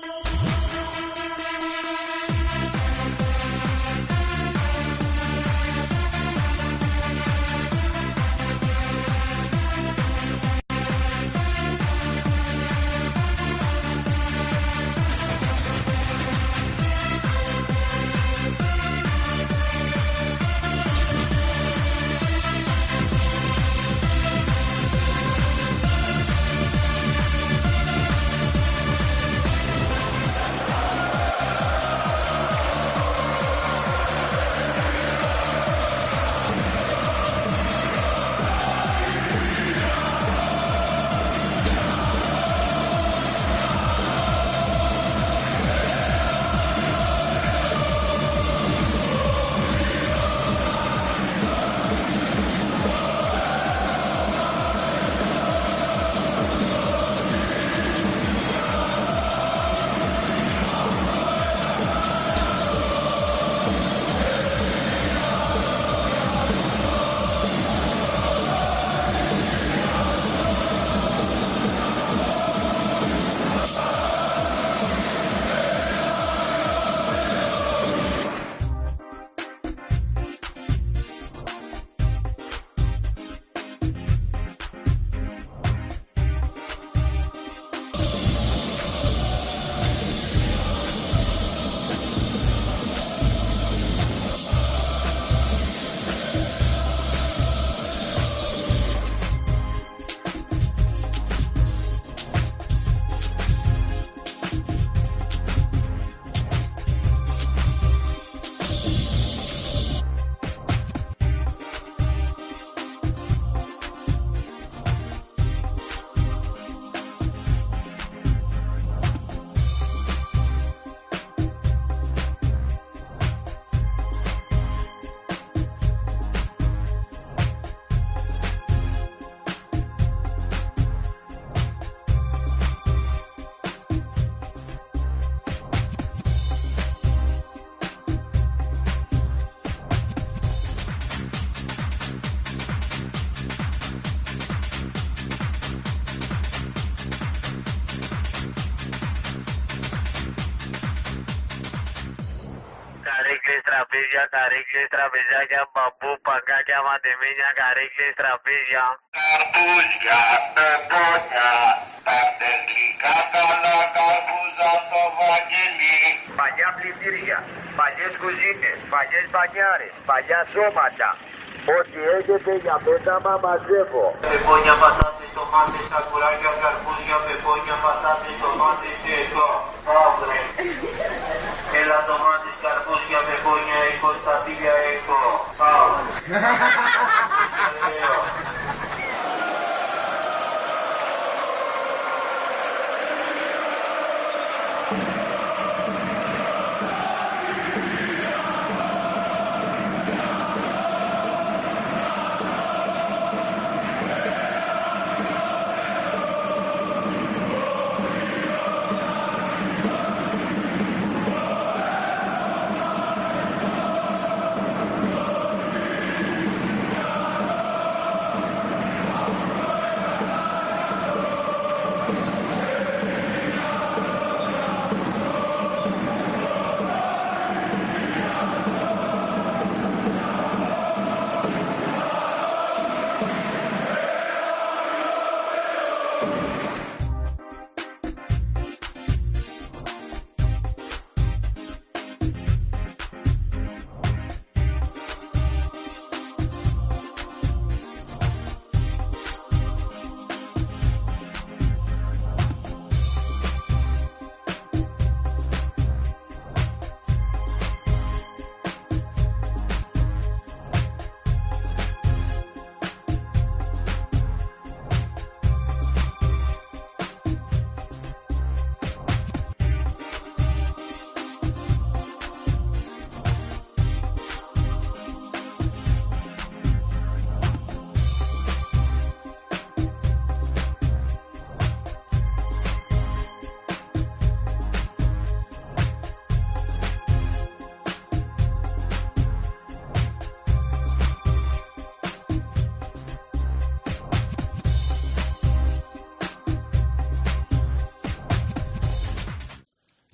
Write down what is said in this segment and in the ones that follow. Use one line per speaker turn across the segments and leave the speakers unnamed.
Thank you. Τραπέζια, καρέκλες, τραπεζάκια, μπαμπού, παγκάκια, μαντεμίνια, καρέκλες, τραπέζια.
Καρπούζια, πεπόνια, τα τελικά καλά καρπούζα στο βαγγελί.
Παλιά πληθύρια, παλιές κουζίνες, παλιές μπανιάρες, παλιά σώματα. Ό,τι έχετε για πέταμα μαζεύω.
Πεπόνια, πατάτες, τομάτες, σακουράκια, καρπούζια, πεπόνια, πατάτες, τομάτες και εδώ. Αύριο. Έλα τομάτες, καρπούζια, πεπόνια, έχω στα τίγια, έχω. Πάω.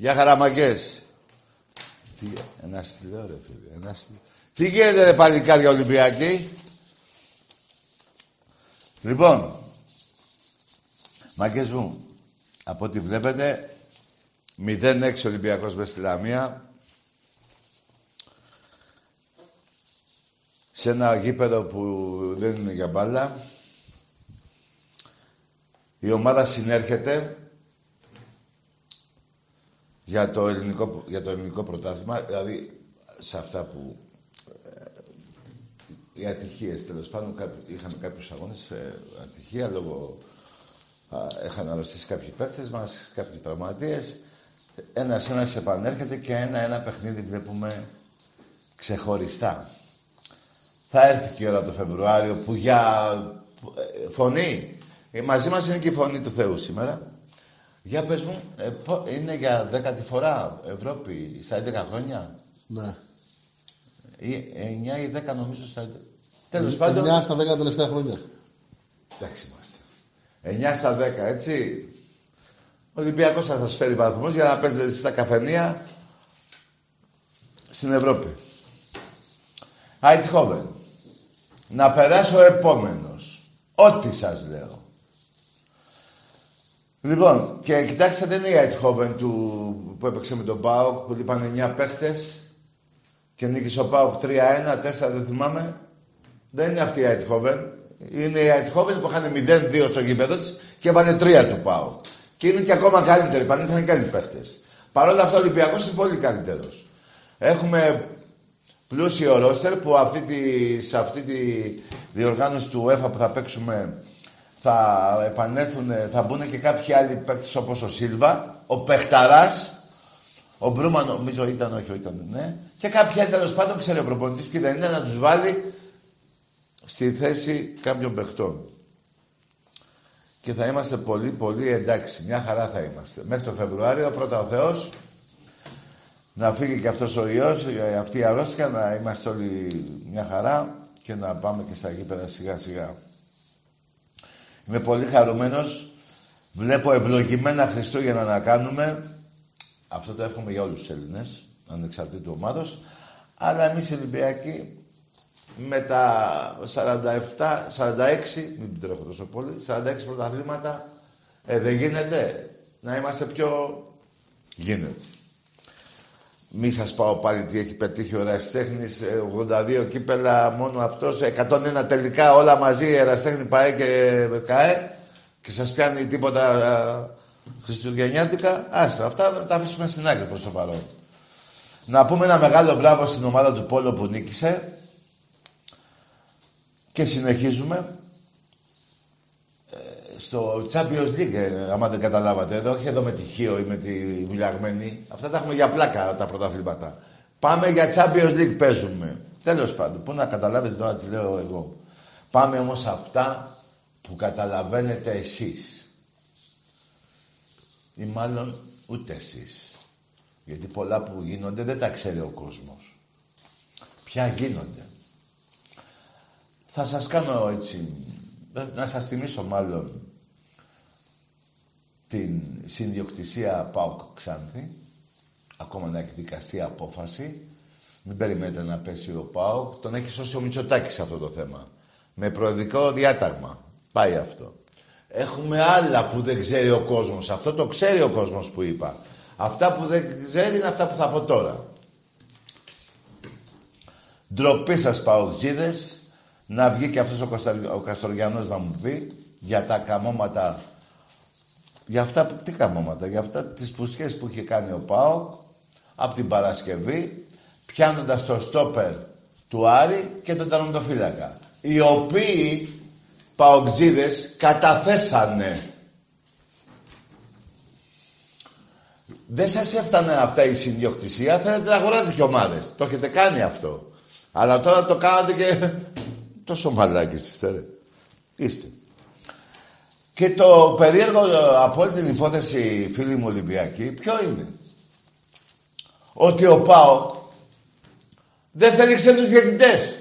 Για χαραμαγκές. Τι, ένας στυλό ρε φίλε, ένας στυλό. Τι γίνεται ρε παλικάρια Ολυμπιακή; Λοιπόν, μαγκές μου, από ό,τι βλέπετε, 0-6 Ολυμπιακός μες στη Λαμία. Σε ένα γήπεδο που δεν είναι για μπάλα. Η ομάδα συνέρχεται για το ελληνικό, για το ελληνικό πρωτάθλημα, δηλαδή σε αυτά που ε, οι ατυχίες τέλος πάντων. Είχαμε κάποιους αγώνες, ε, ατυχία λόγω. είχαν αρρωστήσει κάποιοι παίκτες μας, κάποιοι τραυματίες. Ένα-ένα επανέρχεται και ένα-ένα παιχνίδι βλέπουμε ξεχωριστά. Θα έρθει και η ώρα το Φεβρουάριο που για ε, φωνή. Ε, μαζί μας είναι και η φωνή του Θεού σήμερα. Για πες μου, ε, είναι για δέκατη φορά Ευρώπη στα 11 χρόνια;
Ναι.
Ή 9 ή 10 νομίζω στα... Τέλος πάντων...
9 στα 10 τελευταία χρόνια.
Εντάξει είμαστε. 9 στα 10, έτσι. Ο Ολυμπιακός θα σας φέρει βαθμούς για να παίζετε στα καφενεία στην Ευρώπη. Αιτχόβεν. Να περάσει ο επόμενος. Ό,τι σας λέω. Λοιπόν, και κοιτάξτε, δεν είναι η Αιτχόβεν του που έπαιξε με τον Πάοκ, που λείπαν 9 παίχτες και νίκησε ο Πάοκ 3-1, 4 δεν θυμάμαι. Δεν είναι αυτή η Αιτχόβεν. Είναι η Αιτχόβεν που είχαν 0-2 στο γήπεδο της και έβαλε 3 του Πάοκ. Και είναι και ακόμα καλύτερη, πανήθαν και άλλοι παίχτες. Παρ' όλα αυτά ο Ολυμπιακός είναι πολύ καλύτερος. Έχουμε πλούσιο ρόστερ που αυτή τη, σε αυτή τη διοργάνωση του ΕΦΑ που θα παίξουμε θα επανέλθουν, θα μπουν και κάποιοι άλλοι παίκτες όπως ο Σίλβα, ο Πεχταράς, ο Μπρούμαν νομίζω ήταν, όχι, ήταν, ναι. Και κάποιοι άλλοι τέλος πάντων ξέρει ο προπονητής και δεν είναι να τους βάλει στη θέση κάποιων παιχτών. Και θα είμαστε πολύ, πολύ εντάξει. Μια χαρά θα είμαστε. Μέχρι το Φεβρουάριο, πρώτα ο Θεός, να φύγει και αυτός ο ιός, αυτή η αρρώστια, να είμαστε όλοι μια χαρά και να πάμε και στα γήπεδα σιγά σιγά. Είμαι πολύ χαρούμενος. Βλέπω ευλογημένα Χριστούγεννα να κάνουμε. Αυτό το εύχομαι για όλους τους Έλληνες, ανεξαρτήτου ομάδος. Αλλά εμείς οι Ολυμπιακοί με τα 47, 46, μην τρέχω τόσο πολύ, 46 πρωταθλήματα, ε, δεν γίνεται να είμαστε πιο... Γίνεται. Μη σας πάω πάλι τι έχει πετύχει ο Ερασιτέχνη. 82 κύπελα μόνο αυτός. 101 τελικά όλα μαζί. Ερασιτέχνη ΠαΕ και ΚΑΕ. Και σας πιάνει τίποτα Χριστουγεννιάτικα. Άστα, αυτά τα αφήσουμε στην άκρη προς το παρόν. Να πούμε ένα μεγάλο μπράβο στην ομάδα του Πόλο που νίκησε. Και συνεχίζουμε στο Champions League, ε, άμα δεν καταλάβατε. Εδώ, όχι εδώ με τη Χίο ή με τη Βουλιαγμένη. Αυτά τα έχουμε για πλάκα τα πρωταθλήματα. Πάμε για Champions League παίζουμε. Τέλος πάντων, πού να καταλάβετε τώρα τι λέω εγώ. Πάμε όμως αυτά που καταλαβαίνετε εσείς. Ή μάλλον ούτε εσείς. Γιατί πολλά που γίνονται δεν τα ξέρει ο κόσμος. Ποια γίνονται. Θα σας κάνω έτσι, να σας θυμίσω μάλλον την συνδιοκτησία ΠΑΟΚ Ξάνθη. Ακόμα να έχει δικαστεί απόφαση. Μην περιμένετε να πέσει ο ΠΑΟΚ. Τον έχει σώσει ο Μητσοτάκης σε αυτό το θέμα. Με προεδρικό διάταγμα. Πάει αυτό. Έχουμε άλλα που δεν ξέρει ο κόσμος. Αυτό το ξέρει ο κόσμος που είπα. Αυτά που δεν ξέρει είναι αυτά που θα πω τώρα. Ντροπή σας Παοκτζίδες να βγει και αυτός ο, ο Καστοριανός να μου πει για τα καμώματα για αυτά, τι καμώματα, για αυτά τις πουσιές που είχε κάνει ο ΠΑΟ από την Παρασκευή, πιάνοντας το στόπερ του Άρη και τον τερματοφύλακα. Οι οποίοι παοξίδες καταθέσανε. Δεν σας έφτανε αυτά η συνδιοκτησία, θέλετε να αγοράζετε και ομάδες. Το έχετε κάνει αυτό. Αλλά τώρα το κάνατε και τόσο μαλάκι είστε, Είστε. Και το περίεργο ε, από όλη την υπόθεση, φίλοι μου Ολυμπιακοί, ποιο είναι; Ότι ο ΠΑΟ δεν θέλει ξένους διαιτητές.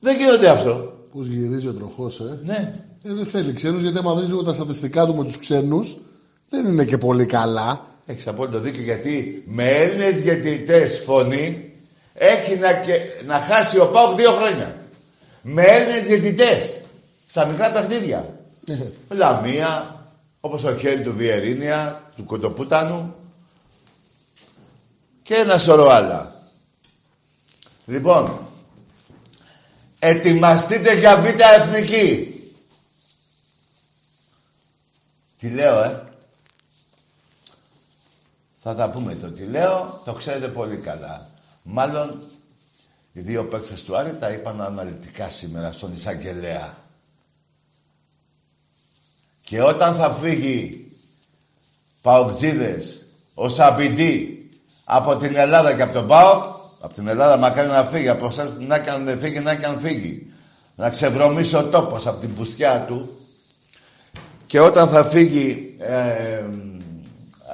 Δεν γίνονται αυτό.
Πώς γυρίζει ο τροχός, ε;
Ναι.
Ε, δεν θέλει ξένους, γιατί άμα δεις λίγο τα στατιστικά του με τους ξένους, δεν είναι και πολύ καλά.
Έχεις απόλυτο δίκιο γιατί με Έλληνες διαιτητές φωνή έχει να, και, να χάσει ο Πάουκ δύο χρόνια. Με Έλληνες διαιτητές. Στα μικρά παιχνίδια.
Ε,
Λαμία, όπως το χέρι του Βιερίνια, του Κοτοπούτανου και ένα σωρό άλλα. Λοιπόν, ετοιμαστείτε για β' εθνική. Τι λέω, ε; Θα τα πούμε το τι λέω, το ξέρετε πολύ καλά. Μάλλον οι δύο παίκτες του Άρη τα είπαν αναλυτικά σήμερα στον Ισαγγελέα. Και όταν θα φύγει Παοκτζίδες, ο Σαμπιντή από την Ελλάδα και από τον ΠΑΟΚ, από την Ελλάδα μακάρι να φύγει, από εσάς να έκανε φύγει, να έκανε φύγει. Να ξεβρωμίσει ο τόπος από την πουστιά του. Και όταν θα φύγει ε,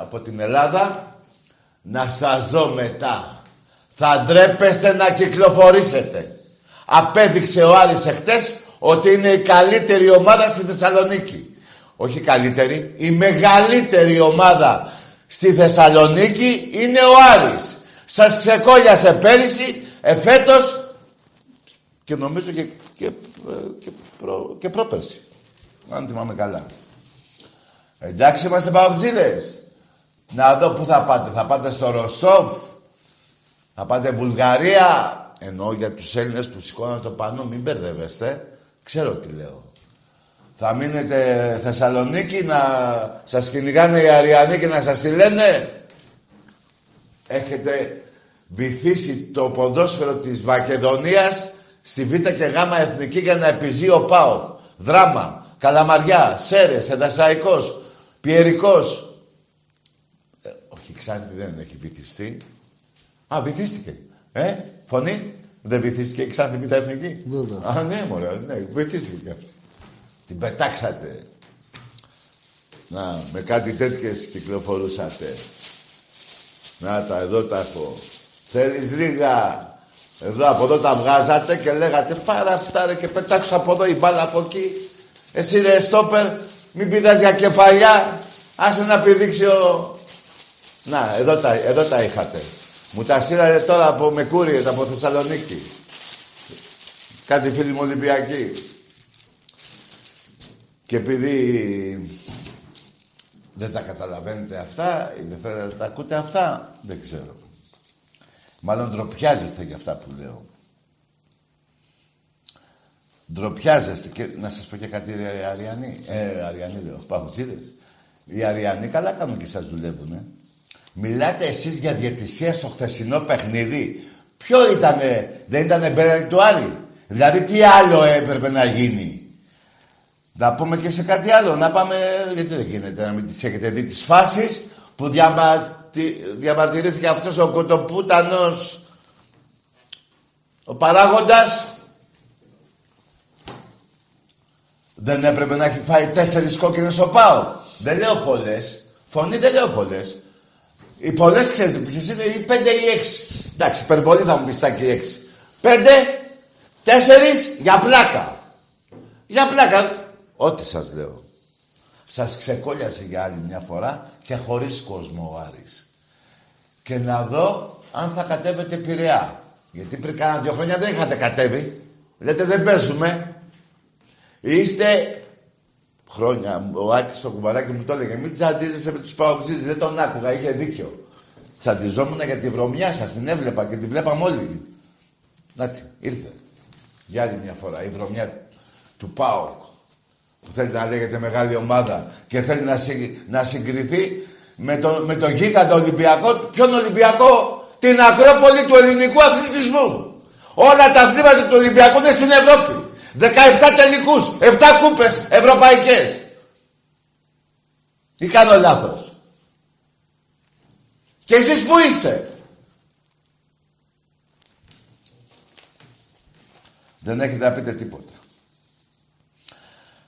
από την Ελλάδα, να σας δω μετά. Θα ντρέπεστε να κυκλοφορήσετε. Απέδειξε ο Άρης εχθές ότι είναι η καλύτερη ομάδα στη Θεσσαλονίκη. Όχι η καλύτερη, η μεγαλύτερη ομάδα στη Θεσσαλονίκη είναι ο Άρης. Σας ξεκόλιασε πέρυσι, εφέτος και νομίζω και, και, και, προ, και πρόπερση. Αν θυμάμαι καλά. Εντάξει είμαστε παουτζίδες. Να δω πού θα πάτε. Θα πάτε στο Ροστόφ. Θα πάτε Βουλγαρία. Εννοώ για τους Έλληνες που σηκώναν το πανό. Μην μπερδεύεστε. Ξέρω τι λέω. Θα μείνετε Θεσσαλονίκη να σας κυνηγάνε οι Αριανοί και να σας τη λένε; Έχετε βυθίσει το ποδόσφαιρο της Μακεδονίας στη Β και Γ Εθνική για να επιζεί ο ΠΑΟΚ. Δράμα, Καλαμαριά, Σέρες, Εδασαϊκός, Πιερικός. Ε, όχι, Ξάνθη δεν έχει βυθιστεί. Α, βυθίστηκε. Ε, φωνή. Δεν βυθίστηκε η Ξάνθη Β' Εθνική.
Βέβαια.
Α, ναι, μωρέ, ναι, βυθίστηκε και αυτή. Την πετάξατε. Να, με κάτι τέτοιες κυκλοφορούσατε. Να τα, εδώ τα έχω. Θέλεις λίγα; Εδώ από εδώ τα βγάζατε και λέγατε πάρα αυτά ρε και πετάξω από εδώ η μπάλα από εκεί. Εσύ ρε στόπερ, μην πηδάς για κεφαλιά. Άσε να πηδήξει ο... Να, εδώ τα, εδώ τα είχατε. Μου τα στείλατε τώρα από Μεκούρι, από Θεσσαλονίκη. Κάτι φίλοι μου Ολυμπιακοί. Και επειδή δεν τα καταλαβαίνετε αυτά ή δεν θέλετε να τα ακούτε αυτά, δεν ξέρω. Μάλλον ντροπιάζεστε για αυτά που λέω. Ντροπιάζεστε και να σας πω και κάτι ρε Αριανοί. Ε, Αριανοί λέω, παχουτσίδες. Οι Αριανοί καλά κάνουν και σας δουλεύουνε. Μιλάτε εσείς για διαιτησία στο χθεσινό παιχνίδι. Ποιο ήτανε, δεν ήτανε μπέρι του Άρη; Δηλαδή τι άλλο έπρεπε να γίνει; Να πούμε και σε κάτι άλλο. Να πάμε. Γιατί δεν γίνεται να μην τις έχετε δει τις φάσεις που διαματι... διαμαρτυρήθηκε αυτός ο κοτοπούτανος ο παράγοντας δεν έπρεπε να έχει φάει τέσσερις κόκκινες ο Πάο. Δεν λέω πολλές. Φωνή δεν λέω πολλές. Οι πολλές ξέρετε ποιες είναι, οι πέντε ή έξι. Εντάξει, υπερβολή θα μου πεις τα και έξι. Πέντε, τέσσερις, για πλάκα. Για πλάκα. Ό,τι σας λέω. Σας ξεκόλιασε για άλλη μια φορά και χωρίς κόσμο ο Άρης. Και να δω αν θα κατέβετε Πειραιά. Γιατί πριν κάνα δύο χρόνια δεν είχατε κατέβει. Λέτε δεν παίζουμε. Είστε χρόνια. Ο Άκης το κουμπαράκι μου το έλεγε. Μην τσαντίζεσαι με τους παοξίδες. Δεν τον άκουγα. Είχε δίκιο. Τσαντιζόμουν για τη βρωμιά σας. Την έβλεπα και τη βλέπαμε όλοι. Εντάξει, ήρθε. Για άλλη μια φορά. Η βρωμιά του ΠΑΟΚ που θέλει να λέγεται μεγάλη ομάδα και θέλει να, συ, να συγκριθεί με το, με το γίγαντα Ολυμπιακό. Ποιον Ολυμπιακό, την Ακρόπολη του ελληνικού αθλητισμού. Όλα τα αθλήματα του Ολυμπιακού είναι στην Ευρώπη. 17 τελικούς, 7 κούπες ευρωπαϊκές. Ή κάνω λάθος. Και εσείς που είστε; Δεν έχετε να πείτε τίποτα.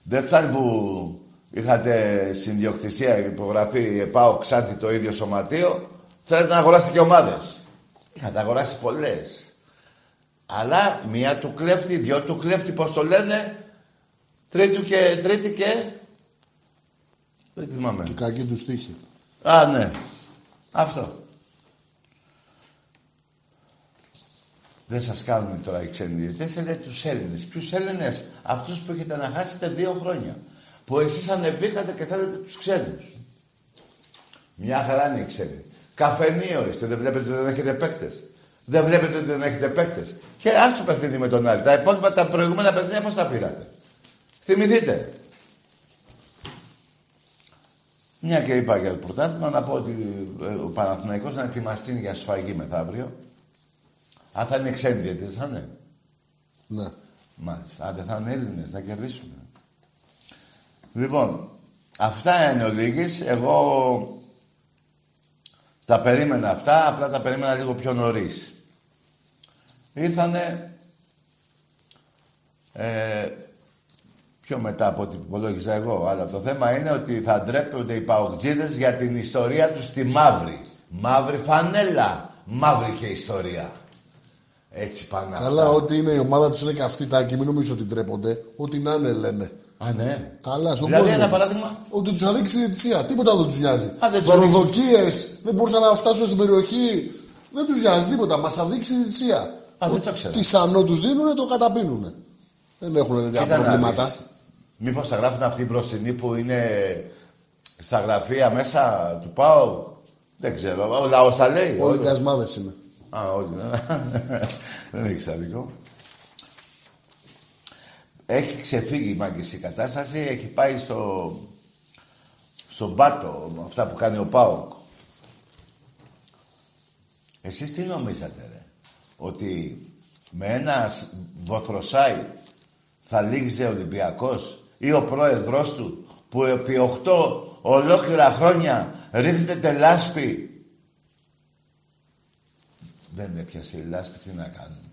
Δεν φτάνει που είχατε συνδιοκτησία, υπογραφή, ΕΠΑΟ, Ξάνθη το ίδιο σωματείο. Θέλετε να αγοράσετε και ομάδες. Είχατε αγοράσει πολλές. Αλλά μία του κλέφτη, δυο του κλέφτη, πώς το λένε, τρίτη και, τρίτη και... Δεν θυμάμαι.
Η κακή τους στίχη.
Α, ναι. Αυτό. Δεν σας κάνουν τώρα οι ξένοι διαιτητές, λέτε τους Έλληνες. Ποιους Έλληνες, αυτούς που έχετε να χάσετε δύο χρόνια. Που εσείς ανεβήκατε και θέλετε τους ξένους. Μια χαρά είναι οι ξένοι. Καφενείο είστε, δεν βλέπετε ότι δεν έχετε παίκτες. Δεν βλέπετε ότι δεν έχετε παίκτες. Και ας το παιχνίδι με τον άλλη. Τα υπόλοιπα, τα προηγούμενα παιχνίδια πώς τα πήρατε; Θυμηθείτε. Μια και είπα για το πρωτάθλημα, να πω ότι ε, ο Παναθηναϊκός να ετοιμαστεί για σφαγή μεθαύριο. Αν θα είναι ξένοι διαιτητές, θα είναι;
Ναι.
Μάλιστα. Αν δεν θα είναι Έλληνες, θα κερδίσουμε. Λοιπόν, αυτά είναι ο Λίγης. Εγώ τα περίμενα αυτά, απλά τα περίμενα λίγο πιο νωρίς. Ήρθανε ε, πιο μετά από ό,τι υπολόγιζα εγώ. Αλλά το θέμα είναι ότι θα ντρέπονται οι παοκτζίδες για την ιστορία τους στη μαύρη. Μαύρη φανέλα. Μαύρη και ιστορία. Έτσι πάνε
Καλά,
αυτά.
ό,τι είναι η ομάδα τους είναι και αυτή τάκη, μην νομίζω ότι ντρέπονται. Ό,τι να είναι λένε.
Α, ναι.
Καλά, στον
Δηλαδή,
κόσμο.
ένα παράδειγμα.
Ότι τους αδείξει η διαιτησία. Τίποτα δεν τους νοιάζει.
Α, δεν τους αδείξει.
Δωροδοκίε δεν μπορούσαν να φτάσουν στην περιοχή. Δεν τους νοιάζει τίποτα. Μας αδείξει η διαιτησία.
Α, δεν το ξέρω.
Τις σανό τους δίνουν, το καταπίνουν. Δεν έχουν τέτοια
Κοίτα να
προβλήματα.
δεις. Μήπως θα γράφουν αυτή η μπροστινή που είναι στα γραφεία μέσα του ΠΑΟ. Δεν ξέρω. Ο λαός τα λέει.
Όλοι
Όλοι.
κασμάδες είναι.
Α, όλοι. ναι. Δεν έχει άδικο. Έχει ξεφύγει η μάγκης η κατάσταση. Έχει πάει στο, στον πάτο με αυτά που κάνει ο ΠΑΟΚ. Εσείς τι νομίζατε ρε. Ότι με ένα σ- βοθροσάι θα λύγιζε ο Ολυμπιακός ή ο πρόεδρος του που επί 8 ολόκληρα χρόνια ρίχνεται λάσπη δεν έπιασε η λάσπη, τι να κάνουμε.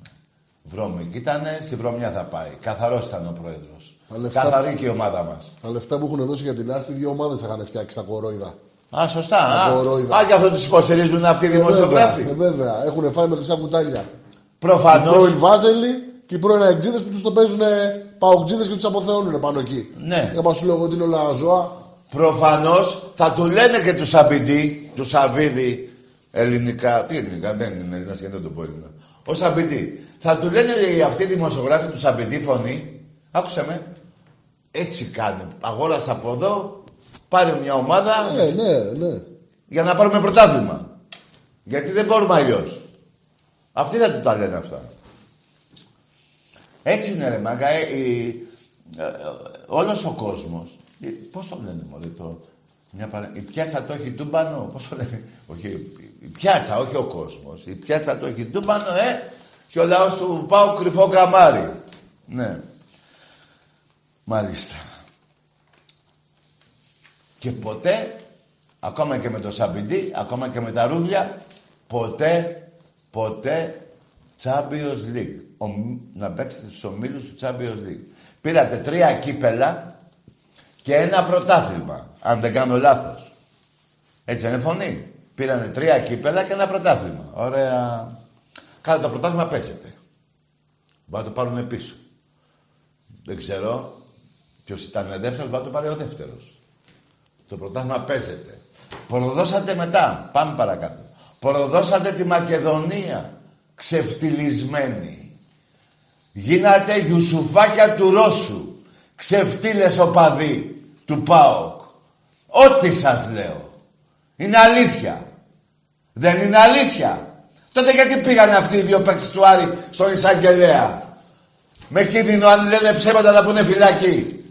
Βρώμικη ήτανε, στη βρωμιά θα πάει. Καθαρός ήταν ο πρόεδρος.
Τα λεφτά-
Καθαρή και η ομάδα μας.
Τα λεφτά που έχουν δώσει για τη λάσπη, δύο ομάδες είχαν φτιάξει τα κορόιδα.
Α, σωστά. Α,
κορόιδα.
α, και αυτό τους υποστηρίζουν αυτοί οι
Ε, βέβαια,
δημοσιογράφοι.
ε, βέβαια. Έχουν φάει με χρυσά κουτάλια. Οι
Προφανώς.
πρώην Βάζελοι και οι πρώην Αεκτζίδες που τους το παίζουν παοκτζίδες και τους αποθεώνουν πάνω εκεί.
Ναι.
Για μα σου λέω ότι είναι όλα ζώα.
Προφανώς θα του λένε και τους Σαμπιντή, τους Σαββίδη, ελληνικά. Τι ελληνικά, δεν είναι Έλληνας και δεν το πω Έλληνα. Ο Σαμπιντή. Θα του λένε οι αυτοί οι δημοσιογράφοι του Σαμπιντή φωνή. Άκουσε με. Έτσι κάνει. Αγόρασε από εδώ, πάρε μια ομάδα
Ναι, ναι, ναι.
για να πάρουμε πρωτάθλημα. Γιατί δεν μπορούμε αλλιώς. Αυτοί θα του τα λένε αυτά. Έτσι είναι ρε μάγκα. Ε, η- ε, ε, όλος ο κόσμος. ε, Πώς το λένε μωρέ το... Μια παρα... Η πιάτσα το έχει τούμπανο. Πώς το λένε. Όχι, η πιάτσα, όχι ο κόσμος. Η πιάτσα το έχει τούμπανο, ε. Και ο λαός του πάω κρυφό καμάρι. Ναι. Μάλιστα. Και ποτέ, ακόμα και με το Σαμπιντή, ακόμα και με τα ρούβλια, ποτέ, ποτέ Champions League. Ο, να παίξετε στους ομίλους του Champions League. Πήρατε τρία κύπελα και ένα πρωτάθλημα, αν δεν κάνω λάθος. Έτσι είναι φωνή. Πήρανε τρία κύπελα και ένα πρωτάθλημα. Ωραία. Καλά, το πρωτάθλημα παίζεται. Μπορεί να το πάρουν πίσω. Δεν ξέρω ποιος ήταν δεύτερος, μπορεί να το πάρει ο δεύτερος. Το πρωτάθλημα παίζεται. Προδώσατε μετά. Πάμε παρακάτω. Προδώσατε τη Μακεδονία. Ξεφτυλισμένη. Γίνατε γιουσουφάκια του Ρώσου. Ξεφτύλες οπαδοί του ΠΑΟΚ. Ό,τι σας λέω. Είναι αλήθεια. Δεν είναι αλήθεια. Τότε γιατί πήγανε αυτοί οι δύο παίκτες του Άρη στον εισαγγελέα; Με κίνδυνο αν λένε ψέματα να πούνε φυλακή.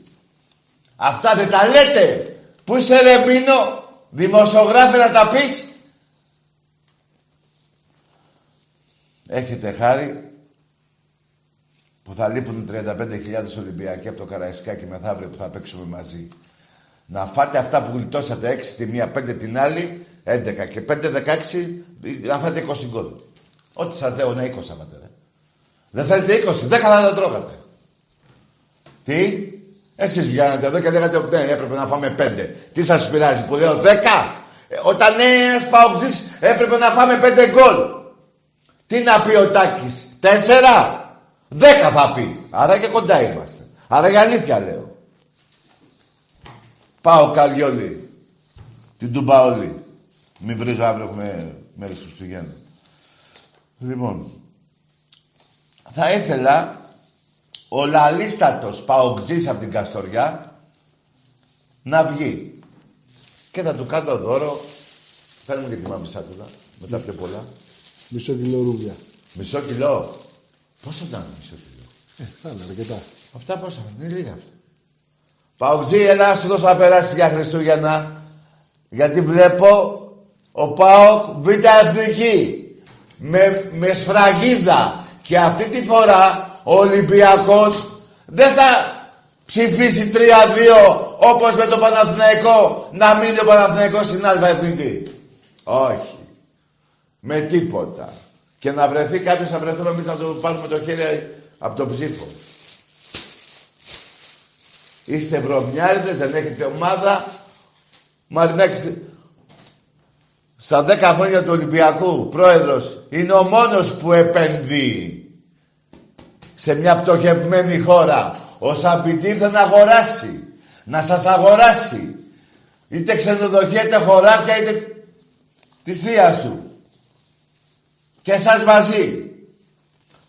Αυτά δεν τα λέτε. Πού είσαι ρε Μίνο, δημοσιογράφε να τα πεις. Έχετε χάρη που θα λείπουν 35.000 Ολυμπιακοί από το Καραϊσκάκι μεθαύριο που θα παίξουμε μαζί. Να φάτε αυτά που γλιτώσατε 6 τη μία, 5 την άλλη, 11 και 5, 16, να φάτε 20 γκολ. Ό,τι σας λέω, ναι, 20 θα φάτε, ρε. Δεν θέλετε 20, 10 θα τα τρώγατε. Τι, εσείς βγαίνατε εδώ και λέγατε ότι ναι, έπρεπε να φάμε 5. Τι σας πειράζει που λέω 10. Ε, όταν είναι ένας παουτζής έπρεπε να φάμε 5 γκολ. Τι να πει ο Τάκης, 4. 10 θα πει. Άρα και κοντά είμαστε. Άρα για αλήθεια λέω. Πάω Καριόλι. Την Τουμπαόλη. Μην βρίζω αύριο, έχουμε μέρες Χριστουγέννων. Λοιπόν, θα ήθελα ο λαλίστατος παοξής από την Καστοριά να βγει. Και θα του κάνω δώρο, φέρνουμε και τη μαμισάτουλα, μετά πιο πολλά.
Μισό κιλό ρούβλια.
Μισό κιλό. Πόσο ήταν μισό κιλό;
Ε, θα είναι αρκετά.
Αυτά πόσα, είναι λίγα αυτά. Παουτζή, έλα να σου δώσω να περάσεις για Χριστούγεννα. Γιατί βλέπω ο Πάοκ Β' Εθνική. Με, με σφραγίδα. Και αυτή τη φορά ο Ολυμπιακός δεν θα ψηφίσει 3-2 όπως με το Παναθηναϊκό να μείνει ο Παναθηναϊκός στην Α' Εθνική. Όχι. Με τίποτα. Και να βρεθεί κάποιος να βρεθούμε εμείς να του πάρουμε το χέρι από τον ψήφο. Είστε βρωμιάριδες, δεν έχετε ομάδα. Μαρινέξτε. Στα 10 χρόνια του Ολυμπιακού, πρόεδρος, είναι ο μόνος που επενδύει σε μια πτωχευμένη χώρα. Ο Σαμπιτή ήρθε να αγοράσει. Να σας αγοράσει. Είτε ξενοδοχεία, είτε χωράφια, είτε της θείας του. Και εσάς μαζί.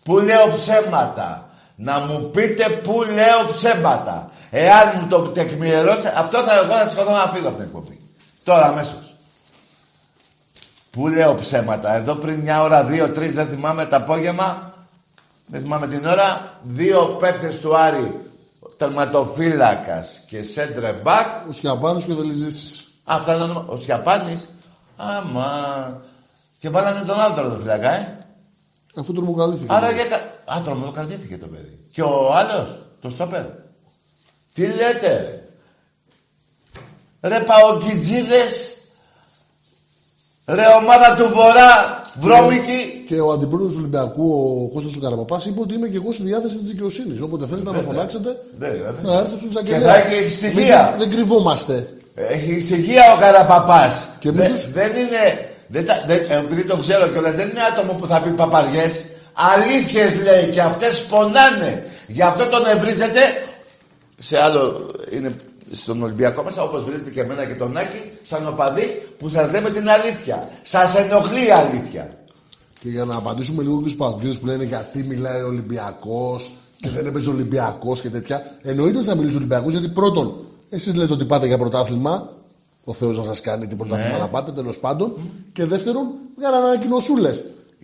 Που λέω ψέματα. Να μου πείτε που λέω ψέματα. Εάν μου το τεκμηριώσετε, αυτό θα εγώ να σηκωθώ να φύγω από την εκπομπή. Τώρα αμέσως. Πού λέω ψέματα; Εδώ πριν μια ώρα, δύο, τρεις, δεν θυμάμαι το απόγευμα. Δεν θυμάμαι την ώρα. Δύο παίχτες του Άρη, τερματοφύλακας και σέντρε μπακ.
Ο Σιαπάνος και ο Δελιζήσης.
Αυτά ήταν ο Σιαπάνης. Άμα. Και βάλανε τον άλλο τερματοφύλακα, ε.
Αφού τρομοκαλύφθηκε.
Άρα γιατί. Α, τρομοκρατήθηκε το παιδί. Και ο άλλος, το στόπερ. Τι λέτε, ρε; Ρε παοκιτζίδες, ρε ομάδα του Βορρά, βρώμικη.
Και ο αντιπρόεδρος του Ολυμπιακού, ο Κώστας ο Καραπαπάς, είπε ότι είμαι και εγώ στη διάθεση της δικαιοσύνης. Όποτε θέλετε να με φωνάξετε,
Ναι, βέβαια.
να έρθω στον
Και
εισαγγελέα.
θα έχει στοιχεία.
Εμείς δεν, δεν κρυβόμαστε.
Έχει ησυχία ο Καραπαπάς.
Και
Δε-
μην τους-
Δεν είναι... Δεν, τα- δεν, ε, επειδή το ξέρω κιόλας, δεν είναι άτομο που θα πει παπαριές. Αλήθειες λέει και αυτές πονάνε. Γι' αυτό τον ευρίζετε σε άλλο... Είναι στον Ολυμπιακό μέσα, όπως βρίζετε και εμένα και τον Άκη, σαν οπαδί που σας λέμε την αλήθεια. Σας ενοχλεί η αλήθεια.
Και για να απαντήσουμε λίγο και στους παγκόσμιου που λένε γιατί μιλάει ο Ολυμπιακός και δεν έπαιζε Ολυμπιακός και τέτοια. Εννοείται ότι θα μιλήσει ο Ολυμπιακός γιατί πρώτον, εσείς λέτε ότι πάτε για πρωτάθλημα. Ο Θεός να σας κάνει τι πρωτάθλημα
Ναι.
να πάτε, τέλος πάντων. Και δεύτερον, για να ανακοινωσούλε.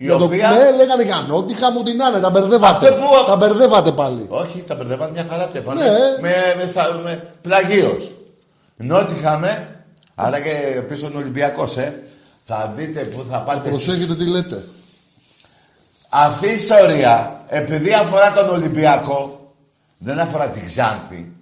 Η
Για το
οποία-
ναι, λέγανε για νότιχα μου την άνε, τα μπερδεύατε.
Αυτό που-
Τα μπερδεύατε πάλι.
Όχι, τα μπερδεύανε μια χαρά τέφανε.
Ναι.
Με, με, στα- με πλαγίως. Ενώ ότι είχαμε, άρα και πίσω είναι Ολυμπιακός, ε. Θα δείτε που θα πάτε.
Προσέχετε τι λέτε.
Αυτή η ιστορία, επειδή αφορά τον Ολυμπιακό, δεν αφορά την Ξάνθη.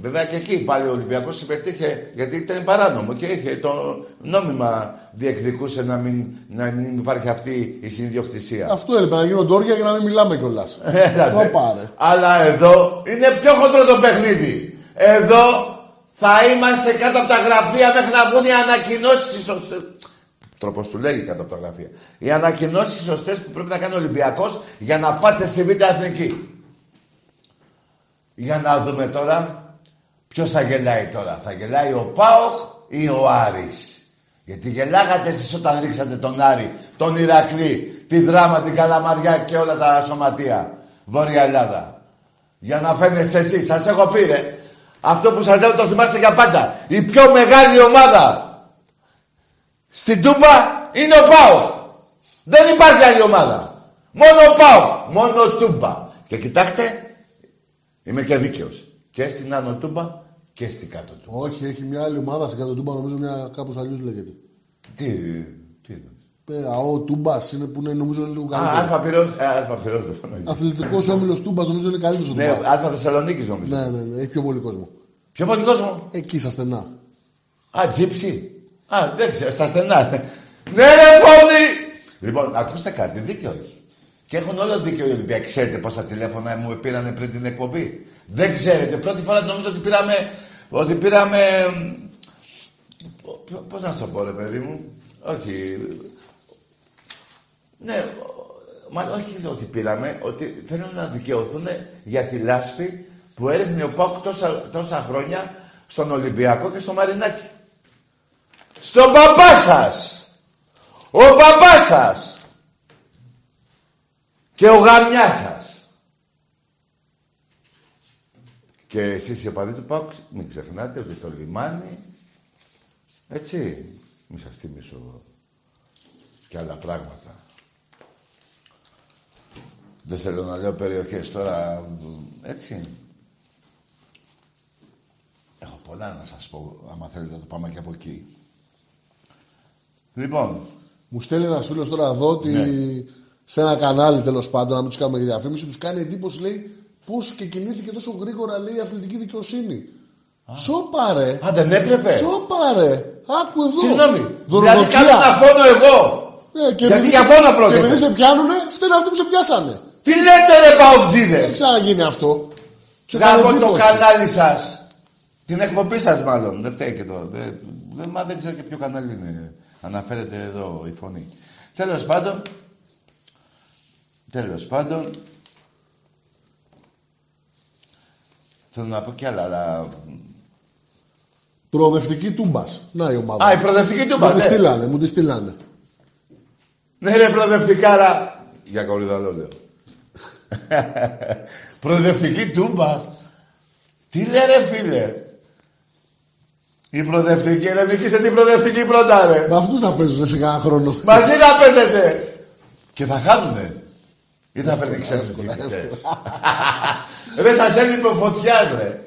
Βέβαια και εκεί πάλι ο Ολυμπιακός συμμετείχε, γιατί ήταν παράνομο και είχε το νόμιμα διεκδικούσε να μην, να μην υπάρχει αυτή η συνδιοκτησία.
Αυτό έλειπε να γίνονται όρια για να μην μιλάμε κιόλας.
Έλατε.
Σοπα, ρε.
Αλλά εδώ είναι πιο χοντρό το παιχνίδι. Εδώ θα είμαστε κάτω από τα γραφεία μέχρι να βγουν οι ανακοινώσεις σωστές. Τρόπος του λέγει κάτω από τα γραφεία. Οι ανακοινώσεις σωστές που πρέπει να κάνει ο Ολυμπιακός για να πάτε στη Β' Εθνική. Για να δούμε τώρα ποιος θα γελάει τώρα. Θα γελάει ο Πάοκ ή ο Άρης; Γιατί γελάγατε εσείς όταν ρίξατε τον Άρη, τον Ηρακλή, τη Δράμα, την Καλαμαριά και όλα τα σωματεία. Βόρεια Ελλάδα. Για να φαίνεστε εσείς. Σας έχω πει ρε. Αυτό που σας λέω το θυμάστε για πάντα. Η πιο μεγάλη ομάδα στην Τούμπα είναι ο Πάο. Δεν υπάρχει άλλη ομάδα. Μόνο ο Πάο. Μόνο ο Τούμπα. Και κοιτάξτε, είμαι και δίκαιος. Και στην Άνω Τούμπα και στην Κάτω Τούμπα.
Όχι, έχει μια άλλη ομάδα στην Κατοτούμπα, νομίζω μια κάπως αλλιώς λέγεται.
Τι, τι είναι.
Ε, ΑΟ Τούμπας είναι που είναι νομίζω είναι λίγο
Α,
καλύτερο.
Αλφα Πυρός, ε, Αλφα Πυρός δεν φωνάζει.
Αθλητικός όμιλος Τούμπας νομίζω είναι καλύτερος.
Ναι, Αλφα Θεσσαλονίκης νομίζω.
ναι, ναι, ναι, έχει πιο πολύ κόσμο.
Πιο πολύ κόσμο;
Εκεί στα στενά.
Α, τζίψι. Α, δεν ξέρω, στα στενά. ναι, ρε φωνή! Λοιπόν, ακούστε κάτι, δίκιο έχει. Και έχουν όλο δίκιο οι Ολυμπιακοί. Ξέρετε πόσα τηλέφωνα μου πήρανε πριν την εκπομπή; Δεν ξέρετε. Πρώτη φορά νομίζω ότι πήραμε. Ότι πήραμε. Πώς να σου το πω, ρε παιδί μου; Όχι. Ναι, μα όχι ότι πήραμε, ότι θέλουν να δικαιωθούν για τη λάσπη που έριχνε ο Πάουκ τόσα, τόσα χρόνια στον Ολυμπιακό και στο Μαρινάκι. Στον παπά σας! Ο παπάς σας. Και ο γαμιάς σας. Και εσείς οι οπαδοί του ΠΑΟΚ, μην ξεχνάτε ότι το λιμάνι, έτσι, μη σας θυμίσω και άλλα πράγματα. Δεν θέλω να λέω περιοχές τώρα, έτσι. Έχω πολλά να σας πω, άμα θέλετε να το πάμε και από εκεί. Λοιπόν,
Μου στέλνει ένας φίλος τώρα εδώ ότι
Ναι.
Σε ένα κανάλι τέλος πάντων, να μην τους κάνουμε και διαφήμιση, τους κάνει εντύπωση λέει πώς και κινήθηκε τόσο γρήγορα λέει η αθλητική δικαιοσύνη. Σοπάρε!
α, δεν έπρεπε.
Σοπάρε! Άκου εδώ!
Συγγνώμη, δηλαδή
Δωροδοκία.
κάνω να φώνω εγώ.
Ε, και
Γιατί
επειδή
για
σε-
φόνο
Και
πρόκειται.
επειδή σε πιάνουνε, φταίνε αυτοί που σε πιάσανε.
Τι λέτε ρε
Δεν
παουτζίδες.
ξαναγίνει αυτό. Του έκανε
Γάμο το
εντύπωση.
κανάλι σας. Την εκπομπή σας μάλλον. Δεν φταίει και το. Δεν, δεν, μα δεν ξέρω και ποιο κανάλι είναι. Αναφέρεται εδώ η φωνή. Τέλος πάντων. Τέλος πάντων. Θέλω να πω κι άλλα, αλλά...
Προοδευτική τούμπας. Να η ομάδα.
Α, η προοδευτική του
μου τη
ναι.
στείλανε, μου τη στείλανε.
Ναι ρε προοδευτικάρα. Για κορυδαλό λέω. προοδευτική τούμπας. Τι λέει ρε φίλε; Η προοδευτική, ρε νικήσε την προοδευτική πρώτα ρε.
Με αυτούς θα παίζουν σε κανένα χρόνο.
Μαζί να παίζετε. Και θα χάνουνε. Ή θα φέρνει ξένους
εύκολα,
διαιτητές. Ρε σας έλειπε ο Φωτιάς ρε.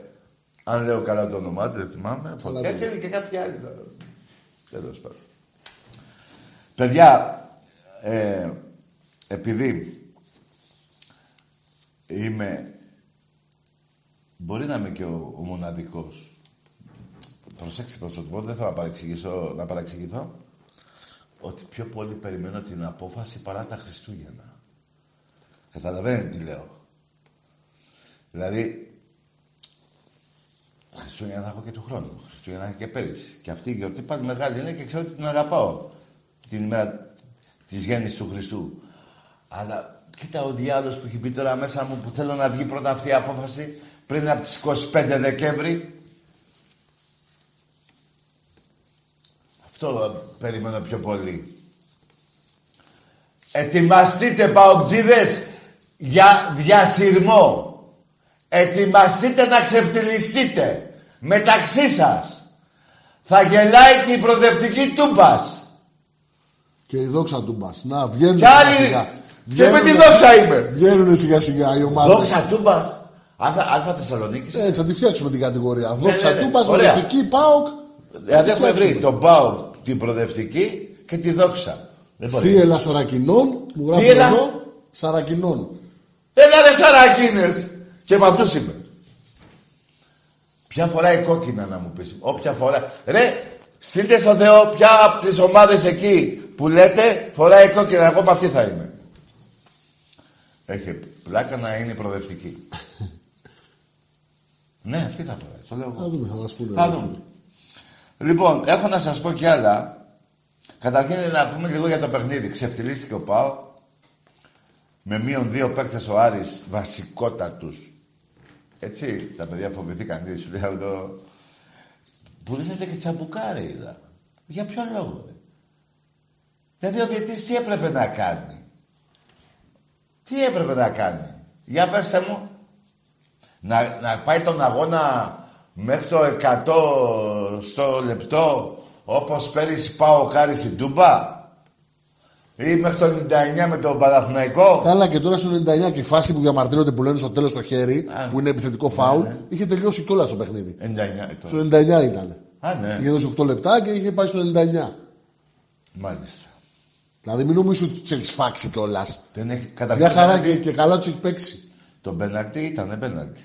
Αν λέω καλά το όνομά του, δεν θυμάμαι. Φωτιάς
το
και και κάποια άλλη. τώρα. Τέλος πάντων. Παιδιά, ε, επειδή είμαι... Μπορεί να είμαι και ο, ο μοναδικός. Προσέξτε πώς θα το πω, δεν θα παρεξηγήσω, να παρεξηγηθώ. Ότι πιο πολύ περιμένω την απόφαση παρά τα Χριστούγεννα. Καταλαβαίνετε τι λέω. Δηλαδή, Χριστούγεννα θα έχω και του χρόνου. Χριστούγεννα και πέρυσι. Και αυτή η γιορτή πάλι μεγάλη είναι και ξέρω ότι την αγαπάω. Την ημέρα της γέννησης του Χριστού. Αλλά κοίτα ο διάλογος που έχει πει τώρα μέσα μου που θέλω να βγει πρώτα αυτή η απόφαση πριν από τις 25 Δεκέμβρη. Αυτό περιμένω πιο πολύ. Ετοιμαστείτε παοκτζίδες για διασυρμό. Ετοιμαστείτε να ξεφτυλιστείτε μεταξύ σας. Θα γελάει και η προοδευτική τούμπας.
Και η δόξα τούμπας. Να βγαίνουν
Κι
σιγά
άλλοι...
σιγά.
Και με τη δόξα είμαι.
Βγαίνουν σιγά σιγά οι ομάδες.
Δόξα τούμπας. Αλφα, Αλφα Θεσσαλονίκης.
Έτσι, θα τη φτιάξουμε την κατηγορία. Δόξα
ναι, ναι.
τούμπας,
Ωραία.
μολυστική, πάοκ.
Δηλαδή
θα τη
έχουμε βρει
φτιάξουμε.
τον Πάο, την προοδευτική και τη δόξα. Δεν μπορεί.
Θύελα Σαρακινών, μου γράφει
Θύελλα.
εδώ. Σαρακινών.
Έλα ρε σαρακίνες. Και με αυτούς είμαι. Ποια φοράει κόκκινα να μου πεις. Όποια φορά. Ρε, στείλτε στο Θεό ποια από τις ομάδες εκεί που λέτε φοράει κόκκινα. Εγώ με αυτή θα είμαι. Έχει πλάκα να είναι προοδευτική. ναι, αυτή θα φοράει. Το λέω εγώ.
Θα δούμε, θα μας πούνε.
Θα δούμε. Λοιπόν, έχω να σας πω κι άλλα. Καταρχήν να πούμε λίγο για το παιχνίδι. Ξεφτιλίστηκε ο ΠΑΟ. Με μείον δύο παίκτες ο Άρης βασικότατους. Έτσι, τα παιδιά φοβηθήκαν. Τι σου λέω το... Πουλήσατε και τσαμπουκάρι είδα. Για ποιο λόγο, ρε. Δηλαδή ο διαιτητής τι έπρεπε να κάνει; Τι έπρεπε να κάνει; Για πέστε μου. Να, να πάει τον αγώνα μέχρι το 100 στο λεπτό όπως πέρυσι πάω κάρι στην Τούμπα; Ή μέχρι το 99 με τον Παναθηναϊκό.
Καλά και τώρα στο 99 και η φάση που διαμαρτύρονται που λένε στο τέλος το χέρι,
Α.
που είναι επιθετικό φάουλ, είχε τελειώσει κιόλας το παιχνίδι.
99 ετών.
Στο 99 ήταν.
Α, ναι.
Είχε δώσει 8 λεπτά και είχε πάει στο 99.
Μάλιστα.
Δηλαδή μην νομίζεις ότι τους έχεις φάξει κιόλας.
Δεν έχει καταρχήν.
Μια χαρά και, και καλά τους έχει παίξει.
Το πέναλτι ήταν πέναλτι.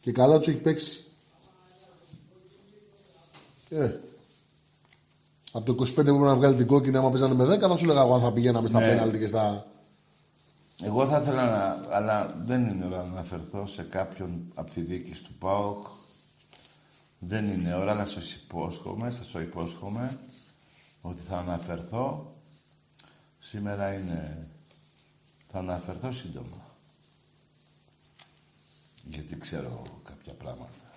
Και καλά τους έχει παίξει. Ε. Από το 25 που πρέπει να βγάλει την κόκκινη, άμα παίζανε με 10, θα σου λέγα εγώ αν θα πηγαίναμε στα
Ναι.
πέναλτι και στα.
Εγώ θα ήθελα να... Αλλά δεν είναι ώρα να αναφερθώ σε κάποιον από τη διοίκηση του ΠΑΟΚ. Δεν είναι ώρα να σας υπόσχομαι, σας το υπόσχομαι, ότι θα αναφερθώ. Σήμερα είναι... Θα αναφερθώ σύντομα. Γιατί ξέρω κάποια πράγματα.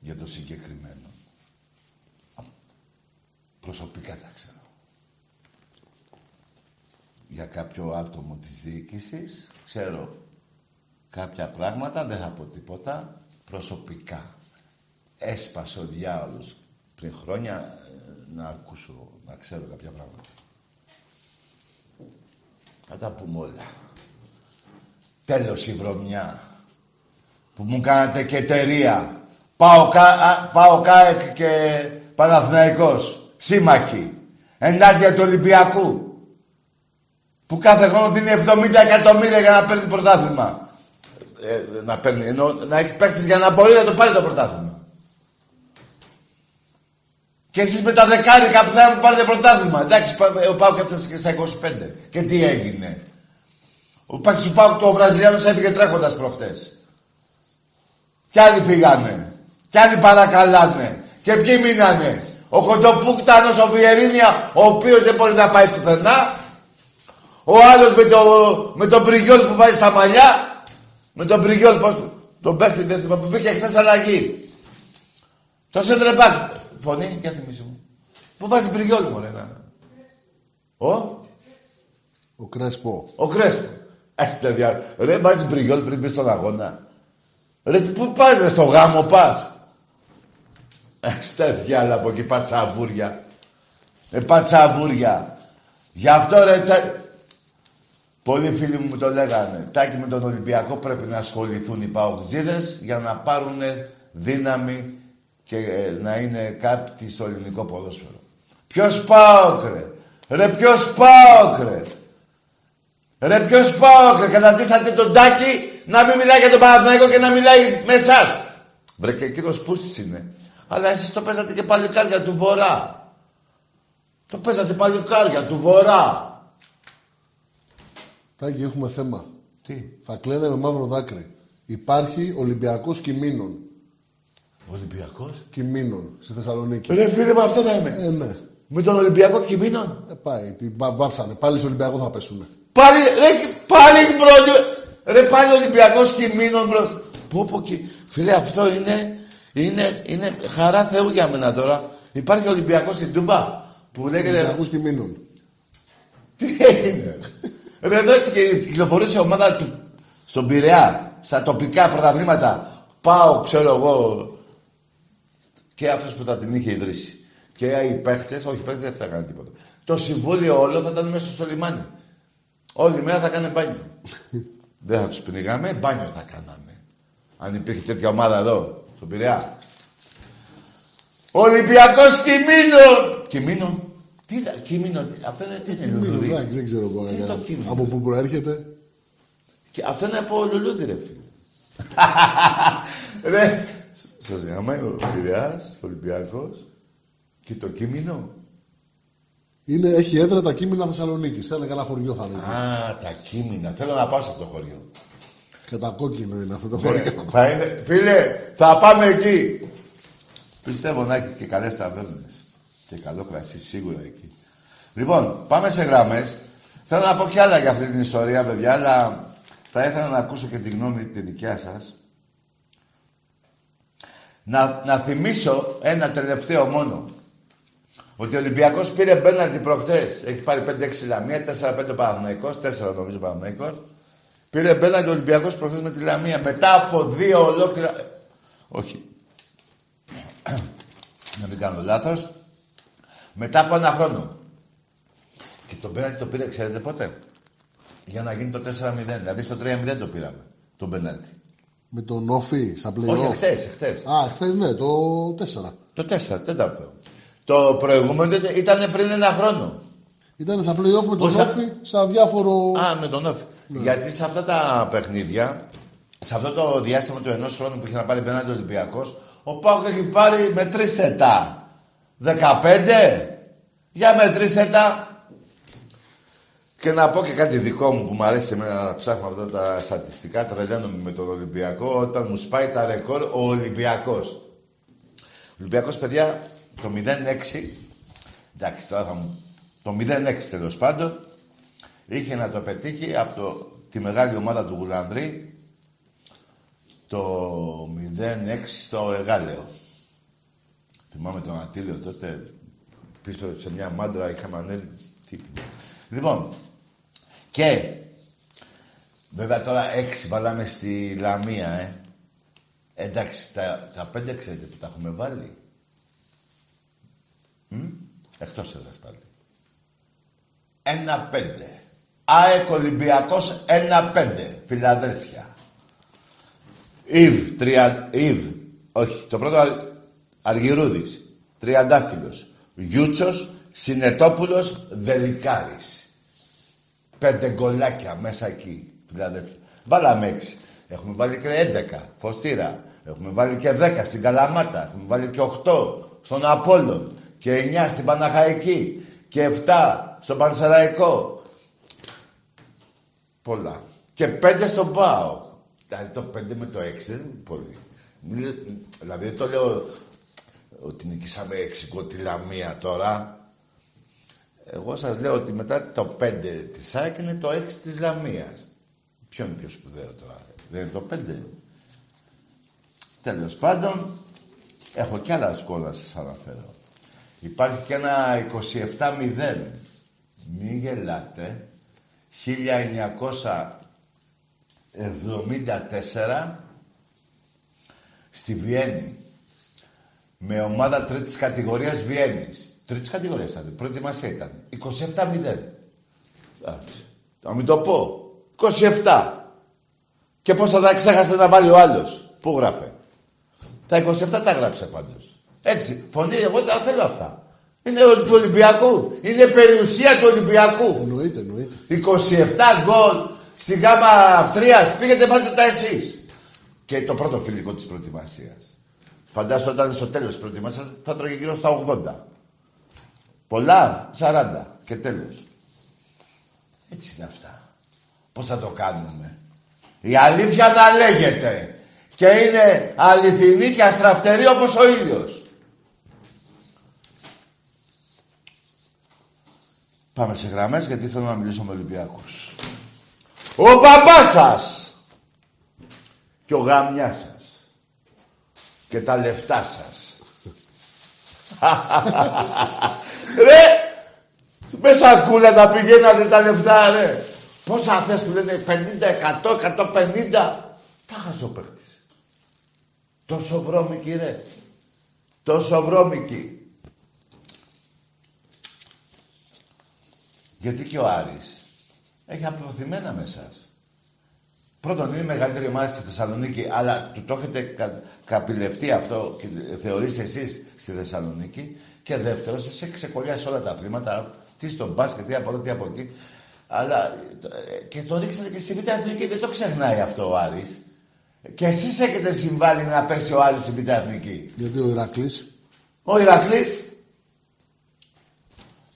Για το συγκεκριμένο. Α, Προσωπικά τα ξέρω. για κάποιο άτομο της διοίκησης. Ξέρω κάποια πράγματα, δεν θα πω τίποτα, προσωπικά. Έσπασε ο διάολος πριν χρόνια ε, να ακούσω, να ξέρω κάποια πράγματα. Θα τα πούμε όλα. Τέλος η βρωμιά που μου κάνατε και εταιρεία. Πάω, κα, α, πάω ΚΑΕΚ και Παναθηναϊκός. Σύμμαχοι. Ενάντια του Ολυμπιακού. Που κάθε χρόνο δίνει 70 εκατομμύρια για να παίρνει πρωτάθλημα. Ε, να παίρνει, ενώ να έχει παίξει για να μπορεί να το πάρει το πρωτάθλημα. Και εσείς με τα δεκάρικα που θα πάρετε πρωτάθλημα. Εντάξει, ο Πάουκ έφτασε και στα 25. Και τι έγινε. Ο Πάκης του Πάουκ το Βραζιλιάνος έφυγε τρέχοντας προχτές. Κι άλλοι πήγανε. Κι άλλοι παρακαλάνε. Και ποιοι μείνανε. Ο Κοντοπούκτανος, ο Βιερίνια, ο οποίος δεν μπορεί να πάει πουθενά. Ο άλλος με, το, με τον Πριγιόλ που βάζει στα μαλλιά. Με τον Πριγιόλ, πώς, τον παίχτη δεν θυμάμαι, που πήγε χθες αλλαγή. Το Σέντρεμπακ. Φωνή, και θυμίσου μου. Πού βάζει Πριγιόλ, μωρέ, να. Ο,
Ο Κρέσπο.
ο Κρέσπο. Έστε δια... Ρε, βάζεις Πριγιόλ πριν μπεις στον αγώνα. Ρε, πού πας, ρε, στο γάμο πας. Έστε διάλα από εκεί, πατσαβούρια. Ε, πατσαβούρια. Γι' αυτό, ρε, τε... Πολλοί φίλοι μου το λέγανε. Τάκι με τον Ολυμπιακό πρέπει να ασχοληθούν οι παοκτζίδες για να πάρουν δύναμη και ε, να είναι κάτι στο ελληνικό ποδόσφαιρο. Ποιος ΠΑΟΚ ρε; Ρε ποιος ΠΑΟΚ ρε; Ρε ποιος ΠΑΟΚ ρε; Καταντήσατε τον Τάκη να μην μιλάει για τον Παναθηναϊκό και να μιλάει με εσάς. Βρε και εκείνος πούστης είναι. Αλλά εσείς το παίζατε και παλικάρια του Βορρά. Το παίζατε παλικάρια του Βορρά.
Τάκη, έχουμε θέμα.
Τι;
Θα κλαίνε με μαύρο δάκρυ. Υπάρχει Ολυμπιακός Κιμίνων.
Ολυμπιακός;
Κιμίνων στη Θεσσαλονίκη.
Ρε φίλε με αυτό θα είμαι.
Ε, ναι.
Με τον Ολυμπιακό Κυμίνων.
Ε, πάει. Την βα- βάψανε. Πάλι στο Ολυμπιακό θα πέσουνε.
Πάλι, ρε, πάλι bro, ρε πάλι Ολυμπιακός Κυμίνων bro. Πω πω και, φίλε αυτό είναι, είναι, είναι χαρά Θεού για μένα τώρα. Υπάρχει Ολυμπιακός στην Τούμπα που λέγεται,
Ολυμπιακός Κυμίνων.
τι έγινε; ρε εδώ έτσι και κυκλοφορούσε η ομάδα του στον Πειραιά, στα τοπικά πρωταθλήματα. Πάω, ξέρω εγώ, και αυτός που θα την είχε ιδρύσει. Και οι παίχτες, όχι οι παίχτες δεν θα έκαναν τίποτα. Το συμβούλιο όλο θα ήταν μέσα στο λιμάνι. Όλη μέρα θα έκανε μπάνιο. δεν θα τους πνιγάμε, μπάνιο θα κάναμε. Αν υπήρχε τέτοια ομάδα εδώ, στον Πειραιά. Ολυμπιακός Κιμίνο! Κιμίνο. Τι είναι, Κιμίνο, αυτό είναι, τι είναι,
Κιμίνων,
λουλούδι;
εντάξει, δεν ξέρω εγώ.
Τι είναι
ε,
το Κιμίνο;
Από πού προέρχεται;
Και αυτό είναι από λουλούδι, ρε φίλε. ρε, σας γαμάει ο Πειραιάς, ο Ολυμπιακός και το Κίμινο.
Είναι, έχει έδρα τα Κίμινα Θεσσαλονίκης. Σε ένα καλά χωριό θα λέγει.
Α, τα Κίμινα. Θέλω να πάω σε αυτό το χωριό.
Κατακόκκινο είναι αυτό το
Ναι,
χωριό.
θα είναι, φίλε, θα πάμε εκεί. Πιστεύω να έχει και καλές ταβέρνες. Και καλό κρασί σίγουρα εκεί. Λοιπόν, πάμε σε γραμμές. Θέλω να πω κι άλλα για αυτή την ιστορία, παιδιά, αλλά θα ήθελα να ακούσω και τη γνώμη τη δικιά σας. Να, να θυμίσω ένα τελευταίο μόνο. Ότι ο Ολυμπιακός πήρε μπέναλτι προχτές. Έχει πάρει 5-6 Λαμία, 4-5 Παναθυναϊκό, 4 νομίζω Παναθυναϊκό. Πήρε μπέναλτι ο Ολυμπιακός προχτέ με τη Λαμία. Μετά από δύο ολόκληρα. ε, Όχι. να μην κάνω λάθος. Μετά από ένα χρόνο. Και το μπέναλτι το πήρε, ξέρετε πότε; Για να γίνει το 4-0. Δηλαδή στο 3-0 το πήραμε. Το μπέναλτι.
Με τον Όφη στα
Όχι,
play-off.
εχθές, εχθές.
Α, χθε ναι, το 4.
Το 4, τέταρτο. Το προηγούμενο ήταν πριν ένα χρόνο.
Ήταν στα play-off με τον
Πόσα-
Όφη σαν διάφορο.
Α, με τον Όφη. Γιατί σε αυτά τα παιχνίδια, σε αυτό το διάστημα του ενός χρόνου που είχε να πάρει πέναντι ο Ολυμπιακός, ο Πάουκ έχει πάρει με τρεις θετά. 15. Για μετρήστε τα. Και να πω και κάτι δικό μου που μου αρέσει εμένα να ψάχνω αυτά τα στατιστικά, τρελαίνομαι με τον Ολυμπιακό, όταν μου σπάει τα ρεκόρ ο Ολυμπιακός. Ο Ολυμπιακός, παιδιά, το 0-6, εντάξει τώρα θα μου... Το 0-6 τέλος πάντων, είχε να το πετύχει από το, τη μεγάλη ομάδα του Γουλανδρή το 0-6 στο Εγάλεο. Θυμάμαι τον Ατήλιο τότε, πίσω σε μια μάντρα είχαμε ανέβει. Τι- Λοιπόν, Και βέβαια τώρα έξι βάλαμε στη Λαμία, ε. Εντάξει, τα, τα πέντε ξέρετε που τα έχουμε βάλει. Μ; Εκτός έδρας πάλι. Ένα πέντε. ΑΕΚ Ολυμπιακός ένα πέντε. Φιλαδέλφια. Ιβ, τρια... Ιβ. Όχι, το πρώτο Αρ... Αργυρούδης. Τριαντάφυλλος. Γιούτσος, Συνετόπουλος, Δελικάρης. Πέντε γκολάκια μέσα εκεί, φιλαδέλφια. Βάλαμε έξι. Έχουμε βάλει και έντεκα, Φωστήρα. Έχουμε βάλει και δέκα στην Καλαμάτα. Έχουμε βάλει και οχτώ στον Απόλλων. Και εννιά στην Παναχαϊκή. Και εφτά στον Πανσεραϊκό. Πολλά. Και πέντε στον ΠΑΟ. Δηλαδή το πέντε με το έξι δεν είναι πολύ. Δηλαδή δεν το λέω ότι νικήσαμε έξι τη Λαμία τώρα. Εγώ σας λέω ότι μετά το πέντε της ΑΕΚ είναι το έξι της Λαμίας. Ποιο είναι πιο σπουδαίο τώρα. Δεν είναι το πέντε. Τέλος πάντων, έχω κι άλλα σκόλα σας αναφέρω. Υπάρχει και ένα 27-0. Μην γελάτε. 1974 στη Βιέννη. Με ομάδα τρίτης κατηγορίας Βιέννης. Τρίτης κατηγορίας ήταν. Προετοιμασία ήταν. 27-0. Θα μην το πω. 27. Και πόσα θα ξέχασε να βάλει ο άλλος. Πού γράφε. Τα 27 τα γράψε πάντως. Έτσι. Φωνή, εγώ τα θέλω αυτά. Είναι του Ολυμπιακού. Είναι περιουσία του Ολυμπιακού.
Εννοείται, εννοείται.
27 γκολ στην γάμα Αυστρίας. Πήγαινε πάτε τα εσείς. Και το πρώτο φιλικό της προετοιμασίας. Φαντάζομαι όταν στο τέλος της προετοιμασίας θα τρώγε γύρω στα 80. Πολλά, 40 και τέλος. Έτσι είναι αυτά. Πώς θα το κάνουμε. Η αλήθεια να λέγεται. Και είναι αληθινή και αστραφτερή όπως ο ήλιος. Πάμε σε γραμμές γιατί θέλω να μιλήσω με Ολυμπιακούς. Ο παπάς σας και ο γαμιάς σας και τα λεφτά σας. ρε, μέσα κούλα τα πηγαίνατε τα λεφτά, ρε. Πόσα θες που λένε 50, 100, 150. Τα χαζό παίχτης. Τόσο βρώμικη, ρε. Τόσο βρώμικη. Γιατί και ο Άρης έχει αποθυμένα με εσάς. Πρώτον, είναι η μεγαλύτερη ομάδα στη Θεσσαλονίκη, αλλά του το έχετε κα, καπηλευτεί αυτό και θεωρείτε εσείς στη Θεσσαλονίκη. Και δεύτερον, σας έχει ξεκολλιάσει όλα τα αθλήματα, τι στο μπάσκετ, τι από εδώ, τι από εκεί. Αλλά ε, και το ρίξατε και στη Β' Εθνική, δεν το ξεχνάει αυτό ο Άρης. Και εσείς έχετε συμβάλει να πέσει ο Άρης στη Β' Εθνική.
Γιατί ο Ηρακλής.
Ο Ηρακλής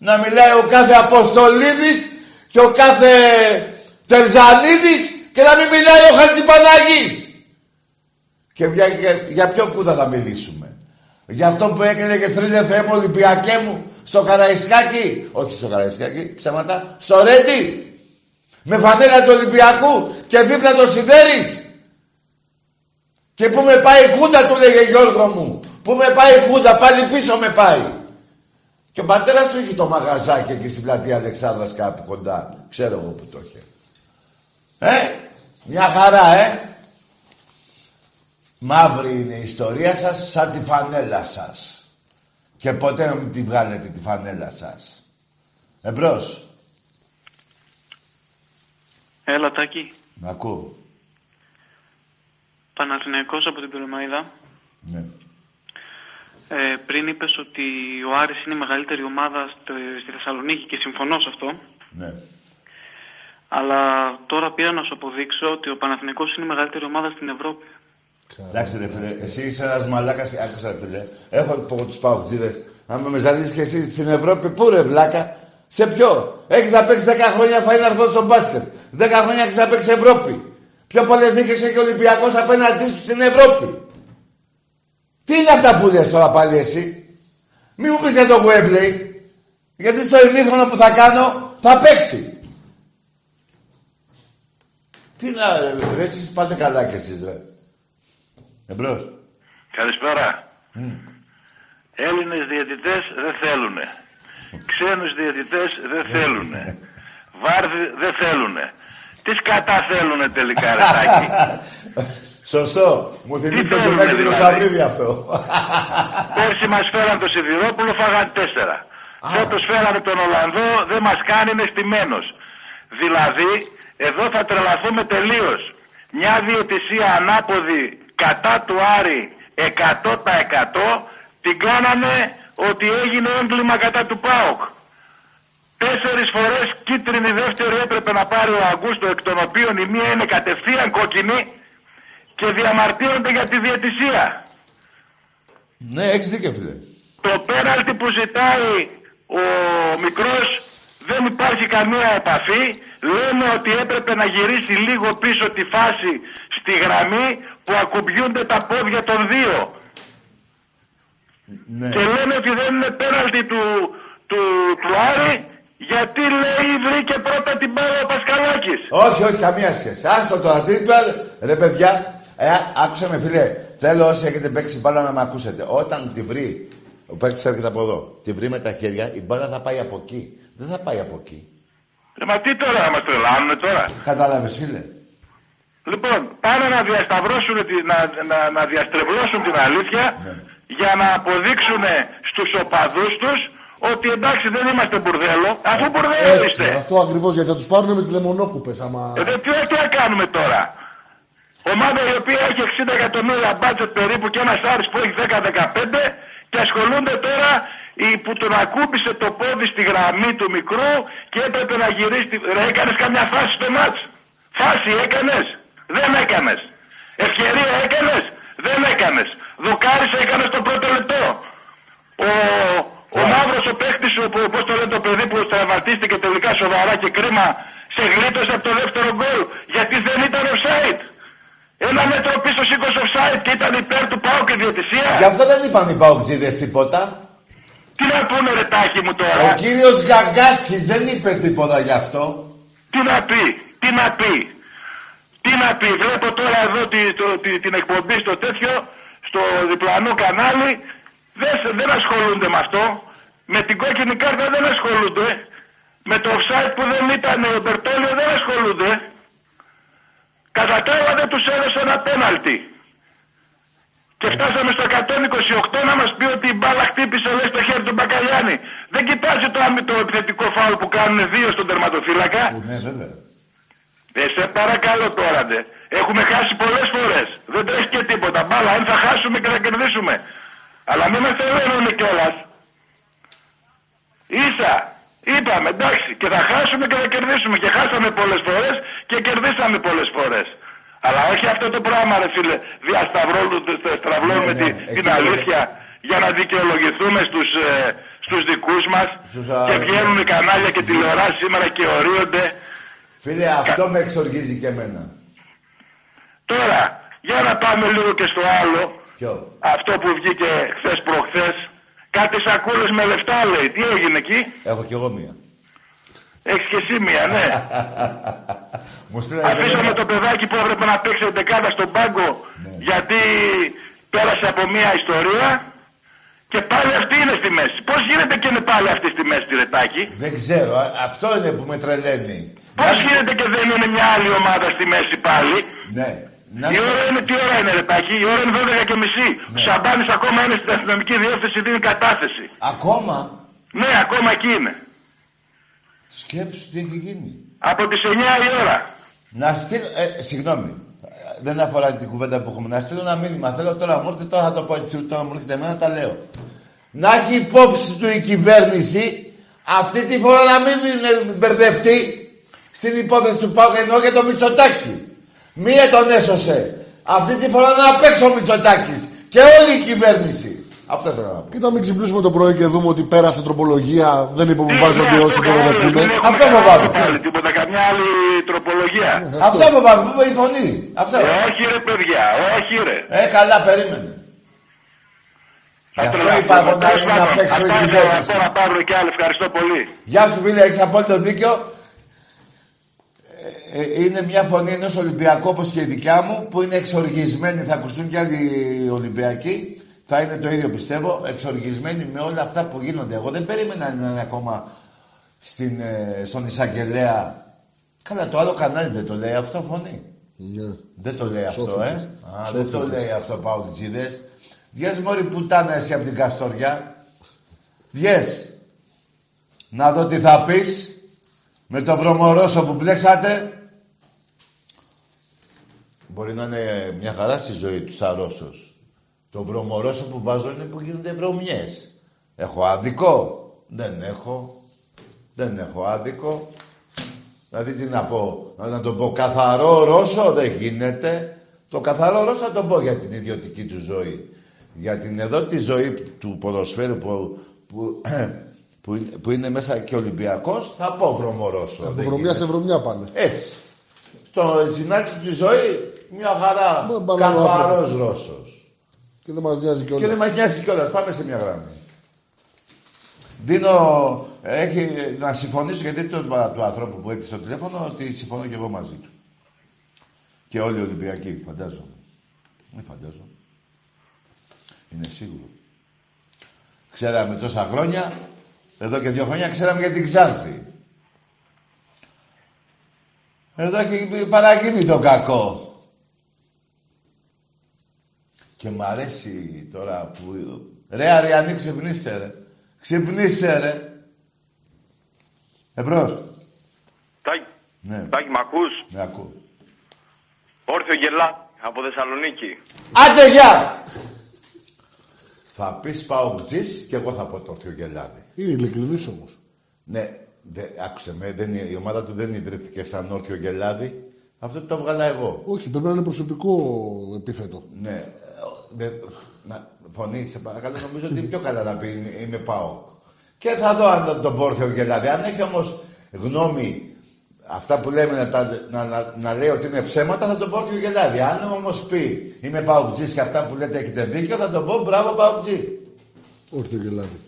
να μιλάει ο κάθε Αποστολίδης και ο κάθε Τερζανίδης και να μην μιλάει ο Χατζηπαναγής. Και για, για, για ποιο κούδα θα μιλήσουμε. Για αυτό που έκανε και θρύλε Θεέ μου Ολυμπιακέ μου στο Καραϊσκάκι. Όχι στο Καραϊσκάκι, ψέματα. Στο Ρέντι. Με φανέλα του Ολυμπιακού και δίπλα το Σιδέρης. Και που με πάει η Χούντα του λέγε Γιώργο μου. Που με πάει η Χούντα, πάλι πίσω με πάει. Και ο πατέρας του είχε το μαγαζάκι εκεί στην πλατεία Αλεξάνδρας κάπου κοντά. Ξέρω εγώ που το είχε. Ε, μια χαρά, ε. Μαύρη είναι η ιστορία σας σαν τη φανέλα σας. Και ποτέ να μην τη βγάλετε τη φανέλα σας. Εμπρός.
Έλα, Τάκη.
Μ' ακούω.
Παναθηναϊκός από την Πυρομαϊδά.
Ναι.
Ε, πριν είπες ότι ο Άρης είναι η μεγαλύτερη ομάδα στο, στη Θεσσαλονίκη και συμφωνώ σε αυτό.
Ναι.
Αλλά τώρα πήρα να σου αποδείξω ότι ο Παναθηναϊκός είναι η μεγαλύτερη ομάδα στην Ευρώπη.
Εντάξει ρε φίλε, εσύ είσαι ένας μαλάκας, άκουσα ρε φίλε. Έχω από τους παουτζίδες. Αν με ζαλίζεις και εσύ στην Ευρώπη, πού ρε βλάκα; Σε ποιο; Έχεις να παίξεις 10 χρόνια φάει να στο μπάσκετ. 10 χρόνια έχεις να παίξεις Ευρώπη. Πιο πολλές νίκες έχει ο Ολυμπιακός απέναντί σου στην Ευρώπη. Τι είναι αυτά που λες τώρα πάλι εσύ; Μη μου πεις για το Webley. Γιατί στο ημίχρονο που θα κάνω θα παίξει. Τι να ρε, ρε εσείς πάτε καλά κι εσείς ρε. Εμπρός.
Καλησπέρα. Έλληνες διαιτητές δεν θέλουνε. Ξένους διαιτητές δεν θέλουνε.
Βάρ δε- δεν θέλουνε. Τις σκατά θέλουνε τελικά, ρε Τάκη.
Σωστό. Μου θυμίζει το
θέλουμε
κομμάτι του
δηλαδή.
Σαβρίδη αυτό.
Πέρσι μας φέραν το Σιδηρόπουλο, φάγαν τέσσερα. Φέτος φέρανε τον Ολλανδό, δεν μας κάνει, είναι στημένος. Δηλαδή, εδώ θα τρελαθούμε τελείως. Μια διαιτησία ανάποδη κατά του Άρη 100% την κάνανε ότι έγινε έγκλημα κατά του ΠΑΟΚ. Τέσσερις φορές κίτρινη δεύτερη έπρεπε να πάρει ο Αγκούστο, εκ των οποίων η μία είναι κατευθείαν κόκκινη και διαμαρτύρονται για τη διαιτησία.
ναι, έχεις δίκιο, φίλε.
Το πέναλτι που ζητάει ο μικρός δεν υπάρχει καμία επαφή. Λένε ότι έπρεπε να γυρίσει λίγο πίσω τη φάση στη γραμμή που ακουμπιούνται τα πόδια των δύο.
Ναι.
Και λένε ότι δεν είναι πέναλτι του, του, του Άρη γιατί λέει βρήκε πρώτα την μπάλα ο Πασκαλάκης.
Όχι, όχι, καμία σχέση. Άστο τώρα, τι είπε, ρε παιδιά. Ε, άκουσα με φίλε, θέλω όσοι έχετε παίξει μπάλα να με ακούσετε. Όταν τη βρει, ο παίκτης έρχεται από εδώ, τη βρει με τα χέρια, η μπάλα θα πάει από εκεί. Δεν θα πάει από εκεί.
Ε, μα τι τώρα να μας τρελάνουνε τώρα.
Κατάλαβες, φίλε.
Λοιπόν, πάνε να διασταυρώσουν, τη- να, να, να διαστρεβλώσουν την αλήθεια για να αποδείξουν στους οπαδούς τους ότι εντάξει δεν είμαστε μπουρδέλο, αφού μπουρδέλο
Έτσι,
είστε.
αυτό ακριβώς γιατί θα τους πάρουν με τις λεμονόκουπες. Άμα...
Ε, δε- τι, τι να κάνουμε τώρα; Ομάδα η οποία έχει 60 εκατομμύρια μπάτζετ περίπου και ένας Άρης που έχει 10-15 και ασχολούνται τώρα η, που τον ακούμπησε το πόδι στη γραμμή του μικρού και έπρεπε να γυρίσει. τη- Ρε, έκανες καμιά φάση στο μάτς. Φάση έκανες. Δεν έκανες. Ευκαιρία έκανες. Δεν έκανες. Δοκάρισε έκανες το πρώτο λεπτό. Ο, ο Μαύρος ο παίχτης σου, που, πώς το λένε το παιδί που τραυματίστηκε τελικά σοβαρά και κρίμα, σε γλίτωσε από το δεύτερο γκολ γιατί δεν ήταν offside. Ένα μέτρο πίσω σήκωσε offside και ήταν υπέρ του πάω και διαιτησία.
Γι' αυτό δεν είπαν οι παοκτζίδες τίποτα.
Τι να πούνε ρε τάχη μου
Ο
τώρα.
κύριος Γκαγκάτσης δεν είπε τίποτα γι' αυτό.
Τι να πει, τι να πει. Τι να πει, βλέπω τώρα εδώ τη, το, τη- την εκπομπή στο τέτοιο, στο διπλανό κανάλι, δεν, σε- δεν ασχολούνται με αυτό. Με την κόκκινη κάρτα δεν ασχολούνται. Με το offside που δεν ήταν ο Μπερτόλιο δεν ασχολούνται. Κατά τα άλλα δεν τους έδωσε ένα πέναλτι. Και φτάσαμε στο 128 να μας πει ότι η μπάλα χτύπησε λέει στο χέρι του Μπακαλιάνη. Δεν κοιτάζει το, άμυ- το επιθετικό φάουλ που κάνουν δύο στον τερματοφύλακα.
Ναι, βέβαια.
Ε, σε παρακαλώ τώρα, ντε. Έχουμε χάσει πολλές φορές. Δεν τρέχει και τίποτα. Μπάλα, αν θα χάσουμε και θα κερδίσουμε. Αλλά μην μας τρελαίνουν κιόλας. Ίσα. Είπαμε, εντάξει, και θα χάσουμε και θα κερδίσουμε. Και χάσαμε πολλές φορές και κερδίσαμε πολλές φορές. Αλλά όχι αυτό το πράγμα, ρε φίλε. Διασταυρώνουμε στραβλώνουμε
Ναι,
τη-
ναι,
την
εκεί
αλήθεια για να δικαιολογηθούμε στους, ε, στους δικούς μας.
Στους,
και
α,
βγαίνουν οι κανάλια και τηλεοράσεις σήμερα και ορίονται.
Φίλε, αυτό με εξοργίζει και εμένα.
Τώρα, για να πάμε λίγο και στο άλλο.
Ποιο;
Αυτό που βγήκε χθες προχθές. Κάτι σακούλες με λεφτά λέει. Τι έγινε εκεί;
Έχω κι εγώ μία.
Έχεις και εσύ μία, ναι.
Μου στείλανε και
Αφήσαμε
εμένα.
το παιδάκι που έπρεπε να παίξει δεκάδα στον πάγκο γιατί πέρασε από μία ιστορία και πάλι αυτή είναι στη μέση. Πώς γίνεται και είναι πάλι αυτή στη μέση, Ρετάκη;
Δεν ξέρω. α- Αυτό είναι που με τρελαίνει. Να
Πώς
σου-
γίνεται και δεν είναι μια άλλη ομάδα στη μέση πάλι;
Ναι. Να
Η
σου-
ώρα είναι, τι ώρα είναι Ρετάκη, η ώρα είναι 12 και μισή. Ο Σαμπάνης ακόμα είναι στην αστυνομική διεύθυνση, δίνει κατάθεση.
Ακόμα;
Ναι, ακόμα εκεί είναι.
Σκέψου τι έχει γίνει.
Από τις 9 η ώρα.
Να στείλω. Ε, συγγνώμη. Ε, Δεν αφορά την κουβέντα που έχουμε. Να στείλω ένα μήνυμα. Θέλω τώρα μου έρθει, τώρα θα το πω έτσι. Τώρα μου έρχεται εμένα, τα λέω. Να έχει υπόψη του η κυβέρνηση αυτή τη φορά να μην είναι- μπερδευτεί στην υπόθεση του Πάου ενώ για το Μητσοτάκη. Μία τον έσωσε. Αυτή τη φορά να παίξει ο Μητσοτάκης και όλη η κυβέρνηση. Αυτό θέλω να πω.
Κοίτα, μην ξυπνήσουμε το πρωί και δούμε ότι πέρασε τροπολογία, δεν υποβιβάζονται
Ναι,
όσοι
αυτό
δεν
κανένα,
δεχούνε.
δεν έχουμε
Αυτό
κανένα
φοβάμαι.
πάλι τίποτα, καμιά άλλη τροπολογία.
Αυτό φοβάμαι, που είπε η φωνή. Αυτό.
Ε, όχι ρε παιδιά, όχι ρε.
Ε, καλά, περίμενε.
Θα
Γι' αυτό
τρελαθούμε.
είπα εγώ να
Τέλος
είναι
πάντων,
απ' έξω η
αυτά είναι
κυβέρνηση.
Τώρα Παύλο και άλλοι, ευχαριστώ πολύ.
Γεια σου φίλε, έχεις απόλυτο δίκιο. Ε, ε, είναι μια φωνή ενός Ολυμπιακού όπως και η δικιά μου που είναι εξοργισμένη, θα ακουστούν και άλλοι Ολυμπιακοί. Θα είναι το ίδιο πιστεύω, εξοργισμένοι με όλα αυτά που γίνονται. Εγώ δεν περίμενα να είναι ακόμα στην, ε, στον Ισαγγελέα. Καλά, το άλλο κανάλι δεν το λέει αυτό, φωνή.
Ναι.
Δεν το λέει αυτό,
Σώθηκες.
ε. Α, δεν το
Σώθηκες.
λέει αυτό, Παουτζίδες. Βγες μόλι πουτάνα εσύ από την Καστοριά. Βγες. Να δω τι θα πεις. Με το βρωμορόσο που μπλέξατε. Μπορεί να είναι μια χαρά στη ζωή τους αρρώσος. Το βρωμορόσο που βάζω είναι που γίνονται βρωμιές. Έχω άδικο. Δεν έχω. Δεν έχω άδικο. Δηλαδή τι να πω, να, να το πω καθαρό Ρώσο δεν γίνεται. Το καθαρό Ρώσο θα το πω για την ιδιωτική του ζωή. Για την εδώ τη ζωή του ποδοσφαίρου που, που, που, είναι- που είναι μέσα και Ολυμπιακός θα πω βρωμορώσο.
Από
δεν
βρωμιά
γίνεται.
σε βρωμιά πάνε.
Έτσι. Στο ζυνάκι τη ζωή μια χαρά
Μα, μπαλάνο
καθαρός
άνθρωπος.
Ρώσος.
Και δεν μας νοιάζει
Και δεν
κιόλα.
μας νοιάζει κιόλας. Πάμε σε μια γραμμή. Δίνω, έχει, να συμφωνήσω γιατί το είπα του ανθρώπου που έκλεισε το τηλέφωνο ότι συμφωνώ και εγώ μαζί του. Και όλοι οι Ολυμπιακοί, φαντάζομαι. Δεν φαντάζομαι. Είναι σίγουρο. Ξέραμε τόσα χρόνια, εδώ και δύο χρόνια ξέραμε για την Ξάνθη. Εδώ έχει παραγίνει το κακό. Και μ' αρέσει τώρα που... Ρε Αριανή, ξυπνήστε ρε. Ξυπνήστε ρε. Εμπρός.
Τάκη,
Ναι,
Τάκη, μ' ακούς;
με ακούω.
Όρθιο γελά από Θεσσαλονίκη.
Άντε, γεια! Θα πεις Παοκτζής και εγώ θα πω το Ορθιογελάδη.
Είναι ειλικρινής όμως.
Ναι, δε, άκουσε με, δεν, η ομάδα του δεν ιδρύθηκε σαν Όρθιο Γελάδη. Αυτό το έβγαλα εγώ.
Όχι, πρέπει να είναι προσωπικό επίθετο.
Ναι. Ε, δε, να, φωνή, σε παρακαλώ, νομίζω ότι είναι πιο καλά να πει είμαι, είμαι ΠΑΟΚ. Και θα δω αν τον Πόρθιο Γελάδη. Αν έχει όμως γνώμη αυτά που λέμε να, τα, να, να, να λέει ότι είναι ψέματα, θα τον Πόρθιο Γελάδη. Αν όμως πει είμαι ΠΑΟΚτζής και αυτά που λέτε έχετε δίκιο, θα τον πω μπράβο ΠΑΟΚτζή.
Όρθιο γελάδι.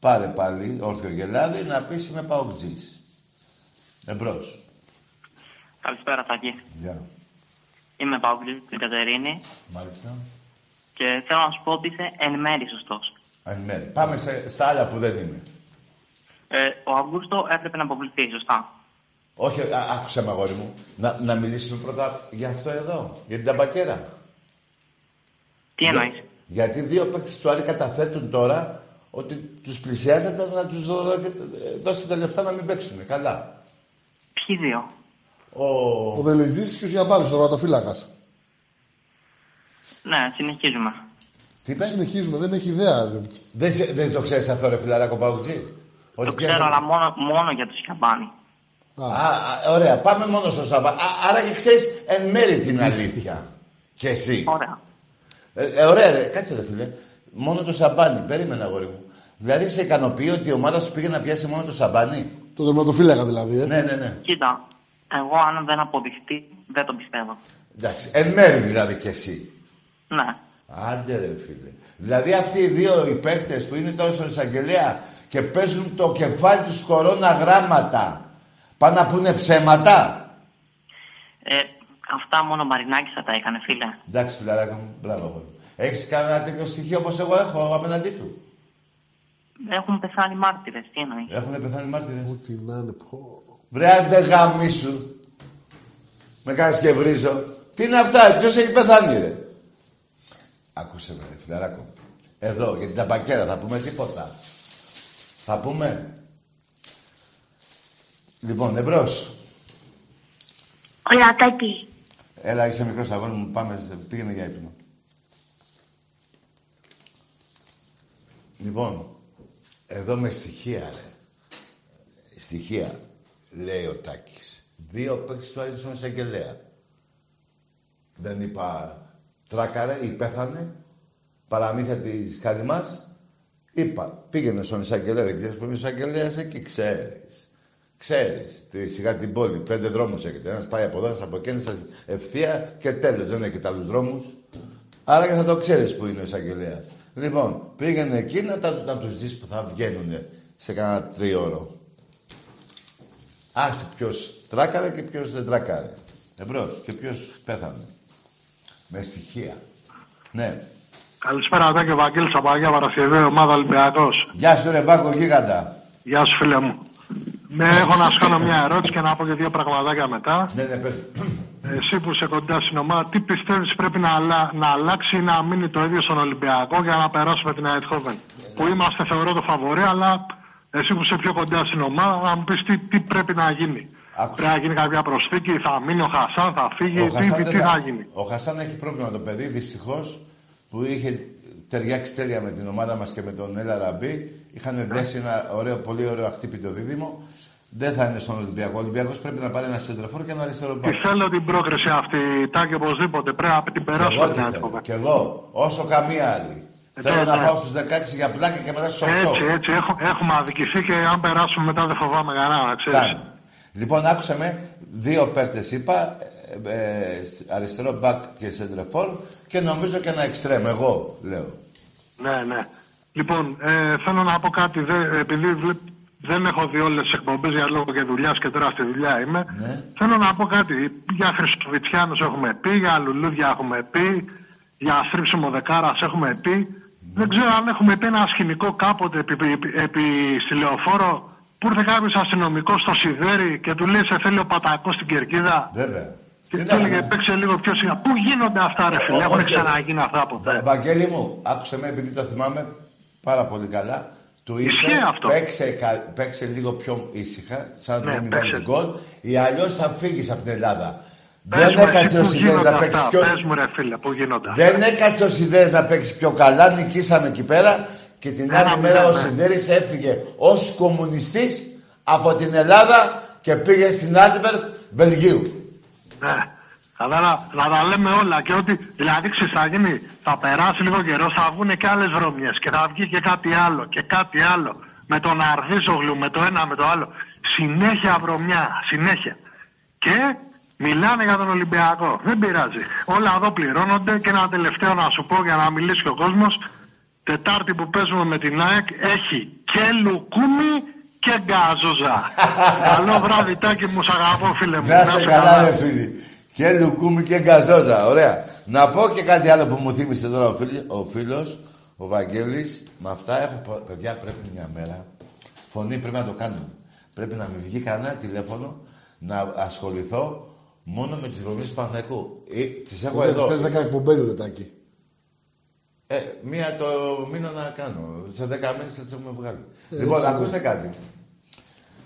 Πάρε πάλι όρθιο γελάδι να πεις είμαι ΠΑΟΚτζής. Εμπρός.
Καλησπέρα, Τάκη.
Γεια.
Είμαι Παύλης, την Κατερίνη
Μάλιστα.
και θέλω να σου πω ότι είσαι εν μέρη σωστός.
Αν μέρη. Πάμε σε, στα άλλα που δεν είμαι.
Ε, ο Αύγουστο έπρεπε να αποβληθεί, σωστά.
Όχι, α, άκουσα με αγόρι μου. Να, να μιλήσουμε πρώτα για αυτό εδώ. Για την ταμπακέρα.
Τι εννοείς;
Γιατί δύο παίκτες του Άρη καταθέτουν τώρα ότι τους πλησιάζετε να τους δω, ε, δώσετε λεφτά να μην παίξουν. Καλά.
Ποιοι δύο;
Ο...
Ο Δελεζής και ο Σιαμπάλης, ο τερματοφύλακα.
Ναι, συνεχίζουμε.
Τι
Δεν
είπες;
συνεχίζουμε, δεν έχει ιδέα. Δεν-
Δεν, σε- δεν το ξέρεις αυτό ρε φιλαράκο Παουτζή.
Το ξέρω, αλλά μόνο, μόνο για το Σιαμπάνι.
Α, α, ωραία, πάμε μόνο στο Σαμπά. Α, άρα και ξέρεις εν μέρη την αλήθεια. και εσύ.
Ωραία.
Ε, ε, ωραία, ρε, κάτσε ρε φίλε. Μόνο το σαμπάνι, περίμενα αγόρι μου. Δηλαδή σε ικανοποιεί ότι η ομάδα σου πήγε να πιάσει μόνο το σαμπάνι;
Το τερματοφύλακα δηλαδή, ε.
Ναι, ναι, ναι.
Κοίτα, εγώ αν δεν αποδειχτεί, δεν το πιστεύω.
Εντάξει, εν μέρη δηλαδή κι εσύ.
Ναι.
Άντε ρε φίλε. Δηλαδή αυτοί οι δύο οι παίκτες που είναι τώρα στον εισαγγελέα και παίζουν το κεφάλι τους κορώνα γράμματα. Πάνε να πούνε ψέματα.
Ε, αυτά μόνο ο Μαρινάκης θα τα έκανε, φίλε.
Εντάξει φιλαράκο μου, μπράβο αγόρι μου. Έχεις κανένα τέτοιο στοιχείο όπως εγώ έχω απέναντί του;
Έχουν πεθάνει μάρτυρες, τι εννοείς;
Έχουν πεθάνει μάρτυρες;
Ό,τι να είναι. πω.
Βρε άντε γαμίσου. Με κάνεις και βρίζω. Τι είναι αυτά, ποιος έχει πεθάνει ρε; Άκουσε με ρε φιλαράκο. Εδώ για την ταμπακέρα θα πούμε τίποτα. Θα πούμε. Λοιπόν, εμπρός.
Όλα Τάκη.
Έλα, είσαι μικρός αγόρι μου, πάμε, πήγαινε για ύπνο. Λοιπόν, εδώ με στοιχεία, ρε. Στοιχεία, λέει ο Τάκης. Δύο παίκτες του Άγιου στον εισαγγελέα. Δεν είπα τράκαρε ή πέθανε. Παραμύθια της Καλυμάς. Είπα, πήγαινε στον εισαγγελέα, δεν ξέρεις που είναι ο εισαγγελέας εκεί, ξέρεις. Ξέρεις, τη, σιγά την πόλη, πέντε δρόμους έχετε. Ένας πάει από εδώ, ένας από εκεί, ένας ευθεία και τέλος. Δεν έχετε άλλους δρόμους. Άρα και θα το ξέρεις που είναι ο εισαγγελέας. Λοιπόν, πήγαινε εκεί να, τα, να τους δεις που θα βγαίνουν σε κανένα τριώρο. Άσε ποιος τράκαρε και ποιος δεν τράκαρε. Εμπρός. Και ποιος πέθανε. Με στοιχεία. Ναι.
Καλησπέρα, Τάκη Βαγγέλης Σαπαγιά, Παρασκευή, ομάδα Ολυμπιακός.
Γεια σου ρε Βάκο γίγαντα.
Γεια σου φίλε μου. Ναι, έχω να σου κάνω μια ερώτηση και να πω και δύο πραγματάκια μετά.
Ναι, ναι, πες.
Εσύ που είσαι κοντά στην ομάδα, τι πιστεύεις πρέπει να, αλλα... να αλλάξει ή να μείνει το ίδιο στον Ολυμπιακό για να περάσουμε την Αιτχόβεν. Που είμαστε θεωρώ το φαβορή, αλλά εσύ που είσαι πιο κοντά στην ομάδα, να μου πεις τι, τι πρέπει να γίνει.
Άκουσα.
Πρέπει να γίνει κάποια προσθήκη, θα μείνει ο Χασάν, θα φύγει,
Ο
τι,
Χασάν,
τι,
δεν
τι
θα-
θα γίνει.
ο Χασάν έχει πρόβλημα το παιδί, δυστυχώς, που είχε ταιριάξει τέλεια με την ομάδα μας και με τον Έλα Ραμπή. Είχαν δέσει ένα ωραίο, πολύ ωραίο αχτύπητο δίδυμο. Δεν θα είναι στον Ολυμπιακό. Ο Ολυμπιακός πρέπει να πάρει ένα σεντρεφόρ και ένα αριστερό
Τι
μπακ.
θέλω την πρόκριση αυτή, Τάκη, οπωσδήποτε. Πρέπει να την
Και
περάσουμε
εγώ,
την
τι θέλω.
Αιτχόβεν.
και εγώ, όσο καμία άλλη.
Ε,
Θέλω
ναι,
να
ναι.
πάω στους 16 για πλάκα και μετά στους 8.
Έτσι, έτσι. Έχω, έχουμε αδικηθεί και αν περάσουμε μετά δεν φοβάμαι κανένα, ξέρεις.
Φτάνει. Λοιπόν, άκουσε με, δύο παίκτες είπα, ε, ε, αριστερό μπακ και σεντρεφόρ και νομίζω και ένα εξτρέμ, εγώ λέω.
Ναι, ναι. Λοιπόν, ε, θέλω να πω κάτι. Δε, επειδή βλέ- δεν έχω δει όλες τις εκπομπές για λόγω και δουλειάς και τώρα στη δουλειά είμαι.
Ναι.
Θέλω να πω κάτι. Για Χριστοβιτσιάνους έχουμε πει, για λουλούδια έχουμε πει, για στρίψιμο δεκάρας έχουμε πει. Δεν ξέρω αν έχουμε πει ένα σκηνικό κάποτε επί, επί, επί στη λεωφόρο που ήρθε κάποιος αστυνομικός στο Σιδέρι και του λέει: Σε θέλει ο Πατακός στην κερκίδα.
Βέβαια.
Και
Τι
του
να
έλεγε:
κάνουμε.
Παίξε λίγο πιο σιγά. Πού γίνονται αυτά, ρε φίλε,
Ω,
έχουν
όχι.
ξαναγίνει αυτά ποτέ.
Βα- Βαγγέλη μου, άκουσε με επειδή το θυμάμαι πάρα πολύ καλά. Του είπε,
Ισχύει αυτό.
παίξε, κα- παίξε λίγο πιο ήσυχα, σαν να
Ναι,
μην
παίξε.
βάλει γκολ, ή αλλιώς θα φύγεις από την Ελλάδα.
Πες
Δεν
μου, εσύ
έκατσε ο
που
Σιδέρης
γίνονται
να παίξει
αυτά.
πιο...
Πες μου ρε φίλε, πού γίνονται αυτά.
Δεν έκατσε ο Σιδέρης να παίξει πιο καλά, νικήσαμε εκεί πέρα και την
Ένα
άλλη μέρα
μηδέν,
ο
ναι.
Σιδέρης έφυγε ως κομμουνιστής από την Ελλάδα και πήγε στην Άντιβερ Βελγίου.
Ναι. Κατάλαβα, να τα λέμε όλα και ότι δηλαδή ξέρεις θα γίνει, θα περάσει λίγο καιρό, θα βγουν και άλλες βρωμιές και θα βγει και κάτι άλλο και κάτι άλλο με τον Αρδίζογλου, με το ένα, με το άλλο. Συνέχεια βρωμιά, συνέχεια. Και μιλάνε για τον Ολυμπιακό. Δεν πειράζει. Όλα εδώ πληρώνονται και ένα τελευταίο να σου πω για να μιλήσει και ο κόσμος. Τετάρτη που παίζουμε με την ΑΕΚ έχει και λουκούμι και γκάζοζα. Καλό βράδυ, Τάκη μου, σ' αγαπώ, φίλε μου.
Να είσαι καλά, ρε φίλοι. Και λουκούμι και γκαζόζα. Ωραία. Να πω και κάτι άλλο που μου θύμισε τώρα ο, φίλ, ο φίλος, ο Βαγγέλης. Με αυτά έχω... πο- Παιδιά, πρέπει μια μέρα. Φωνή πρέπει να το κάνουμε. Πρέπει να μην βγει κανένα τηλέφωνο να ασχοληθώ μόνο με τις βρωμίες του Παναθηναϊκού. Ε, τις έχω εδώ.
Θες 10 εκπομπές, ρε Τάκη.
Ε, μία το μήνα να κάνω. Σε 10 μήνες θα τις έχουμε βγάλει. λοιπόν,
έτσι,
ακούστε κάτι.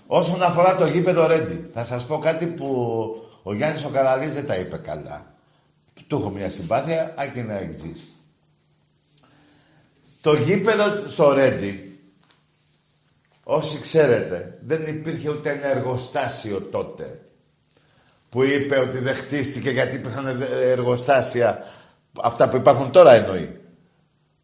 Όσον αφορά το γήπεδο Ρέντι, θα σας πω κάτι που ο Γιάννης ο Καραλής δεν τα είπε καλά. Του έχω μια συμπάθεια, αν και να εξής. Το γήπεδο στο Ρέντι, όσοι ξέρετε, δεν υπήρχε ούτε ένα εργοστάσιο τότε που είπε ότι δεν χτίστηκε γιατί υπήρχαν εργοστάσια αυτά που υπάρχουν τώρα εννοεί.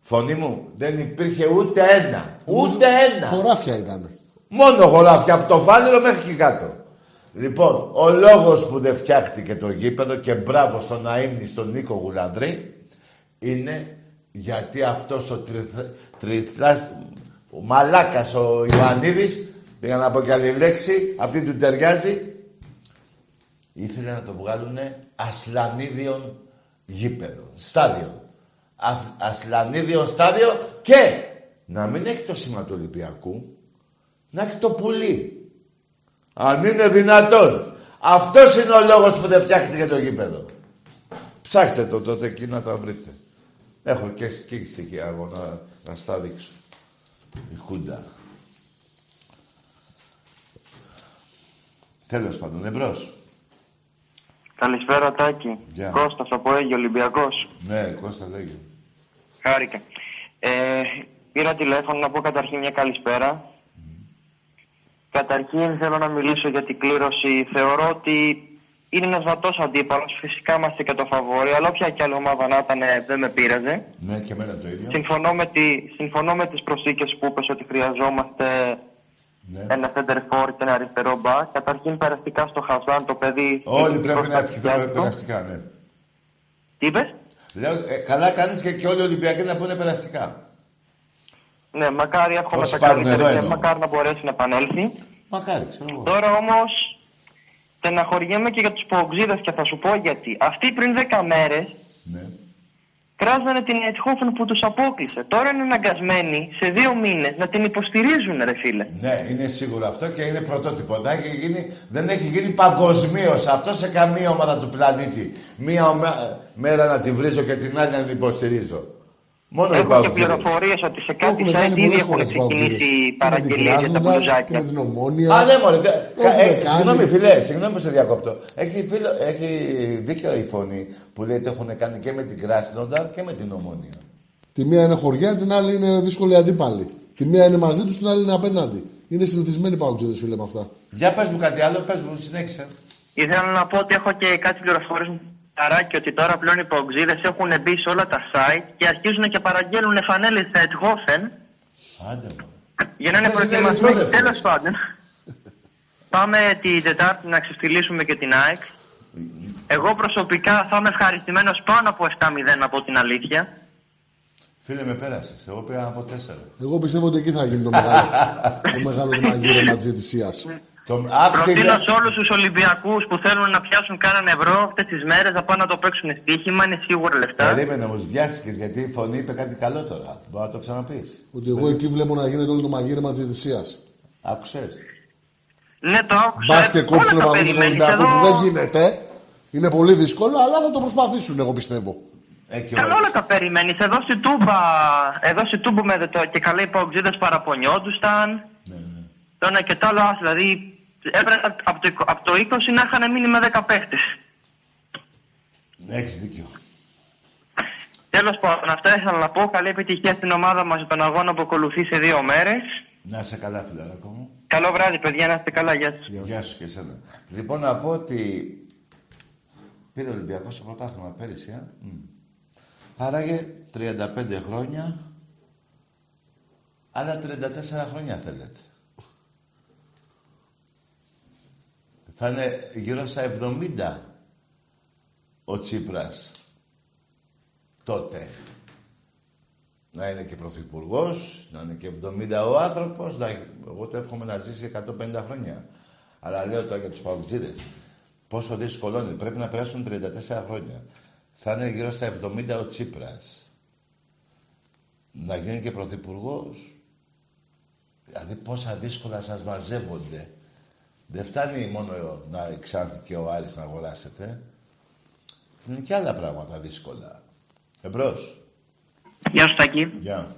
Φωνή μου, δεν υπήρχε ούτε ένα. Ούτε ένα.
Χωράφια ήταν.
Μόνο χωράφια από το φάληρο μέχρι και κάτω. Λοιπόν, ο λόγος που δεν φτιάχτηκε το γήπεδο και μπράβο στον Αίμνη, στον Νίκο Γουλανδρή, είναι γιατί αυτός ο τριθ- τριθλάς, ο μαλάκας ο Ιωαννίδης, για να πω και άλλη λέξη, αυτή του ταιριάζει, ήθελε να το βγάλουν ασλανίδιον γήπεδο, στάδιο. Ασ- ασλανίδιον στάδιο και να μην έχει το σήμα του Ολυμπιακού, να έχει το πουλί. Αν είναι δυνατόν. Αυτός είναι ο λόγος που δεν φτιάχτηκε το γήπεδο. Ψάξτε το τότε εκεί να τα βρείτε. Έχω και, και στοιχεία εγώ να, να στα δείξω. Η Χούντα. Τέλος πάντων, εμπρός.
Καλησπέρα Τάκη.
Γεια.
Κώστας από Αίγυο Ολυμπιακός.
Ναι, Κώστα λέγε.
Χάρηκα. Ε, πήρα τηλέφωνο να πω καταρχήν μια καλησπέρα. Καταρχήν θέλω να μιλήσω για την κλήρωση. Θεωρώ ότι είναι ένας βατός αντίπαλος. Φυσικά είμαστε και το φαβόρι, αλλά όποια και άλλη ομάδα να ήταν ε, δεν με πείραζε.
Ναι, και εμένα το ίδιο.
Συμφωνώ με, τη, συμφωνώ με τις προσθήκες που είπες ότι χρειαζόμαστε
Ναι.
ένα center for και ένα αριστερό back. Καταρχήν περαστικά στο Χαζάν το παιδί...
Όλοι πρέπει
προς
να
τα
ευχηθούμε
παιδιά του.
περαστικά, ναι.
Τι είπες;
Λέω, ε, καλά κάνεις και, και όλοι οι Ολυμπιακοί να πούνε περαστικά.
Ναι, μακάρι εύχομαι
Όσοι
τα
πάρουν
καλύτερα
εδώ
και
εννοώ.
μακάρι να μπορέσει να επανέλθει.
Μακάρι, ξέρω εγώ.
Τώρα όμως στεναχωριέμαι και για τους Πογκζίδες και θα σου πω γιατί. Αυτοί πριν 10 μέρες
Ναι.
Κράζανε την Αιτχόφεν που τους απόκλεισε. Τώρα είναι αναγκασμένοι σε δύο μήνες να την υποστηρίζουν, ρε φίλε.
Ναι, είναι σίγουρο αυτό και είναι πρωτότυπο. Δεν έχει γίνει, δεν έχει γίνει παγκοσμίως αυτό σε καμία ομάδα του πλανήτη. Μία ομα- μέρα να την βρίζω και την άλλη να την υποστηρίζω. Μόνο οι
Έχω και
παγκοσμίοι.
πληροφορίες ότι σε
Το
κάτι
έχουν
site
κάνει
ήδη
πολλές
έχουν
φορές οι Παοκτζίδες.
ξεκινήσει
Και με την
παραγγελίες για τα
Κράσνοντα και
μπλουζάκια.
με την Ομόνια.
Α, ναι, μωρέ. δε-
Το έχουμε
ε,
κάνει.
Συγγνώμη, φιλέ, συγγνώμη που σε διακόπτω. Έχει, φίλο, έχει δίκιο η φωνή που λέει ότι έχουν κάνει και με την Κράσνοντα και με την Ομόνια.
Τη μία είναι χωριά, την άλλη είναι δύσκολη αντίπαλη. Τη μία είναι μαζί τους, την άλλη είναι απέναντι. Είναι συνηθισμένοι παγκοσμίδε, φίλε με αυτά.
Για πες μου κάτι άλλο, πες μου, συνέχισε.
Ήθελα να πω ότι έχω και κάτι πληροφορίες μου ταράκι ότι τώρα πλέον οι πογκζίδε έχουν μπει σε όλα τα site και αρχίζουν και παραγγέλνουν φανέλες στα Ετχόφεν
Άντε, μωρέ.
για να είναι
Αυτές είναι
προετοιμασμένοι.
ερυθρόλεπτες.
Τέλος πάντων. Πάμε την Τετάρτη να ξεφτυλίσουμε και την ΑΕΚ. Εγώ προσωπικά θα είμαι ευχαριστημένος πάνω από 7-0 από την αλήθεια.
Φίλε, με πέρασες. Εγώ πήγα από τέσσερα.
Εγώ πιστεύω ότι εκεί θα γίνει το μεγάλο, το μεγάλο μαγείρεμα της διαιτησία.
Το... Άκου τι
Προτείνω
λέει.
σε όλους τους Ολυμπιακούς που θέλουν να πιάσουν κανέναν ευρώ αυτέ τις μέρες να πάνε να το παίξουν στοίχημα. Είναι σίγουρα λεφτά.
Περίμενε όμως, βιάστηκες γιατί η φωνή είπε κάτι καλό τώρα. Μπορεί να το ξαναπείς.
Ότι εγώ εκεί βλέπω να γίνεται όλο το μαγείρεμα της διαιτησία.
Άκουσες;
Ναι, το άκουσα.
Μπας και
Όλα
κόψουν
τα
ο παδού του
περιμένεις.
Ολυμπιακού
Εδώ-
που δεν γίνεται. Είναι πολύ δύσκολο, αλλά θα το προσπαθήσουν, εγώ πιστεύω.
Ε, και
Καλά
εγώ.
όλα τα περιμένεις. Εδώ στη Τούμπα, εδώ στη Τούμπα με το και καλά οι παουτζίδε παραπονιόντουσαν.
Ναι, ναι.
Το ένα και το άλλο, ας, δηλαδή έπρεπε από το, από το 20 να είχαν μείνει με 10 παίχτε.
Έχεις δίκιο.
Τέλος πάντων, αυτά ήθελα να πω. Καλή επιτυχία στην ομάδα μας τον αγώνα που ακολουθεί σε δύο μέρες.
Να είσαι καλά, φιλαράκο μου.
Καλό βράδυ, παιδιά, να είστε καλά. Γεια σας.
Γεια σου και εσένα. Λοιπόν, να πω ότι πήρε ο Ολυμπιακός στο πρωτάθλημα πέρυσι. Ε; Μμ. Άραγε 35 χρόνια, άλλα 34 χρόνια θέλετε. Θα είναι γύρω στα 70 ο Τσίπρας τότε. Να είναι και πρωθυπουργός, να είναι και 70 ο άνθρωπος. Εγώ το εύχομαι να ζήσει 150 χρόνια. Αλλά λέω τώρα για τους παγκοτζίδε. Πόσο δύσκολο είναι. Πρέπει να περάσουν 34 χρόνια. Θα είναι γύρω στα 70 ο Τσίπρας. Να γίνει και πρωθυπουργός. Δηλαδή πόσα δύσκολα σας μαζεύονται. Δεν φτάνει μόνο να εξάνθει και ο Άρης να αγοράσετε. Είναι και άλλα πράγματα δύσκολα. Εμπρός.
Γεια σου Τάκη.
Γεια.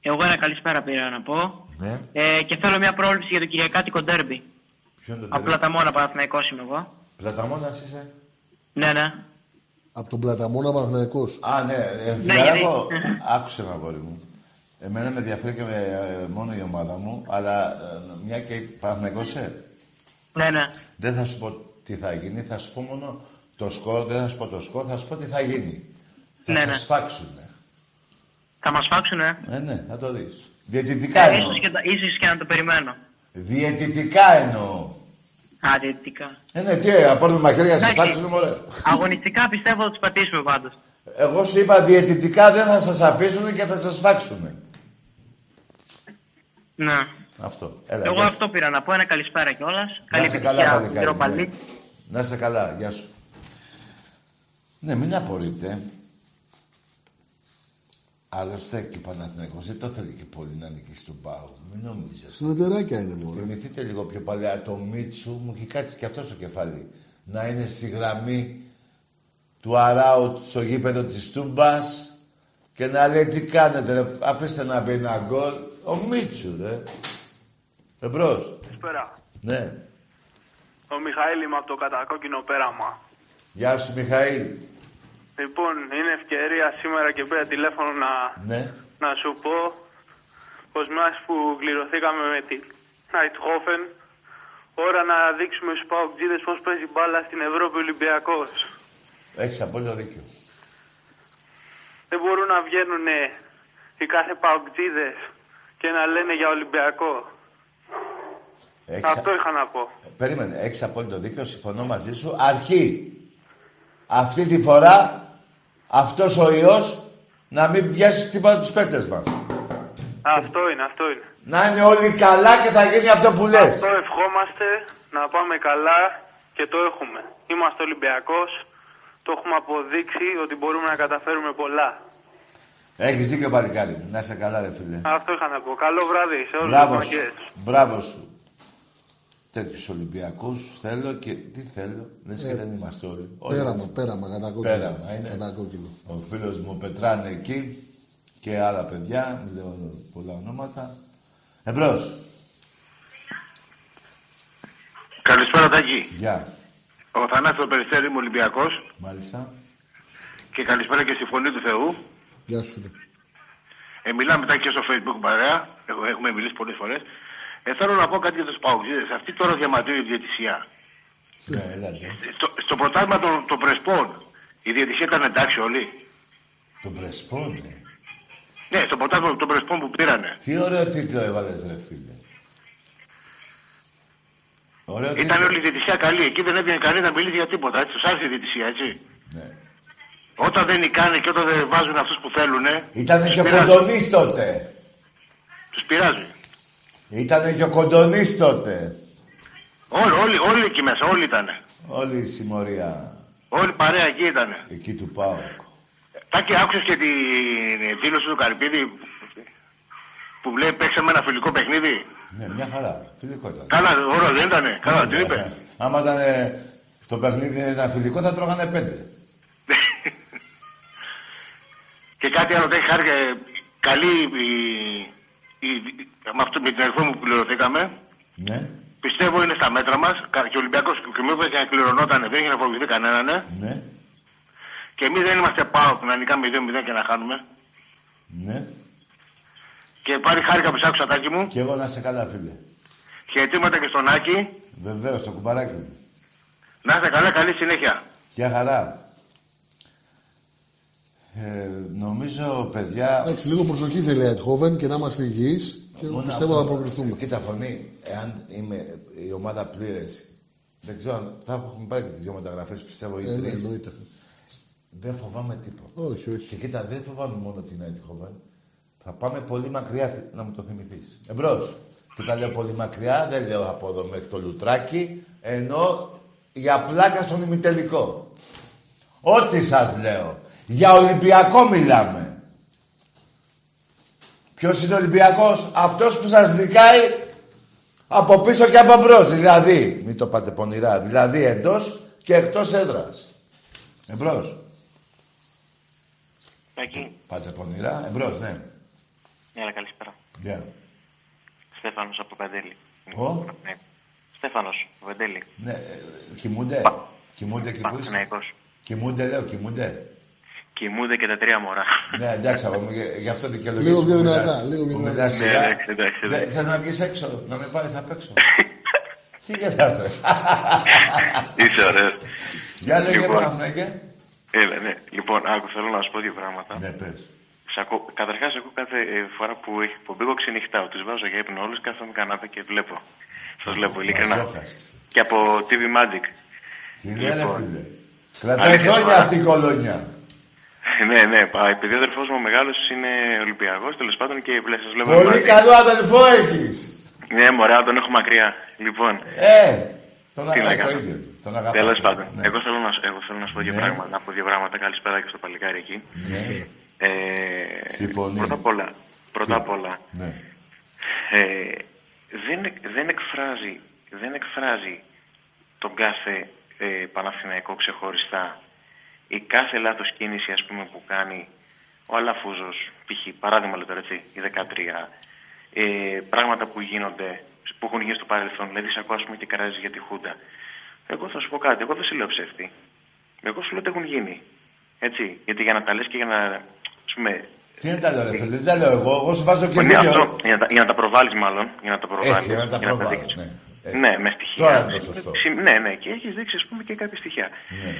Εγώ ένα καλησπέρα πήρα να πω.
Ναι.
Ε, και θέλω μια πρόληψη για το Κυριακάτικο ντέρμπι.
Ποιο είναι το
Απλά τα μόνα Παναθηναϊκός είμαι εγώ.
Πλαταμόνας είσαι;
Ναι, ναι.
Από τον Πλαταμόνα Παναθυναϊκό.
Α, ναι. Ε,
Ναι,
φιλαράκο,
γιατί-
άκουσε ένα αγόρι μου. Εμένα με ενδιαφέρει και με, ε, μόνο η ομάδα μου, αλλά ε, μια και Παναθηναϊκός είσαι,
Ναι, ναι.
δεν θα σου πω τι θα γίνει, θα σου πω μόνο το σκορ, δεν θα σου πω το σκορ, θα σου πω τι θα γίνει. Θα
Ναι,
σε
ναι.
σφάξουνε.
Θα μας φάξουνε;
Ε, ναι, θα το δεις. Διαιτητικά
Ε,
εννοώ.
ίσως, και, τα- ίσως και να το περιμένω.
Διαιτητικά εννοώ.
Α, διαιτητικά.
Ε, ναι, τι, ε, πάρουμε μαχαίρια να σε
Εντάξει.
σφάξουνε, μωρέ.
Αγωνιστικά πιστεύω ότι τους πατήσουμε πάντως.
Εγώ σου είπα διαιτητικά δεν θα σας αφήσουν και θα σας φάξουνε.
Ναι.
Αυτό. Έλα,
Εγώ
γεια σου.
αυτό πήρα να πω. Ένα καλησπέρα κιόλας.
Να
Καλή
είσαι καλά,
επιτυχία,
παλικάρι,
κύριο
ναι.
Παλί.
Να είσαι καλά, γεια σου. Ναι, μην απορείτε. Άλλωστε και ο Παναθηναϊκός δεν το θέλει και πολύ να νικήσει τον Πάο. Μην νομίζετε.
Συνεταιράκια είναι μόνο.
Θυμηθείτε λίγο πιο παλιά το Μίτσου, μου έχει κάτσει και αυτός στο κεφάλι. Να είναι στη γραμμή του Αράου στο γήπεδο της Τούμπας και να λέει τι κάνετε ρε, αφήστε να μπει ένα γκολ. Ο Μίτσου ρε. Εμπρός.
Καλησπέρα.
Ναι.
Ο Μιχαήλ είμαι από το κατακόκκινο πέραμα.
Γεια σου Μιχαήλ.
Λοιπόν, είναι ευκαιρία σήμερα και πήρα τηλέφωνο να,
Ναι.
να σου πω πως μας που κληρωθήκαμε με τη Νάιτχόφεν ώρα να δείξουμε στους παοκτζίδες πώς παίζει μπάλα στην Ευρώπη Ολυμπιακός.
Έχεις απόλυτο δίκιο.
Δεν μπορούν να βγαίνουν οι κάθε παοκτζίδες και να λένε για Ολυμπιακό.
Έχεις...
Αυτό είχα να πω.
Περίμενε, έχεις απόλυτο δίκιο, συμφωνώ μαζί σου. Αρκεί αυτή τη φορά αυτός ο ιός να μην πιάσει τίποτα τους παίκτες μας.
Αυτό είναι, αυτό είναι.
Να είναι όλοι καλά και θα γίνει αυτό που λες.
Αυτό ευχόμαστε να πάμε καλά και το έχουμε. Είμαστε Ολυμπιακός, Το έχουμε αποδείξει ότι μπορούμε να καταφέρουμε πολλά.
Έχεις δίκιο, παλικάρι μου. Να είσαι καλά, ρε φίλε.
Αυτό είχα να πω. Καλό βράδυ σε όλους
Μπράβο
τους
σου.
μαγκές.
Μπράβο σου. Τέτοιους Ολυμπιακούς θέλω και τι θέλω. Λες και δεν είμαστε όλοι. Όλοι
Πέραμα,
είμαστε.
πέραμα, κατά κόκκινο.
Πέραμα, είναι.
Κατά κόκκινο.
Ο φίλος μου Πετράνε εκεί και άλλα παιδιά, μην λέω πολλά ονόματα. Εμπρός.
Καλησπέρα Τάκη.
Γεια.
Ο Θανάσης ο Περιστέρη είμαι Ολυμπιακός
Μάλιστα.
και καλησπέρα και στη Φωνή του Θεού.
Γεια σου, φίλε.
Ε, μιλάμε μετά και στο facebook παρέα, Έχω- έχουμε μιλήσει πολλές φορές. Ε, θέλω να πω κάτι για τους Παουτζίδες. Αυτή τώρα διαμαρτύρει η διαιτησία.
Ναι, έλατε.
Στο, στο πρωτάθλημα των, των Πρεσπών, η διαιτησία ήταν εντάξει όλοι.
Τον Πρεσπόνε.
Ναι, στο πρωτάθλημα των Πρεσπών που πήρανε.
Τι ωραίο τίτλο έβαλες, ρε φίλε. Ωραίο
Ήταν
τίτλο.
όλη η διαιτησία καλή. Εκεί δεν έβγαινε κανεί να μιλήσει για τίποτα. Έτσι, τους άρεσε η διαιτησία, έτσι.
Ναι.
Όταν δεν νικάνε και όταν δεν βάζουν αυτούς που θέλουν,
Ήτανε και ο
πειράζει.
Κοντονής τότε.
τους πειράζει.
Ήτανε και ο Κοντονής τότε.
Όλοι, όλοι, όλοι εκεί μέσα, όλοι ήταν.
Όλη η συμμορία
Όλη παρέα εκεί ήταν.
εκεί του ΠΑΟΚ.
Τάκη, άκουσες και τη δήλωση του Καρυπίδη που λέει παίξαμε ένα φιλικό παιχνίδι.
Ναι, μια χαρά. Φιλικό ήταν.
Καλά, ωραίο δεν ήτανε. Καλά, τι είπε;
Ε, Άμα ήταν ε, το παιχνίδι ένα φιλικό θα τρώγανε πέντε.
και κάτι άλλο, έχει χάρη, ε, καλή η, η, με, αυτό, με την αριθμό που πληρωθήκαμε.
Ναι,
Πιστεύω είναι στα μέτρα μας κα- και ο Ολυμπιακός και μου είπε και να κληρωνόταν, δεν είχε να φοβηθεί κανέναν. ε.
ναι,
Και εμείς δεν είμαστε πάω που να νικάμε 2-0 και να χάνουμε.
ναι.
Και πάρει χάρηκα που σ' άκουσα τάκι μου.
Και εγώ να σε καλά, φίλε.
Χαιρετήματα και στον Άκη.
Βεβαίως, το κουμπαράκι μου.
Να είστε καλά, καλή συνέχεια.
Γεια χαρά. Ε, νομίζω, παιδιά...
Εντάξει, λίγο προσοχή θέλει η Αιτχόβεν και να είμαστε υγιείς και
μόνο
πιστεύω
αυτό-
θα προκριθούμε.
Κοίτα, φωνή, εάν είμαι η ομάδα πλήρες, δεν ξέρω, αν θα έχουμε πάρει και τις δύο μεταγραφές, πιστεύω, ή
Ε, ναι,
τρεις.
εννοείται.
Δεν φοβάμαι τίποτα.
Όχι, όχι.
Και κοίτα, δεν φοβάμαι μόνο την Αιτχόβεν. Θα πάμε πολύ μακριά να μου το θυμηθείς. Εμπρός. Και όταν λέω πολύ μακριά, δεν λέω από εδώ μέχρι το λουτράκι, ενώ για πλάκα στον ημιτελικό. Ό,τι σας λέω. Για Ολυμπιακό μιλάμε. Ποιος είναι Ολυμπιακός; Αυτός που σας δικάει από πίσω και από μπρος. Δηλαδή, μην το πάτε πονηρά, δηλαδή εντός και εκτός έδρας. Εμπρός.
Εκεί.
Πάτε πονηρά, εμπρός, ναι.
Έλα, καλησπέρα.
Γεια.
Στέφανος από Πεντέλη.
Ο;
Ναι. Στέφανος από Πεντέλη.
Ναι, ε, κοιμούνται. Κοιμούνται; Εκεί που είσαι.
Παναθηναϊκός.
Κοιμούνται, λέω, κοιμούνται.
Κοιμούνται και τα τρία μωρά.
Ναι, εντάξει, αγόρι μου, γι' γι' αυτό δικαιολογείς.
Λίγο πιο
που
δυνατά,
μιλάς-
λίγο πιο
που
δυνατά.
μιλάς
Ναι,
σιγά.
εντάξει, εντάξει,
Δεν-
εντάξει.
Θες να βγεις έξω, να με πάρεις απ' έξω. Τι γελάς, ρε.
Είσαι ωραίος.
Για λέγε,
Λοιπόν.
Παναθηναϊκέ.
Έλα, ναι. Λοιπόν, άκου, θέλω να σου πω δύο πράγματα.
Ναι, πες.
Σ' ακού- Καταρχάς, ακούω κάθε ε, φορά που έχει εκπομπή, εγώ ξενυχτάω. Τους βάζω για ύπνο όλους, κάθομαι κανάπε και βλέπω. Σας βλέπω, ειλικρινά.
Μαζόχαστες.
Και από TV Magic.
Τι λέει, ρε
Λοιπόν.
φίλε. Κρατάει
Αλήθεια
χρόνια
τώρα.
αυτή η κολόνια.
ναι, ναι, πα- επειδή ο αδερφός μου ο μεγάλος είναι Ολυμπιακός, τέλος πάντων και βλέ- σας βλέπω.
Πολύ
Magic.
καλό αδελφό έχεις.
Ναι, μωρέ, τον έχω μακριά. Λοιπόν,
Ε, τον
Τι να
αγαπάει το
κάνω.
ίδιο. Τον αγαπάει.
τέλος πάντων,
Ναι.
εγώ, θέλω να, σου- εγώ θέλω να σου πω δύο
Ναι.
πράγματα. Να πω δύο πράγματα. Καλησπέρα και στο παλικάρι εκεί.
Ναι.
Ε,
Συμφωνεί.
Πρώτα απ' όλα, πρώτα απ' όλα
Ναι.
ε, δεν, εκ- δεν, εκφράζει, δεν εκφράζει τον κάθε ε, Παναθηναϊκό ξεχωριστά η κάθε λάθος κίνηση ας πούμε που κάνει ο Αλαφούζος, π.χ. παράδειγμα λέω τώρα έτσι, η 13, ε, πράγματα που γίνονται, που έχουν γίνει στο παρελθόν, δηλαδή σε ακούω ας πούμε και καράζεις για τη Χούντα. Εγώ θα σου πω κάτι, εγώ δεν σε λέω ψεύτη. Εγώ σου λέω ότι έχουν γίνει. Έτσι, γιατί για να τα λες και για να, ας πούμε,
Τι είναι τα λέω, ρε φίλε, δεν τα λέω εγώ. Εγώ σου βάζω και
ναι,
βίντεο.
αυτό, για, να, τα- για να τα προβάλλεις μάλλον, για να τα προβάλλεις.
Έτσι, για να τα προβάλλω,
δείξεις.
ναι.
Ναι, με στοιχεία.
Τώρα είναι το σωστό.
Συ- Ναι, ναι, και έχεις δείξει ας πούμε και κάποια στοιχεία.
Ναι.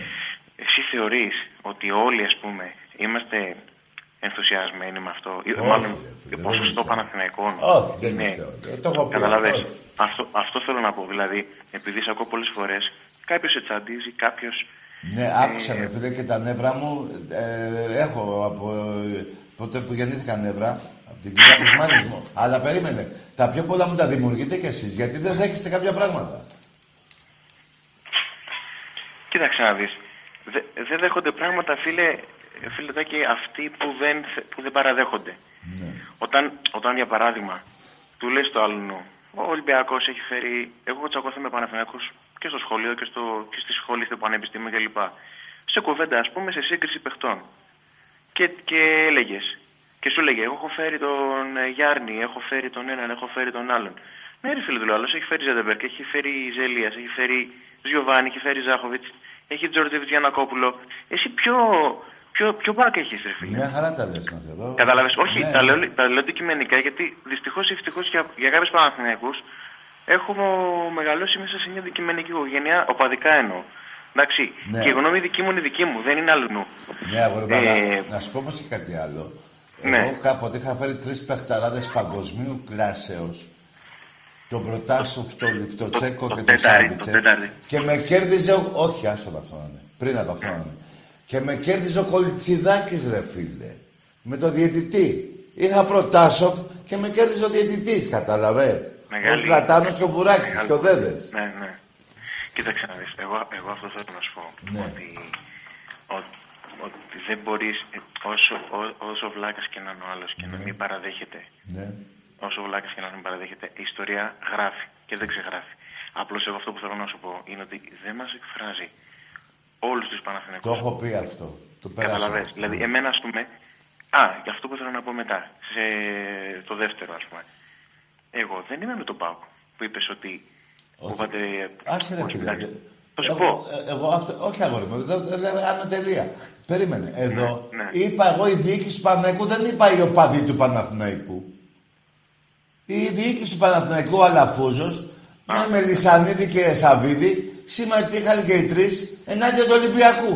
Εσύ θεωρείς ότι όλοι ας πούμε είμαστε ενθουσιασμένοι με αυτό, ή
Όχι,
μάλλον
ρε φίλε, δεν
ποσοστό
πιστεύω.
Παναθηναϊκών.
Όχι, δεν
είναι-
πιστεύω. Ε, το έχω πει
Καταλαβες.
αυτό.
Αυτό, αυτό θέλω να πω. Δηλαδή, επειδή σε ακούω πολλές φορές, κάποιος σε τσαντίζει, κάποιος...
Ναι, άκουσα με φίλε και τα νεύρα μου ε, έχω από ε, ποτέ που γεννήθηκα νεύρα, από την κυρία της μάνης μου. Αλλά περίμενε, τα πιο πολλά μου τα δημιουργείτε κι εσείς, γιατί δεν δέχεστε κάποια πράγματα.
Κοίταξε να δεις. Δε- δεν δέχονται πράγματα, φίλε, φίλε Τάκη, αυτοί που δεν, θε- που δεν παραδέχονται. Όταν, όταν, για παράδειγμα, του λες το άλλον, ο Ολυμπιακός έχει φέρει, εγώ τσακώθηκα με Παναθηναϊκούς και στο σχολείο και, στο, και στη σχολή, στο πανεπιστήμιο κλπ. Σε κουβέντα, ας πούμε, σε σύγκριση παιχτών. Και, και έλεγες. Και σου έλεγε, εγώ έχω φέρει τον ε, Γιάννη, έχω φέρει τον έναν, έχω φέρει τον άλλον. Ναι, ρε φίλε του λέω, άλλος έχει φέρει Ζέτερμπεργκ, έχει φέρει Ζε Ελίας, έχει φέρει Τζιοβάνι, έχει φέρει Ζάχοβιτς, έχει Τζόρτζεβιτς, Γιαννακόπουλο. Εσύ ποιο, ποιο, ποιο μπακ έχεις, ρε φίλε.
Μια χαρά τα λες μας εδώ.
Κατάλαβες. Όχι,
Ναι.
τα, λέω, τα λέω αντικειμενικά γιατί δυστυχώς ή ευτυχώς για, για κάποιους Παναθηναϊκούς έχω μεγαλώσει μέσα σε μια αντικειμενική οικογένεια, οπαδικά εννοώ. Εντάξει,
Ναι.
και η γνώμη δική μου είναι δική μου, δεν είναι αλλού.
Ναι, αγόρι μου, αλλά
Ε,
να σου πω όμως και κάτι άλλο.
Ναι.
Εγώ κάποτε είχα φέρει τρεις παιχταράδες παγκοσμίου κλάσεως. Τον Προτάσοφ, τον Λιφτοτσέκο και τον
Τετάρι,
Σάβιτσε.
το Τετάρι.
Και με κέρδιζε. ο- Όχι, άσο από αυτό να είναι. Πριν από αυτό να είναι. Και με κέρδιζε ο Κολιτσιδάκης, ρε φίλε. Με το διαιτητή. Είχα Προτάσοφ και με κέρδιζε ο διαιτητής, κατάλαβες. Ο
Μεγάλη-
Ζλατάνος και ο Βουράκης
Μεγάλη-
και ο Δέδες.
Ναι, ναι. Κοίταξε να δεις, εγώ, εγώ αυτό θέλω να σου πω.
Ναι.
Ότι, ότι, ότι δεν μπορείς, ε, όσο, ό- όσο βλάκας και να είναι ο άλλος και να μην παραδέχεται,
Ναι.
Όσο βλάκας και να μην παραδέχεται, η ιστορία γράφει και δεν ξεγράφει. Απλώς εγώ αυτό που θέλω να σου πω είναι ότι δεν μας εκφράζει όλους τους Παναθηναϊκούς.
Το έχω πει αυτό. Το πέρασα.
Καταλαβες. Δηλαδή, εμένα, ας πούμε, α, για αυτό που θέλω να πω μετά, σε το δεύτερο, ας πούμε. Εγώ δεν είμαι με τον Πάουκ που είπες ότι κόβατε...
Άσε ρε
Όχι,
φίλε.
εντάξει. Θα σου
Εγώ,
πω.
ε, εγώ αυτό, όχι αγόρι μου, δεν δεν λέω άνω τελεία. Περίμενε. Εδώ
ναι.
είπα εγώ η διοίκηση του Παναθηναϊκού, δεν είπα οι οπαδοί του Παναθηναϊκού. Η διοίκηση του Παναθηναϊκού, ο Αλαφούζος, με Μελισανίδη και Σαββίδη, συμμετείχαν και οι τρεις ενάντια του Ολυμπιακού.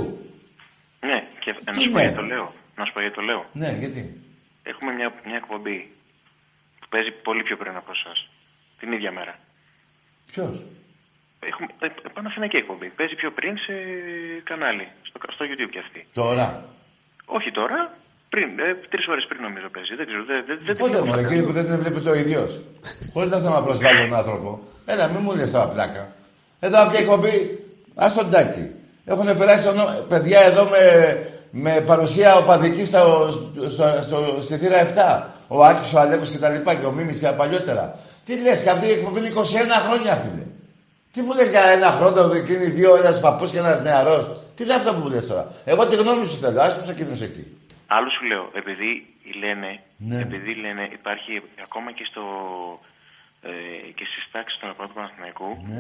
Ναι, και να
Τι
σου πω
ναι;
γιατί το λέω. Να σου πω γιατί το λέω.
Ναι, γιατί;
Έχουμε μια, μια εκπομπή που παίζει πολύ πιο πριν από εσάς. Την ίδια μέρα.
Ποιος;
Έχουμε ε, ε, Παναθηναϊκή εκπομπή. Παίζει πιο πριν σε κανάλι. Στο, στο YouTube κι αυτή.
Τώρα;
Όχι τώρα, πριν. Ε, Τρεις ώρες πριν νομίζω παίζει. Δεν ξέρω. Δεν, δεν, δεν
Πότε
θυμάμαι.
μου κύριε που δεν την βλέπει το ίδιο. Χωρίς να θέλω να προσβάλλω τον άνθρωπο. Έλα, μην μου λες τώρα πλάκα. Εδώ αυτή η εκπομπή, ας τον τάκι. Έχουν περάσει ονο... παιδιά εδώ με, με παρουσία οπαδική στο, στο, στο, στη θύρα 7. Ο Άκης, ο Αλέκος και τα λοιπά και ο Μίμης και τα παλιότερα. Τι λες, και αυτή η εκπομπή είναι 21 χρόνια, φίλε. Τι μου λες για ένα χρόνο, εκείνοι δύο, ένας παππούς και ένας νεαρός. Τι είναι αυτό που μου λες τώρα. Εγώ τη γνώμη σου θέλω, άσπρος εκείνος εκεί.
Άλλο σου λέω, επειδή λένε,
Ναι.
επειδή λένε υπάρχει ακόμα και, στο, ε, και στις τάξεις των οπαδών του Παναθηναϊκού,
Ναι.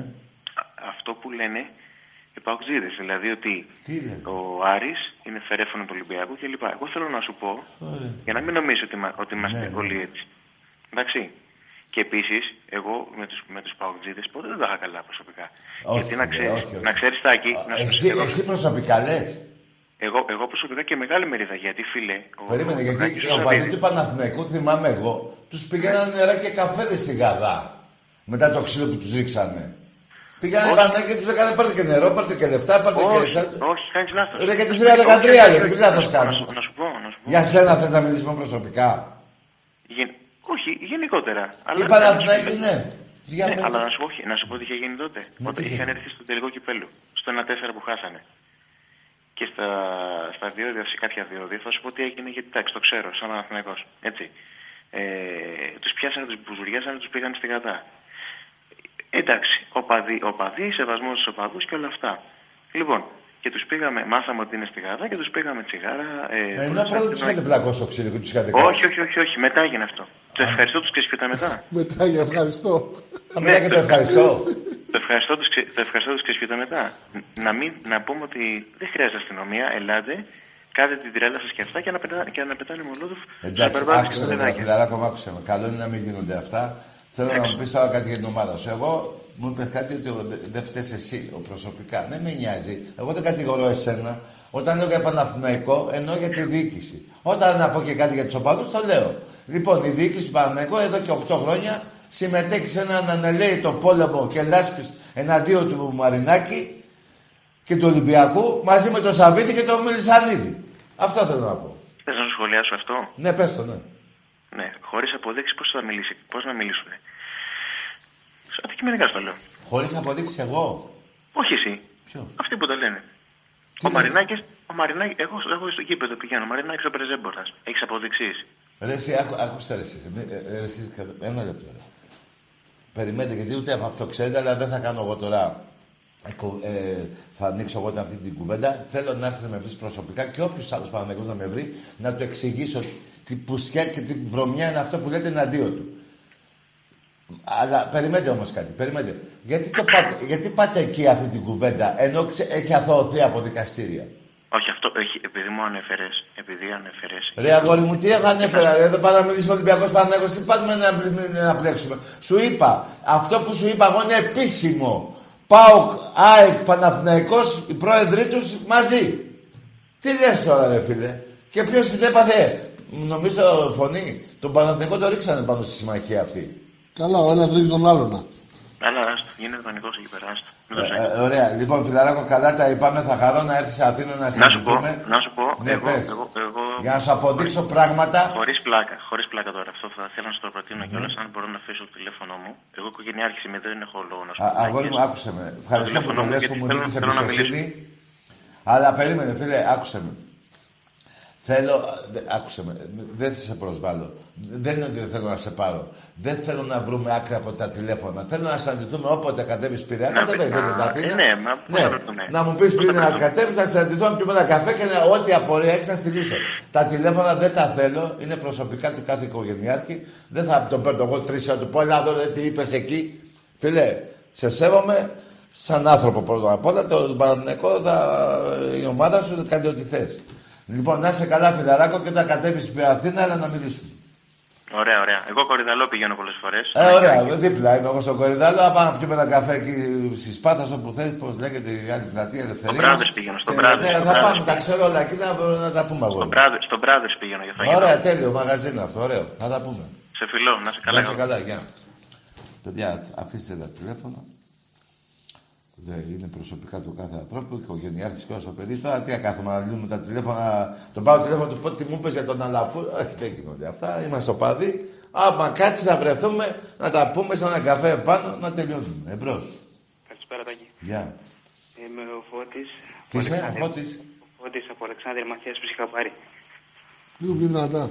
α- αυτό που λένε οι παουτζίδες, δηλαδή ότι
Τι λένε;
ο Άρης είναι φερέφωνο του Ολυμπιακού κλπ. Εγώ θέλω να σου πω,
Ωραία.
για να μην νομίζω ότι, μα- ότι είμαστε
Ναι, ναι.
όλοι έτσι. Εντάξει. Και επίσης, εγώ με τους με τους παουτζίδες ποτέ δεν τα είχα καλά προσωπικά.
Όχι,
Γιατί να
φίλε,
ξέρεις,
όχι, όχι.
να ξέρεις Τάκη, να σου
Εσύ,
εγώ-
εσύ προσωπικά λες.
Εγώ, εγώ προσωπικά και μεγάλη μερίδα, γιατί φίλε. Ο,
Περίμενε,
ο
γιατί
Τάκης ο
ο παδί
Σαββίδης-
του Παναθηναϊκού, θυμάμαι εγώ, τους πήγαιναν νερά και καφέδες στη Γαδά. Μετά το ξύλο που τους ρίξανε. Πήγανε
Όχι.
πάνω και τους έκαναν πάρτε και νερό, πάρτε και λεφτά, πάρτε και...
Όχι, όχι, κάνεις λάθος.
Ρε και τους 13 ρε, τι λάθος κάνω.
Να σου πω, να σου πω.
Για σένα θες να μιλήσουμε προσωπικά.
Γεν- Όχι, γενικότερα.
Οι Παναθηναϊκοί, ναι. Για
Ναι,
πες.
αλλά να σου, πω, όχι, να σου πω τι είχε γίνει τότε.
Ναι,
Όταν
τι είχε
είχαν έρθει στο τελικό κυπέλου. Στο 1-4 που χάσανε. Και στα, στα διόδια, σε κάποια διόδια, θα σου πω τι έγινε γιατί εντάξει, το ξέρω, σαν Παναθηναϊκός. Έτσι. Ε, τους πιάσανε, τους μπουζουριάσανε, τους πήγαν στη γατά. Εντάξει, οπαδί, οπαδί, σεβασμός στους οπαδούς και όλα αυτά. Λοιπόν, και τους πήγαμε, μάθαμε ότι είναι στη γατά και τους πήγαμε τσιγάρα. Ε,
Ε, Ενώ
μπροστά
πρώτα
και
τους
το-
είχατε πλακώσει στο ξύλο και τους είχατε κάνει.
όχι, όχι, όχι, όχι, μετά έγινε αυτό. Το ευχαριστώ τους ξέρει ποιο ήταν μετά.
Μετά για ευχαριστώ.
Θα μιλάει και το ευχαριστώ.
Το ευχαριστώ τους το ευχαριστώ τους ξέρει ποιο ήταν μετά. Να, μην, να πούμε ότι δεν χρειάζεται αστυνομία, ελάτε, κάντε την τρέλα σας και αυτά και να, πετά, και να πετάνε μολόδοφ στου
Εντάξει,
απερβάτε και
άκουσε
στα
με
παιδάκια.
φιλαράκο μου, άκουσε με. Καλό είναι να μην γίνονται αυτά. Θέλω να μου πεις τώρα κάτι για την ομάδα σου. Εγώ μου είπες κάτι ότι ο- δε- δεν φταίει εσύ ο προσωπικά. Δεν με νοιάζει. Εγώ δεν κατηγορώ εσένα. Όταν λέω για Παναθηναϊκό, εννοώ για τη διοίκηση. Όταν να πω και κάτι για τους οπαδούς, το λέω. Λοιπόν, η διοίκηση του Παναθηναϊκού εδώ και 8 χρόνια συμμετέχει σε έναν ανελαίητο πόλεμο και λάσπης εναντίον του Μαρινάκη και του Ολυμπιακού μαζί με τον Σαββίδη και τον Μελισανίδη. Αυτό θέλω να πω.
Θες να σου σχολιάσω αυτό;
Ναι, πες το, ναι.
Ναι, χωρίς αποδείξεις πώς θα μιλήσει, πώς να μιλήσουν. Αντικειμενικά στο λέω.
Χωρίς αποδείξεις εγώ.
Όχι εσύ.
Ποιο;
Αυτοί που τα λένε. Ο Μαρινάκης, ο Μαρινάκης, εγώ, εγώ στο κήπεδο πηγαίνω. Ο Μαρινάκης ο Πρεζέμπορας. Έχεις αποδείξεις;
Ρε εσύ, άκου, άκουσε ρε εσύ. Μη- ε, ε, ρε, εσύ, κα- Ένα λεπτό ρε. Περιμένετε, γιατί ούτε από αυτό ξέρετε, αλλά δεν θα κάνω εγώ τώρα. ε, κο- Ε, θα ανοίξω εγώ αυτή την κουβέντα. Θέλω να έρθετε να με βρεις προσωπικά και όποιος άλλος Παναγενικό να με βρει, να του εξηγήσω τι πουσιά και τι βρωμιά είναι αυτό που λέτε εναντίον του. Αλλά περιμένετε όμως κάτι, περιμένετε. Γιατί, το πάτε, γιατί πάτε εκεί αυτή την κουβέντα, ενώ ξε- έχει αθωωωθεί από δικαστήρια;
Όχι, αυτό έχει, επειδή μου ανέφερες, επειδή ανέφερες.
Ρε αγόρι μου, τι έχω ανέφερα, ρε, δεν πάμε να μιλήσουμε Ολυμπιακός Παναγιώτης, τι πάμε να, να, να πλέξουμε. Σου είπα, αυτό που σου είπα εγώ είναι επίσημο. ΠΑΟΚ, ΑΕΚ, Παναθηναϊκός, οι πρόεδροι τους μαζί. Τι λες τώρα ρε φίλε. Και ποιος την έπαθε, νομίζω φωνή. Τον Παναθηναϊκό το ρίξανε πάνω στη συμμαχία αυτή.
Καλά, ο ένας ρίχνει τον άλλον.
Αλλά άστο, γίνεται πανικός εκεί πέρα, άστο. Μην το
Ε,
ψάχνεις.
ε, ωραία, λοιπόν φιλαράκο, καλά τα είπαμε, θα χαρώ να έρθεις σε Αθήνα να
Να σου πω,
συναντηθούμε.
να σου πω,
Ναι,
εγώ,
πες.
εγώ, εγώ,
Για να σου αποδείξω πράγματα.
Χωρίς πλάκα, χωρίς πλάκα τώρα. Αυτό θα θέλω να σου το προτείνω κιόλας, αν μπορώ να αφήσω το τηλέφωνο μου. Εγώ οικογενειάρχης είμαι, δεν έχω λόγο να σου
Α,
πω.
αγόρι μου, άκουσε με. Ευχαριστώ που
τηλέφωνο
το
μου,
λες
γιατί
που μου
θέλω-
δίνεις
θέλω να
εμπιστοσύνη. Αλλά περίμενε, φίλε, άκουσε με. Θέλω, δε- άκουσε με, δεν θα σε προσβάλλω. Δεν είναι ότι δεν θέλω να σε πάρω. Δεν θέλω να βρούμε άκρη από τα τηλέφωνα. Θέλω να συναντηθούμε όποτε κατέβεις πειραιά.
Να
Κατέβει,
πει-
δεν είναι
Α,
τα Αθήνα.
ε, ναι, μα πώς θα βρεθούμε.
Να μου πεις
Πώς
πριν
θα
να
βρεθούμε.
κατέβεις, να συναντηθούμε, να πιούμε ένα καφέ και να, ό,τι απορία έχεις να στηρίσω. τα τηλέφωνα δεν τα θέλω. Είναι προσωπικά του κάθε οικογενειάρχη. Δεν θα τον παίρνω εγώ τρεις ώρα του πω, Ελά, εδώ ρε, τι είπες εκεί. Φίλε, σε σέβομαι σαν άνθρωπο πρώτα απ' όλα. Το Παναθηναϊκό, θα, η ομάδα σου θα κάνει ό,τι θες. Λοιπόν, να είσαι καλά, φιλαράκο, και όταν κατέβεις στην Αθήνα, έλα να μιλήσουμε.
Ωραία, ωραία. Εγώ κορυδαλό πηγαίνω πολλές φορές.
Ε, ωραία, δίπλα είμαι εγώ στον Κορυδάλο. Να πάμε να πιούμε ένα καφέ εκεί στη Σπάθα, όπου θέλεις, πώς λέγεται η άλλη πλατεία ελευθερία.
Brothers πηγαίνω, στο Brothers,
Ναι,
στο
θα
Brothers
πάμε, τα
πηγαίνω.
ξέρω όλα εκεί να, να τα πούμε εγώ.
Στον Brothers, στον Brothers πηγαίνω για φαγητό.
Ωραία, τέλειο, μαγαζί είναι αυτό, ωραίο. Θα τα πούμε.
Σε φιλό, να σε καλά.
Να είσαι καλά, γεια. Παιδιά, αφήστε τα τηλέφωνα. Δεν είναι προσωπικά του κάθε ανθρώπου, οικογενειάρχης και όσο παιδί. Τώρα τι να κάθομαι να λύνουμε τα τηλέφωνα. Τον πάω τηλέφωνο του πω τι μου είπε για τον Αλαφού. Όχι, δεν γίνονται αυτά. Είμαστε στο παδί. Άμα κάτσει να βρεθούμε, να τα πούμε σε ένα καφέ πάνω, να τελειώνουμε. Εμπρός.
Καλησπέρα, Τάκη.
Γεια.
Είμαι ο Φώτης.
Τι είσαι, ο
Αλεξάνδρεια.
Φώτης;
Ο Φώτης από Αλεξάνδρεια Μαθιάς που είχα πάρει.
Λίγο πιο δυνατά.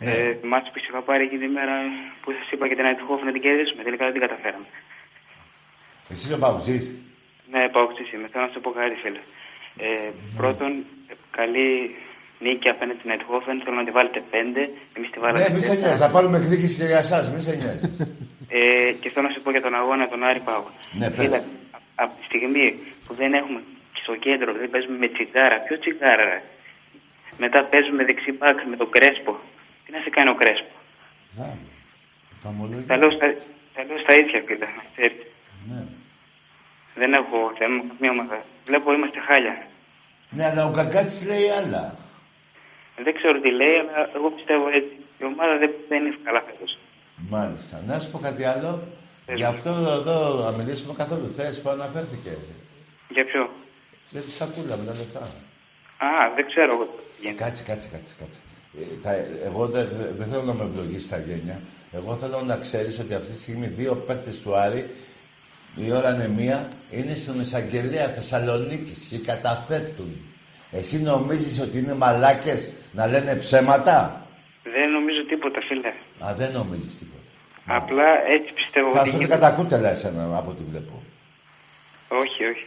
Ναι.
Ε, μάτς που είχα πάρει εκείνη τη μέρα που σας είπα και την Αιτχόφ να την κερδίσουμε. Τελικά δεν την καταφέραμε.
Εσύ είσαι ο Παουτζής.
Ναι, παοξής είμαι. Θέλω να σου πω κάτι, φίλε. Ε, πρώτον, ε, καλή νίκη απέναντι στην Αιτχόφεν. Θέλω να τη βάλετε πέντε. Εμείς τη βάλαμε
Ναι, μη σε
τέσσερα.
νοιάζει. Θα πάρουμε εκδίκηση και για εσάς, μη σε νοιάζει.
Ε, και θέλω να σου πω για τον αγώνα τον Άρη Πάγο.
Ναι, πες.
Φίλε, α- από τη στιγμή που δεν έχουμε στο κέντρο, δεν παίζουμε με τσιγάρα. Ποιο τσιγάρα, ρε; Μετά παίζουμε δεξί μπακς με τον Κρέσπο. Τι να σε κάνει ο Κρέσπο;
Φαμολόγια.
Τα λέω στα, τα λέω στα ίδια, φίλε. να ξέρεις.
Ναι.
Δεν έχω θέμα με καμία ομάδα. Βλέπω είμαστε χάλια.
Ναι, αλλά ο Κακάτης λέει άλλα.
Δεν ξέρω τι λέει, αλλά εγώ πιστεύω έτσι. Η ομάδα δεν, δεν είναι καλά φέτος.
Μάλιστα. Να σου πω κάτι άλλο. Γι' αυτό εδώ να μιλήσουμε καθόλου. Θες που αναφέρθηκε.
Για ποιο;
Για τη σακούλα με τα λεφτά.
Α, δεν ξέρω εγώ.
Κάτσε, κάτσε, κάτσε. κάτσε. Ε, τα, εγώ δεν δεν- δεν θέλω να με ευλογήσεις τα γένια. Εγώ θέλω να ξέρεις ότι αυτή τη στιγμή δύο παίκτες του Άρη, η ώρα είναι μία, είναι στον εισαγγελέα Θεσσαλονίκης και καταθέτουν. Εσύ νομίζεις ότι είναι μαλάκες να λένε ψέματα;
Δεν νομίζω τίποτα, φίλε.
Α, δεν νομίζεις τίποτα.
Απλά έτσι πιστεύω
Θα
ότι
σου
γίνεται.
κατά κούτελα εσένα από ό,τι βλέπω.
Όχι, όχι.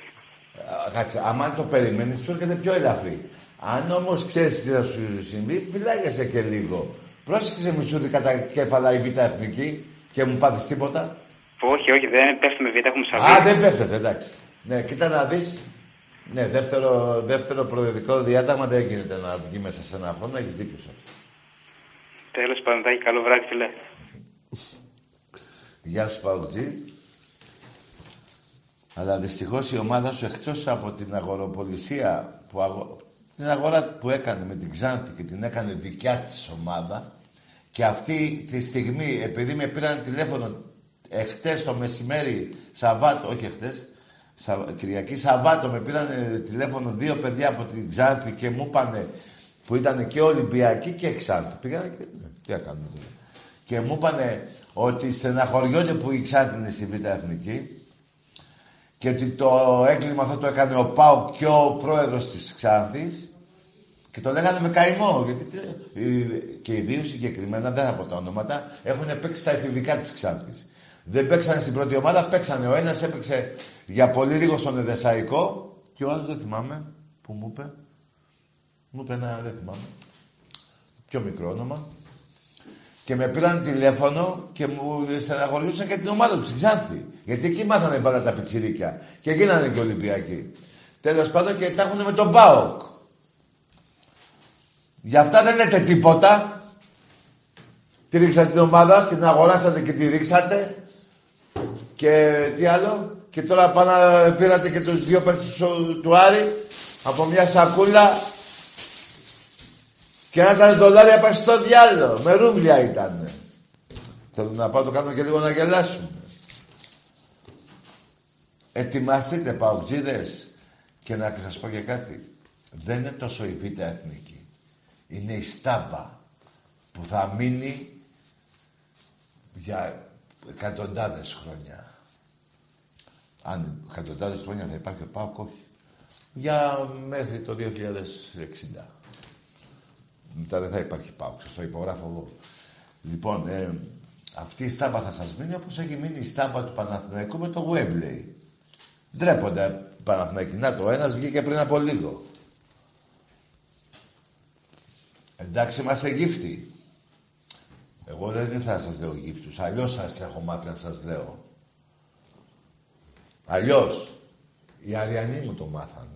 Α, Κάτσε, άμα το περιμένεις, σου έρχεται πιο ελαφρύ. Αν όμως ξέρεις τι θα σου συμβεί, φυλάγεσαι και λίγο. Πρόσεξε μη σου δει κατά κέφαλα η β' εθνική και μου πάθεις τίποτα.
Όχι, όχι, δεν πέφτουμε β' έχουμε σαβεί.
Α, δεν πέφτεται, εντάξει. Ναι, κοίτα να δεις. Ναι, δεύτερο, δεύτερο προεδρικό διάταγμα δεν γίνεται να βγει μέσα σε ένα χρόνο, έχεις δίκιο σε αυτό.
Τέλος πάντων, Τάκη, καλό βράδυ, φίλε.
Γεια σου, Παουτζή. Αλλά δυστυχώς η ομάδα σου εκτός από την αγοροπολισία που αγο... την αγορά που έκανε με την Ξάνθη και την έκανε δικιά της ομάδα και αυτή τη στιγμή, επειδή με πήραν τηλέφωνο εχθές το μεσημέρι, Σαββάτο, όχι εχθές, Σα... Κυριακή Σαββάτο με πήραν ε, τηλέφωνο δύο παιδιά από την Ξάνθη και μου είπανε που ήταν και Ολυμπιακοί και Ξάνθη. Πήγανε και. ναι, τι να κάνουμε τώρα. Και μου είπανε ότι στεναχωριόνται που η Ξάνθη είναι στη Β' Εθνική και ότι το έγκλημα αυτό το έκανε ο Πάο και ο πρόεδρος της Ξάνθης και το λέγανε με καημό. Γιατί τι- οι- και οι δύο συγκεκριμένα, δεν θα πω τα ονόματα, έχουν παίξει στα εφηβικά της Ξάνθης. Δεν παίξανε στην πρώτη ομάδα, παίξανε. Ο ένας έπαιξε για πολύ λίγο στον Εδεσαϊκό και ο άλλος δεν θυμάμαι που μου είπε. Μου είπε ένα, δεν θυμάμαι. Πιο μικρό όνομα. Και με πήραν τηλέφωνο και μου στεναχωριούσαν και την ομάδα τους, στην Ξάνθη. Γιατί εκεί μάθανε πάρα τα πιτσιρίκια. Και γίνανε και Ολυμπιακοί. Τέλος πάντων και τα έχουν με τον ΠΑΟΚ. Γι' αυτά δεν λέτε τίποτα. Τη ρίξατε την ομάδα, την αγοράσατε και τη ρίξατε. Και τι άλλο; Και τώρα πάνω πήρατε και τους δύο παίκτες του- του Άρη από μια σακούλα και να ήταν δολάρια πάει στο διάλογο. Με ρούμπλια ήταν. Θέλω να πάω το κάνω και λίγο να γελάσουμε. Ετοιμαστείτε παουτζίδες και να σας πω και κάτι. Δεν είναι τόσο η β' εθνική. Είναι η στάμπα που θα μείνει για εκατοντάδες χρόνια. Αν εκατοντάδες χρόνια θα υπάρχει ο ΠΑΟΚ, όχι. Για μέχρι το 2060. Μετά δεν θα υπάρχει ΠΑΟΚ, σας το υπογράφω εγώ. Λοιπόν, ε, αυτή η στάμπα θα σας μείνει όπως έχει μείνει η στάμπα του Παναθηναϊκού με το Wembley. Ντρέπονται οι Παναθηναϊκοί. Να το, ένας βγήκε πριν από λίγο. Εντάξει, είμαστε γύφτοι. Εγώ δεν ήρθα να σας λέω γύφτους. Αλλιώς σας έχω μάθει να σας λέω. Αλλιώς. Οι Αριανοί μου το μάθανε.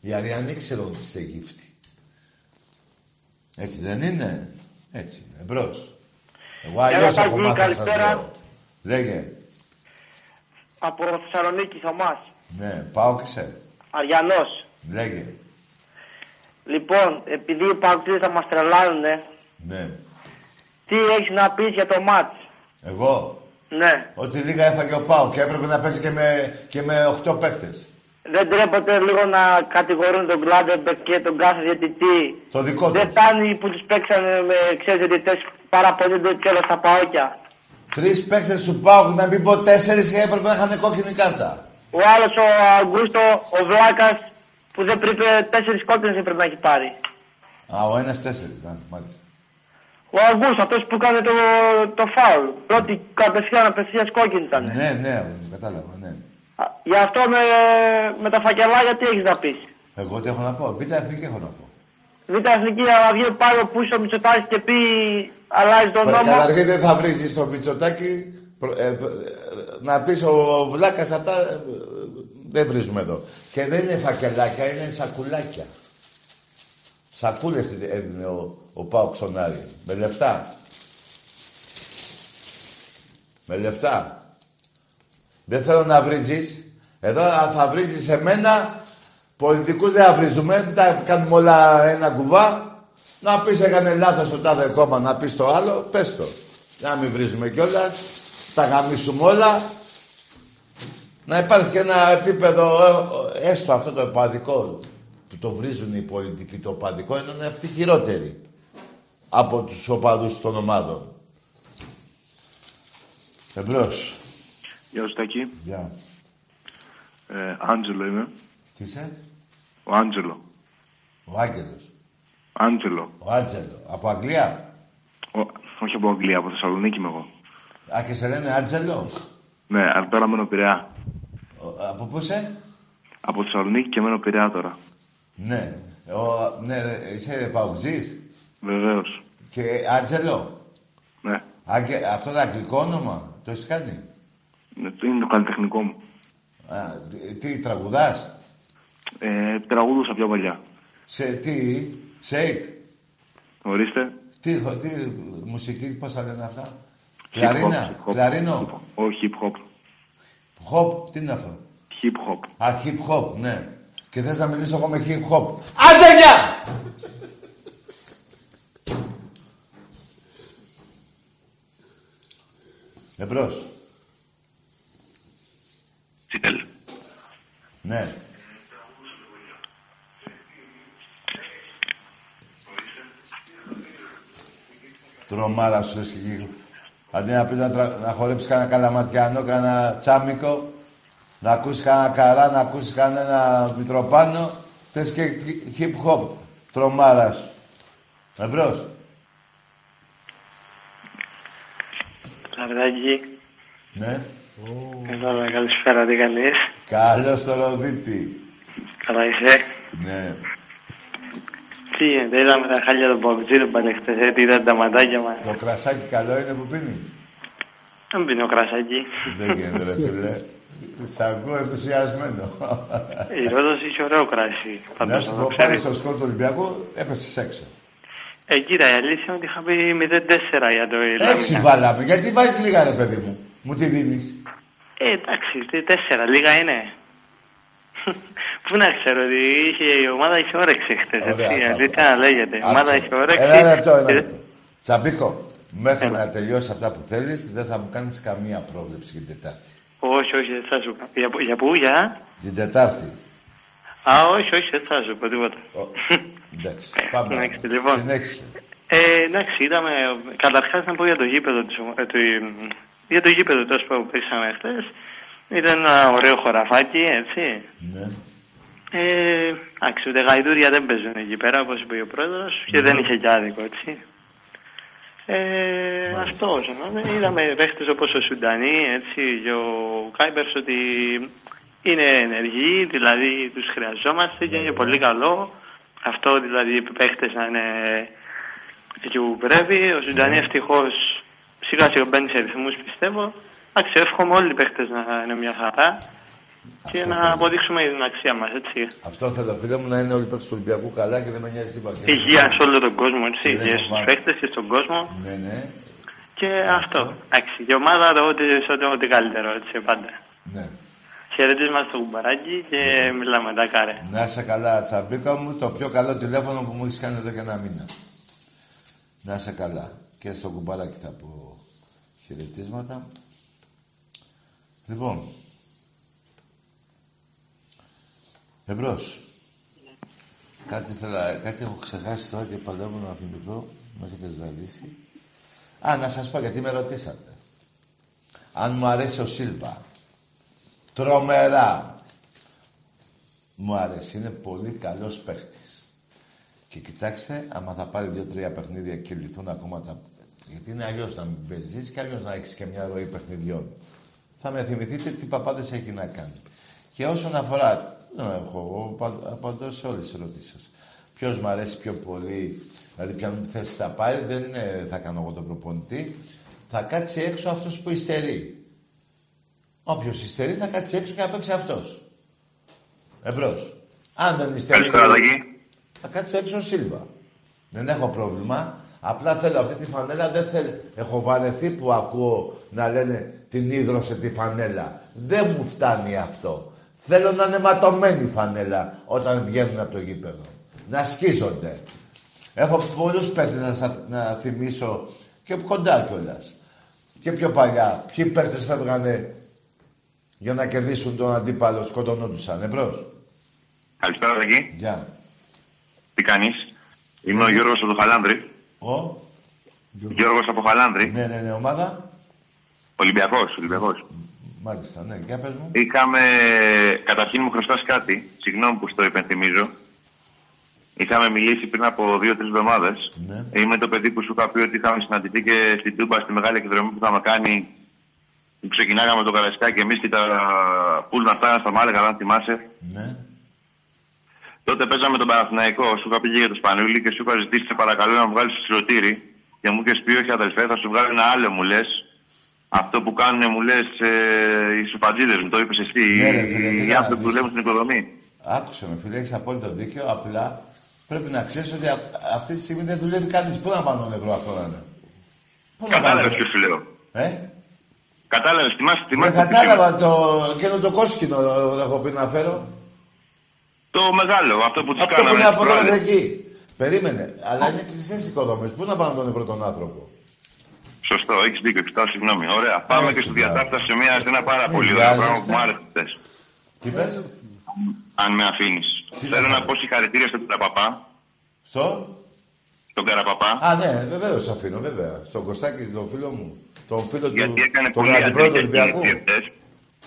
Οι Αριανοί ξέρουν ότι είστε γύφτοι. Έτσι δεν είναι; Έτσι είναι. Εμπρός. Εγώ αλλιώς
Τάκη,
έχω μάθει να σας
καλησπέρα.
λέω. Λέγε.
Από Θεσσαλονίκη, Θωμάς.
Ναι, πάω και σε.
Αρειανός.
Λέγε.
Λοιπόν, επειδή οι παγκοσμίοι θα μας τρελάνουνε,
Ναι.
τι έχεις να πεις για το ματς;
Εγώ;
Ναι.
Ότι λίγα έφαγε ο Πάο και έπρεπε να παίζει και με, και με 8 παίχτες.
Δεν ντρέπονται λίγο να κατηγορούν τον Κλάτενμπεργκ και τον κάθε διαιτητή.
Το δικό
Δεν
τους.
φτάνει που τους παίξανε με ξέρεις διαιτητές παραπονιούνται και όλα στα παόκια.
Τρεις παίχτες του Πάου, να μην πω τέσσερις και έπρεπε να είχαν κόκκινη κάρτα.
Ο άλλος ο Αγκούστο, ο Βλάκας, που δεν πρέπει τέσσερις κόκκινες έπρεπε να έχει πάρει.
Α, ο ένας τέσσερις. Μάλιστα.
Ο Αγκούστο, αυτός που έκανε το, το φάουλ. Πρώτη κατευθείαν απευθείας κόκκινη ήταν.
Ναι, ναι, κατάλαβα, ναι.
Α, Γι' αυτό με, με τα φακελάκια τι έχεις να πεις;
Εγώ τι έχω να πω. Β' εθνική έχω να πω.
Β' εθνική να βγει πάλι ο Πούσο Μητσοτάκης και πει αλλάζει τον νόμο.
Καταρχήν δεν θα βρεις στο Μητσοτάκι προ- ε, ε, να πεις ο Βλάκας αυτά. ε, ε, δεν βρίζουμε εδώ. Και δεν είναι φακελάκια, είναι σακουλάκια. Σακούλε έδινε ο, ο Πάο Ξονάρη. Με λεφτά. Με λεφτά. Δεν θέλω να βρίζεις. Εδώ θα βρίζεις εμένα. Πολιτικούς δεν θα βρίζουμε. Μην τα κάνουμε όλα ένα κουβά. Να πεις έκανε λάθος το τάδε κόμμα, να πεις το άλλο. Πες το. Να μην βρίζουμε κιόλας. Τα γαμίσουμε όλα. Να υπάρχει και ένα επίπεδο, ε, έστω αυτό το επαδικό που το βρίζουν οι πολιτικοί, το οπαδικό, ενώ είναι αυτοί χειρότεροι από τους οπαδούς των ομάδων. Εμπρός.
Γεια σου Τάκη.
Γεια.
Ε, Άντζελο είμαι.
Τι είσαι;
Ο Άντζελο.
Ο Άγγελος.
Άντζελο.
Ο Άντζελο. Από Αγγλία;
Ο, όχι από Αγγλία, από Θεσσαλονίκη είμαι εγώ.
Α, και σε λένε Άντζελο;
Ναι, αλλά τώρα μένω Πειραιά.
Ο- Από πού είσαι;
Από Θεσσαλονίκη και μένω Πειραιά τώρα.
Ναι. Ο, ναι, ρε, είσαι παουτζής.
Βεβαίως.
Και Άντζελο.
Ναι.
Άγγε, αυτό είναι αγγλικό όνομα. Το έχεις κάνει;
Ναι, Είναι το καλλιτεχνικό μου.
Α, τι, τι τραγουδάς;
Ε, τραγουδούσα πιο παλιά.
Σε τι, σέικ.
Ορίστε.
Τι, τι μουσική, πώς θα λένε αυτά;
Hip hop,
Κλαρίνα,
hip hop,
κλαρίνο.
hip hop. Όχι, hip hop.
Hop, τι είναι αυτό;
Hip hop.
Α, hip hop, ναι. Και θες να μιλήσω εγώ με hip hop. Άντε γεια! Εμπρός.
Τσιτέλ.
Ναι. Τρομάρα σου εσύ. Αντί να πεις να, τρα... να χορέψεις κανένα καλαματιανό, κανένα τσάμικο, Να ακούσεις κανένα καρά, να ακούσεις κανένα Μητροπάνο. Θες και hip hop. Τρομάρας. Εμπρός.
Λαρδάκι,
Ναι.
εδώ καλησπέρα, τι κάνεις;
Καλώς το Ροδίτη.
Καλά είσαι;
Ναι.
Τι γίνεται, είδαμε τα χάλια των Παουτζίδων πάλι χτες, ε, τι είδατε τα μαντάκια μας.
Το κρασάκι καλό είναι που πίνεις;
Δεν πίνω κρασάκι.
Δεν γίνεται ρε φίλε. Σ' ακούω ενθουσιασμένο.
Η Ρόδος είχε ωραίο κρασί.
Να
Πάντως,
σου
να
πω
το
πάλι
ξέρεις.
στο σκορ του Ολυμπιακού έπεσες έξω.
Ε, κοίτα, η αλήθεια είναι ότι είχα πει 0-4 για το
Έξι
Ιλάμινα.
βάλαμε. Γιατί βάζεις λίγα ρε παιδί μου. Μου τη δίνεις.
Ε, εντάξει, τι τέσσερα, λίγα είναι. Πού να ξέρω ότι είχε, η ομάδα είχε όρεξη χτες,
Ωραία,
έτσι, η
θα-
αλήθεια να λέγεται. Η ομάδα
Άκουσα.
είχε όρεξη.
Ένα λεπτό, ένα
και-
λεπτό. Τσαμπίκο, μέχρι να τελειώσει αυτά που θέλεις, δεν θα μου κάνεις καμία πρόβλεψη για την Τετάρτη.
Όχι, όχι, δεν θα σου πω. Για, για πού, για...
Την Τετάρτη.
Α, όχι, όχι, δεν θα σου πω τίποτα.
Εντάξει, πάμε.
Εντάξει, λοιπόν.
Συνέχισε.
Ε, εντάξει, είδαμε. Καταρχάς να πω για το γήπεδο της, ομα- ε, του- για το γήπεδο τόσο που παίξαμε χθες. Ήταν ένα ωραίο χωραφάκι, έτσι.
Ναι.
Ε, εντάξει, ούτε γαϊδούρια δεν παίζουν εκεί πέρα, όπως είπε ο πρόεδρος, και
Ναι.
δεν είχε και άδικο, έτσι. Ε, αυτό όσο να είναι. Είδαμε παίχτες όπως ο Σουντανί, έτσι, και ο Κάιμπερς ότι είναι ενεργοί, δηλαδή τους χρειαζόμαστε και είναι πολύ καλό. Αυτό δηλαδή οι παίχτες να είναι εκεί που πρέπει. Ο Σουντανί ευτυχώς σιγά σιγά μπαίνει σε ρυθμούς πιστεύω. Εντάξει, εύχομαι όλοι οι παίχτες να είναι μια χαρά και να αποδείξουμε την αξία μας, έτσι.
Αυτό θέλω, φίλε μου, να είναι όλοι οι παίκτες του Ολυμπιακού καλά και δεν με νοιάζει τίποτα.
Υγεία σε όλο τον κόσμο, έτσι.
Και δεν
Υγεία στους
φοβάμαι.
παίχτε και στον κόσμο.
Ναι, ναι.
Και αυτό. Εντάξει, η ομάδα το ό,τι, σε ό,τι, ό,τι καλύτερο, έτσι, πάντα.
Ναι.
Χαιρετίσμα στο κουμπαράκι και μιλάμε τα κάρε.
Να είσαι καλά, Τσαμπίκα μου, το πιο καλό τηλέφωνο που μου έχεις κάνει εδώ και ένα μήνα. Να είσαι καλά. Και στο κουμπαράκι θα πω χαιρετίσματα. Λοιπόν. Εμπρός. Κάτι, θέλα, κάτι έχω ξεχάσει τώρα και παλεύω να θυμηθώ. Με έχετε ζαλίσει. Α, να σας πω γιατί με ρωτήσατε. Αν μου αρέσει ο Σίλβα. Τρομερά. Μου αρέσει. Είναι πολύ καλός παίχτης. Και κοιτάξτε, άμα θα πάρει δύο-τρία παιχνίδια και λυθούν ακόμα τα... Γιατί είναι αλλιώς να μην παίζεις και αλλιώς να έχεις και μια ροή παιχνιδιών. Θα με θυμηθείτε τι παπάδες έχει να κάνει. Και όσον αφορά... Δεν έχω, εγώ απα- απαντώ σε όλες τις ερωτήσεις σας. Ποιος μου αρέσει πιο πολύ, δηλαδή ποια θέση θα πάρει, δεν είναι, θα κάνω εγώ τον προπονητή. Θα κάτσει έξω αυτός που υστερεί. Όποιος υστερεί θα κάτσει έξω και να παίξει αυτός. Εμπρός. Αν δεν υστερεί...
Καλησπέρα, Τάκη.
Θα κάτσει έξω ο Σίλβα. Δεν έχω πρόβλημα. Απλά θέλω αυτή τη φανέλα, δεν θέλω. Έχω βαρεθεί που ακούω να λένε την ίδρωσε τη φανέλα. Δεν μου φτάνει αυτό. Θέλω να είναι ματωμένη η φανέλα όταν βγαίνουν από το γήπεδο. Να σκίζονται. Έχω πολλούς παίκτες να, σας- να θυμίσω και κοντά κιόλας. Και πιο παλιά. Ποιοι παίκτες φεύγανε για να κερδίσουν τον αντίπαλο, σκοτωνόντουσαν. Εμπρός.
Καλησπέρα, Τάκη.
Γεια.
Τι κάνεις; Είμαι ο Γιώργος από το Χαλάνδρη.
Ο;
Γιώργος από Χαλάνδρη.
Ναι, ναι, ναι, ομάδα.
Ολυμπιακός, Ολυμπιακός.
Μάλιστα, ναι. Για πες μου.
Είχαμε... Καταρχήν μου χρωστάς κάτι. Συγγνώμη που στο υπενθυμίζω. Είχαμε μιλήσει πριν από δύο-τρεις εβδομάδες.
Ναι.
Είμαι το παιδί που σου είχα πει ότι είχαμε συναντηθεί και στην Τούμπα στη μεγάλη εκδρομή που είχαμε κάνει. Που ξεκινάγαμε το Καρασκάκι εμείς και τα πουλ να φτάναν στα Μάλεγα, αν θυμάσαι.
Ναι.
Τότε παίζαμε τον Παναθηναϊκό. Σου είχα πει και για το Σπανούλι και σου είχα ζητήσει σε παρακαλώ να μου βγάλεις το σιρωτήρι. Και μου είχες πει, Όχι, αδελφέ, θα σου βγάλω ένα άλλο, μου λες. Αυτό που κάνουν, μου λες, ε, οι σουφατζίδε μου, το είπες εσύ.
Ναι, ρε, φίλε,
οι
κοίτα,
άνθρωποι που δουλεύουν στην οικοδομή.
Άκουσε με, φίλε, έχεις απόλυτο δίκιο. Απλά πρέπει να ξέρεις ότι α- αυτή τη στιγμή δεν δουλεύει κανείς. Πού να πάνε τον ευρώ αυτό να είναι; Πού να
Κατάλαβες
πάνε.
ποιος σου λέω.
Ε;
Κατάλαβες, θυμάσαι,
Δεν
θυμάσαι. το
κατάλαβα το εκείνο το κόσκινο ε, έχω πει να φέρω.
Το μεγάλο, αυτό που τους
Αυτό που
κάναμε.
είναι από εδώ
προάλλες.
εκεί. Περίμενε. Αλλά είναι κλειστές οικοδομές. Πού να πάνε τον ευρώ τον άνθρωπο;
Σωστό, έχεις δίκιο, κοιτάω, συγγνώμη. Ωραία, πάμε
Έτσι,
και στο
μπράβο.
διατάφτα σε, μια, σε ένα πάρα
Μην
πολύ ωραίο πράγμα
βιάζεστε.
που μου άρεσε χθες.
Τι πες;
Αν με αφήνεις.
Τι
Θέλω
να
να πω συγχαρητήρια στον Καραπαπά.
Στο.
Τον Καραπαπά.
Α, ναι, βεβαίως αφήνω, βέβαια. Στον Κωστάκη, τον φίλο μου. Τον φίλο του.
Γιατί έκανε
τον
πολύ
αντιπρόεδρο
αντρική
Ολυμπιακού.
κίνηση χθες.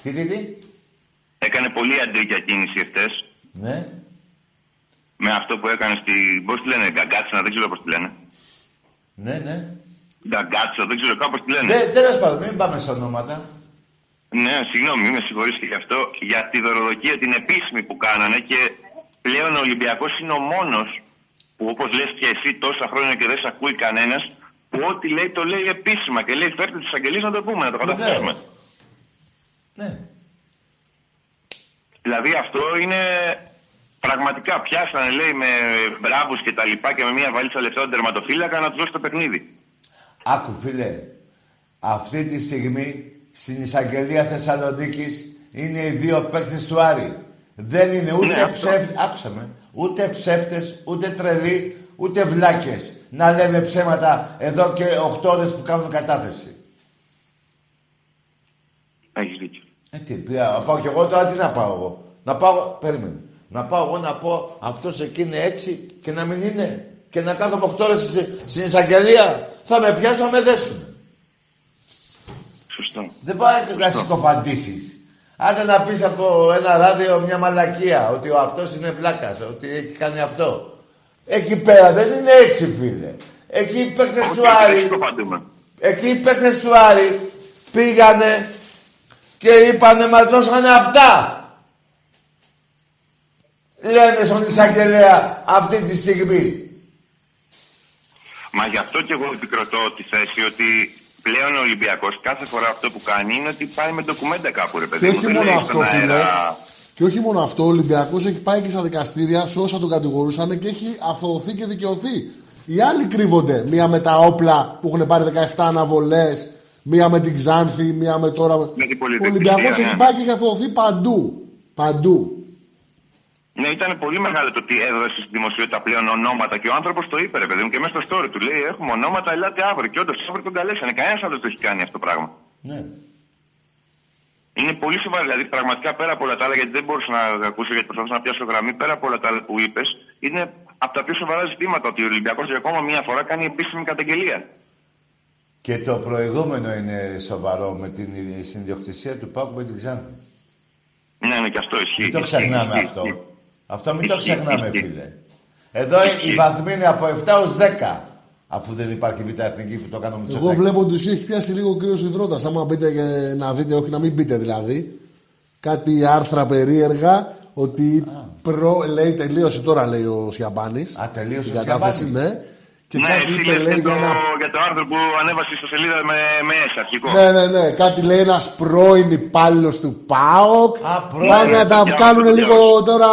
Τι, τι, τι;
έκανε πολύ αντρίκια κίνηση εχθές.
Ναι.
Με αυτό που έκανε στη... Πώς τη λένε, Γκαγκάτσινα, δεν ξέρω πώς τη λένε.
Ναι, ναι.
Γκαγκάτσο, δεν ξέρω κάπως τη λένε.
Ναι, τέλος πάντων, μην πάμε σε ονόματα.
Ναι, συγγνώμη, μην με συγχωρείς και γι' αυτό. Για τη δωροδοκία την επίσημη που κάνανε και πλέον ο Ολυμπιακός είναι ο μόνος που όπως λες και εσύ τόσα χρόνια και δεν σε ακούει κανένας που ό,τι λέει το λέει επίσημα και λέει φέρτε τις αγγελίες να το πούμε, να το καταφέρουμε.
Ναι.
Δηλαδή αυτό είναι πραγματικά πιάσανε λέει με μπράβους και τα λοιπά και με μια βαλίτσα λεφτά τον τερματοφύλακα να τους δώσει το παιχνίδι.
Άκου φίλε, αυτή τη στιγμή στην εισαγγελία Θεσσαλονίκης είναι οι δύο παίκτες του Άρη. Δεν είναι ούτε
Ναι, αυτό.
ψεύτες, άκουσα με, ούτε ψεύτες, ούτε τρελοί, ούτε βλάκες. Να λένε ψέματα εδώ και 8 ώρες που κάνουν κατάθεση.
Έχεις δίκιο.
Ε, τι, πια, να πάω κι εγώ τώρα, τι να πάω εγώ. Να πάω, περίμενε. Να πάω εγώ να πω αυτός εκεί είναι έτσι και να μην είναι. Και να κάθομαι 8 ώρες στη- στην εισαγγελία. Θα με πιάσουν, θα με δέσουν.
Σωστό.
Δεν πάει να συκοφαντήσεις. Άντε να πεις από ένα ράδιο μια μαλακία, ότι ο αυτός είναι βλάκας, ότι έχει κάνει αυτό. Εκεί πέρα δεν είναι έτσι, φίλε. Εκεί οι παίκτες του Άρη, εκεί οι παίκτες του Άρη πήγανε και είπανε μας δώσανε αυτά. Λένε στον εισαγγελέα αυτή τη στιγμή.
Μα γι' αυτό και εγώ επικροτώ τη θέση ότι πλέον ο Ολυμπιακός κάθε φορά αυτό που κάνει είναι ότι πάει με ντοκουμέντα κάπου ρε παιδί
Και
μου.
όχι
Δεν
μόνο
λέει
αυτό,
στον
φίλε.
αέρα,
Και όχι μόνο αυτό, ο Ολυμπιακός έχει πάει και στα δικαστήρια σε όσα τον κατηγορούσαν και έχει αθωωωθεί και δικαιωθεί. Οι άλλοι κρύβονται. Μία με τα όπλα που έχουν πάρει 17 αναβολές, μία με την Ξάνθη, μία με τώρα.
Με την
Ο
πολυδικησία,
Ολυμπιακός
ναι.
έχει πάει και έχει αθωωωθεί παντού. Παντού.
Ναι, ήταν πολύ μεγάλο το ότι έδωσε στη δημοσιότητα πλέον ονόματα και ο άνθρωπος το είπε, ρε παιδί μου, και μέσα στο story του λέει: Έχουμε ονόματα, ελάτε αύριο. Και όντως αύριο τον καλέσανε. Κανένας άλλος δεν το έχει κάνει αυτό το πράγμα.
Ναι.
Είναι πολύ σοβαρό. Δηλαδή, πραγματικά πέρα από όλα τα άλλα, γιατί δεν μπορούσα να ακούσω, γιατί προσπαθούσα να πιάσω γραμμή, πέρα από όλα τα άλλα που είπες, είναι από τα πιο σοβαρά ζητήματα ότι ο Ολυμπιακός για ακόμα μία φορά κάνει επίσημη καταγγελία.
Και το προηγούμενο είναι σοβαρό με την συνδιοκτησία του Πάκου με την Ξάνθη.
Ναι, ναι, και αυτό ισχύει.
Μην το
Ισχύει,
ξεχνάμε
ισχύει,
αυτό.
Ισχύει.
Αυτό μην το
Ισχύει,
ξεχνάμε,
ισχύει.
φίλε. Εδώ οι βαθμοί είναι από 7 ως 10. Αφού δεν υπάρχει β' εθνική που το κάνουμε με
Εγώ βλέπω ότι σου έχει πιάσει λίγο ο κύριος Ιδρώτας. Άμα μπείτε και να δείτε, όχι να μην μπείτε δηλαδή, κάτι άρθρα περίεργα ότι προ, λέει τελείωσε τώρα λέει ο Σιαμπάνης.
Α, τελείωσε
την
ο
κατάθεση,
Σιαμπάνης.
ναι. Και
ναι,
κάτι
εσύ
είπε,
λες
λέει,
για το,
για ένα
για το άρθρο που ανέβασε στο σελίδα με, με S αρχικό.
Ναι, ναι, ναι. Κάτι λέει ένας πρώην υπάλληλος του ΠΑΟΚ.
πρώην.
Πάνε να τα
Το
κάνουν
διάβασα, το
λίγο τώρα,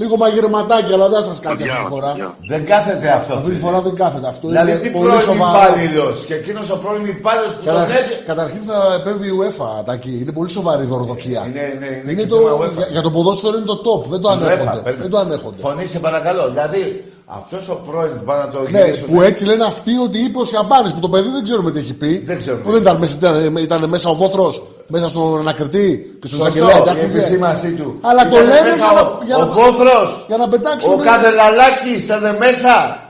λίγο μαγειρεματάκια, αλλά δεν σας κάτσει αυτή τη φορά.
Δεν κάθεται αυτό.
Αυτή τη
φίλε.
φορά δεν κάθεται αυτό.
Δηλαδή
είναι
τι
πολύ
πρώην
σοβαρό.
υπάλληλος. Και εκείνος ο πρώην υπάλληλος που τον
Καταρχήν,
έφυγε.
καταρχήν θα επέμβει η UEFA, Τάκη. Είναι πολύ σοβαρή η δωροδοκία.
Είναι, είναι, είναι,
Είναι
και
το,
θέμα UEFA.
για, για το ποδόσφαιρο είναι το top. Δεν το
Είναι UEFA,
ανέχονται.
παίρνει.
Δεν το ανέχονται.
Φωνή σε παρακαλώ. Δηλαδή αυτός ο πρώην που πάνε να το
Ναι,
γυρίσουν.
που έτσι λένε αυτοί ότι είπε ο Σιαμπάνης που το παιδί δεν ξέρουμε τι έχει πει.
Δεν ξέρουμε.
Που δεν ήταν μέσα, ήταν, ήταν μέσα ο Βόθρος, μέσα στον ανακριτή και στον
Σωστό,
εισαγγελέα.
η
και άκουγε.
επισήμανσή του.
Αλλά το
Ήτανε
λένε
μέσα
για να,
ο-
για
ο
να,
Βόθρος,
για να πετάξουν.
Ο Καδελαλάκης ήταν μέσα.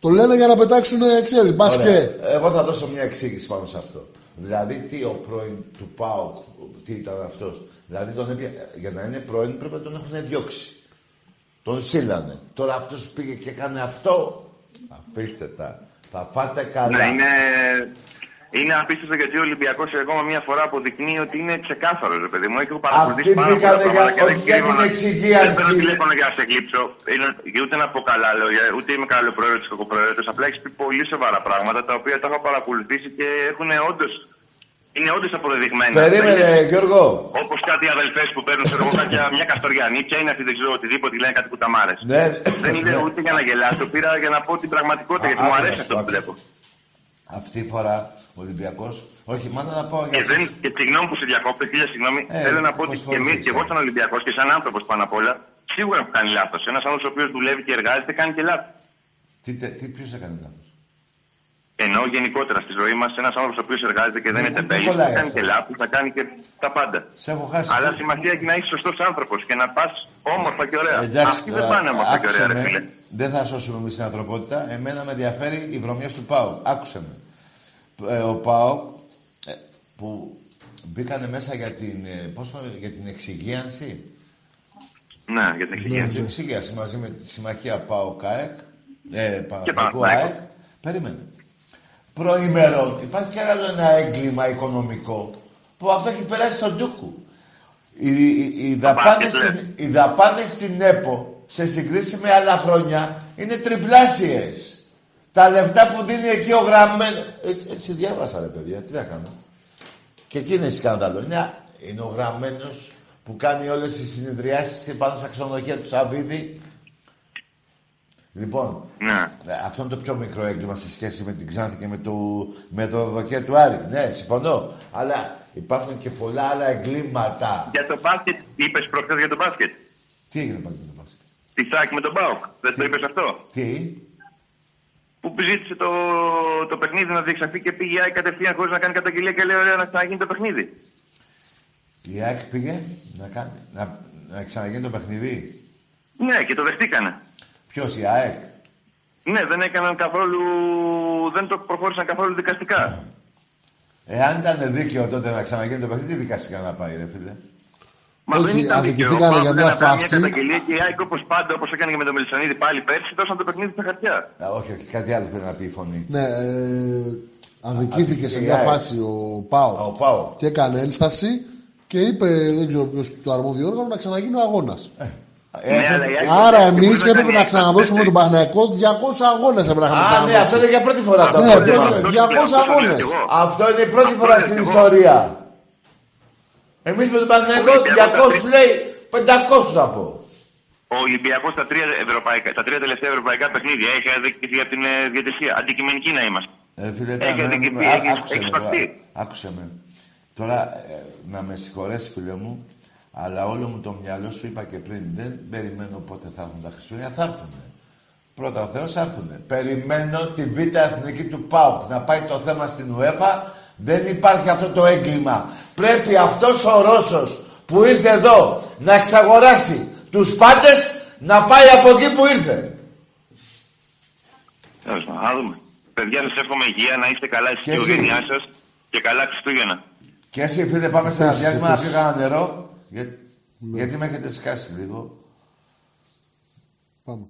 Το λένε για να πετάξουν, ξέρεις, μπα
Ωραία.
και.
Εγώ θα δώσω μια εξήγηση πάνω σε αυτό. Δηλαδή, τι ο πρώην του ΠΑΟΚ, τι ήταν αυτός. Δηλαδή, τον έπια... για να είναι πρώην πρέπει να τον έχουν διώξει. Τον σύλλανε. Τώρα αυτός πήγε και έκανε αυτό. Αφήστε τα. Θα φάτε καλά.
Ναι, είναι, είναι απίστευτο γιατί ο Ολυμπιακός ακόμα μία φορά αποδεικνύει ότι είναι ξεκάθαρος, ρε παιδί μου. Έχω παρακολουθήσει
Αυτοί
πάρα πολλά
πήγανε
πράγματα
για-
και δεν
όχι για την
κρύβω να-
εξυγίανση.
Δεν παίρνω τηλέφωνο για να σε εκλείψω. Είναι, και ούτε να πω καλά λόγια, ούτε είμαι καλό πρόεδρο τη κακοπροαίρετος. Απλά έχεις πει πολύ σοβαρά πράγματα τα οποία τα έχω παρακολουθήσει και έχουν όντως. Είναι όντως αποδεδειγμένα.
Περίμενε, Γιώργο.
Όπως κάτι αδελφές που παίρνουν ξέρω εγώ, κάποια, μια καστοριανή, ποια είναι αυτή, δεν ξέρω, οτιδήποτε λένε κάτι κουταμάρες.
Ναι.
Δεν είναι
Ναι.
ούτε για να γελάσω, πήρα για να πω την πραγματικότητα, γιατί μου
άκουσα,
αρέσει αυτό που
άκουσα.
βλέπω.
Αυτή η φορά ο Ολυμπιακός. Όχι, μάλλον να πάω για
Και, δεν,
αυτούς.
και συγγνώμη που σε διακόπτω, χίλια συγγνώμη.
Ε,
θέλω να πω ότι
πώς
και, εμείς,
φορές
και εγώ σαν Ολυμπιακός και σαν άνθρωπος πάνω απ' όλα, σίγουρα έχω κάνει λάθος. Ένας άνθρωπο ο οποίος δουλεύει και εργάζεται κάνει και λάθος.
Τι, τε- τι, ποιος έκανε λάθος;
Ενώ γενικότερα στη ζωή μας, ένας άνθρωπος ο οποίος εργάζεται και δεν είναι τεμπέλης, θα
κολλάει
κάνει
αυτός.
και λάθος, θα κάνει και τα πάντα.
Σε έχω χάσει.
Αλλά σημασία έχει να είσαι σωστός άνθρωπος και να πας όμορφα και ωραία.
Εντάξει,
Αυτοί δεν
τώρα,
πάνε όμορφα και
άκουσε
ωραία, ρε
με.
φίλε.
Δεν θα σώσουμε εμείς την ανθρωπότητα. Εμένα με ενδιαφέρει η βρωμιά του Πάου. Άκουσε με. Ε, ο Πάου ε, που μπήκανε μέσα για την, ε, πώς το, για την εξυγίανση.
Ναι, για την
Για
εξυγίανση.
την εξυγίανση μαζί με τη συμμαχία ΠΑΟ ΚΑΕΚ, ε, Παναθηναϊκού
Παναθηναϊκό.
ΑΕΚ. Περίμενε. Προημερών υπάρχει και άλλο ένα έγκλημα οικονομικό που αυτό έχει περάσει στον Τούκου. Οι, οι, οι, δαπάνες,
μπάσκετ,
στην, οι δαπάνες στην ΕΠΟ σε συγκρίση με άλλα χρόνια είναι τριπλάσιες. Τα λεφτά που δίνει εκεί ο γραμμένος... Έτσι, έτσι διάβασα ρε παιδιά, τι να κάνω. Και εκεί είναι σκάνδαλο. Είναι, είναι ο γραμμένος που κάνει όλες τις συνεδριάσεις πάνω στα ξενοδοχεία του Σαββίδη. Λοιπόν,
Ναι.
ε, αυτό είναι το πιο μικρό έγκλημα σε σχέση με την Ξάνθη και με το, με το δοκέ του Άρη. Ναι, συμφωνώ. Αλλά υπάρχουν και πολλά άλλα εγκλήματα.
Για το μπάσκετ, είπες προχθές για το μπάσκετ.
Τι έγινε πάλι με το μπάσκετ;
Τη ΣΑΚ με τον Μπάουκ. Δεν το είπες αυτό;
Τι;
Που ζήτησε το, το παιχνίδι να διεξαχθεί και πήγε η ΑΕΚ κατευθείαν χωρίς να κάνει καταγγελία και λέει: Ωραία, να ξαναγίνει το παιχνίδι.
Η ΑΕΚ πήγε να, κάνει, να, να ξαναγίνει το παιχνίδι;
Ναι, και το δεχτήκανε.
Ποιος, η ΑΕΚ;
Ναι, δεν έκαναν καθόλου. Δεν το προχώρησαν καθόλου δικαστικά.
Εάν ήταν δίκαιο τότε να ξαναγίνει το παιχνίδι, τι δικαστικά να πάει, ρε φίλε.
Μα
Όχι,
δεν ήταν δίκαιο.
αδικηθήκανε
Ο
για
Πάοκ
μια
δεν έκανε
φάση.
Μια καταγγελία και η ΑΕΚ όπως πάντα, όπως έκανε και με τον Μελισανίδη πάλι πέρσι, δώσαν το παιχνίδι στα χαρτιά.
Α, όχι, όχι, κάτι άλλο θέλει να πει η φωνή.
Ναι, ε, αδικήθηκε σε
η
μια
ΑΕΚ.
φάση ο Πάο
Ο Πάο.
και έκανε ένσταση και είπε, δεν ξέρω ποιος το αρμόδιο όργανο, να ξαναγίνει ο αγώνας.
Ε,
Ναι, αλλά η ΑΕΚ
Άρα
δεν
εμείς
μπορεί να
έπρεπε
κάνει
να ξαναδώσουμε τον Παναγιακό 200 αγώνες. Έπρεπε να είχαμε
Α, ναι, αυτό
ξαναδώσει.
είναι για πρώτη φορά το
Ναι,
πρόβλημα.
πρώτη- 200
Αυτό
αγώνε.
λέω κι εγώ.
Αυτό είναι η πρώτη
Αυτό
φορά
λέω
στην
κι εγώ.
ιστορία. Εμείς με τον Παναγενικό
Ολυμπιακός
200 λέει 500 θα πω.
Ο Ολυμπιακός στα, τρία ευρωπαϊκά- τα τρία τελευταία ευρωπαϊκά παιχνίδια έχει αδικηθεί από την ε, διαιτησία. Αντικειμενική να είμαστε.
Ε, φίλε,
Έχει
τώρα,
αδικηθεί,
με- α-
έχει-
άκουσε
έχει
με
σπαστεί.
τώρα. Άκουσε με. Τώρα, ε, να με συγχωρέσει φίλε μου, αλλά όλο μου το μυαλό σου είπα και πριν, δεν περιμένω πότε θα έρθουν τα Χριστούγεννα, θα έρθουν. Πρώτα ο Θεός θα έρθουν. Περιμένω τη Β' Εθνική του ΠΑΟΚ να πάει το θέμα στην UEFA. Δεν υπάρχει αυτό το έγκλημα. Πρέπει αυτός ο Ρώσος που ήρθε εδώ να εξαγοράσει τους πάντες να πάει από εκεί που ήρθε.
Τέλος πάντων, να δούμε. Παιδιά, σας εύχομαι υγεία, να είστε καλά εσείς
Και
και η
εσύ.
οικογένειά σας και καλά Χριστούγεννα.
Και εσύ φίλε πάμε σε ένα
Επίσης,
διάλειμμα να
επίσης.
πιω κανένα νερό. Για- Γιατί με έχετε σκάσει λίγο.
Πάμε.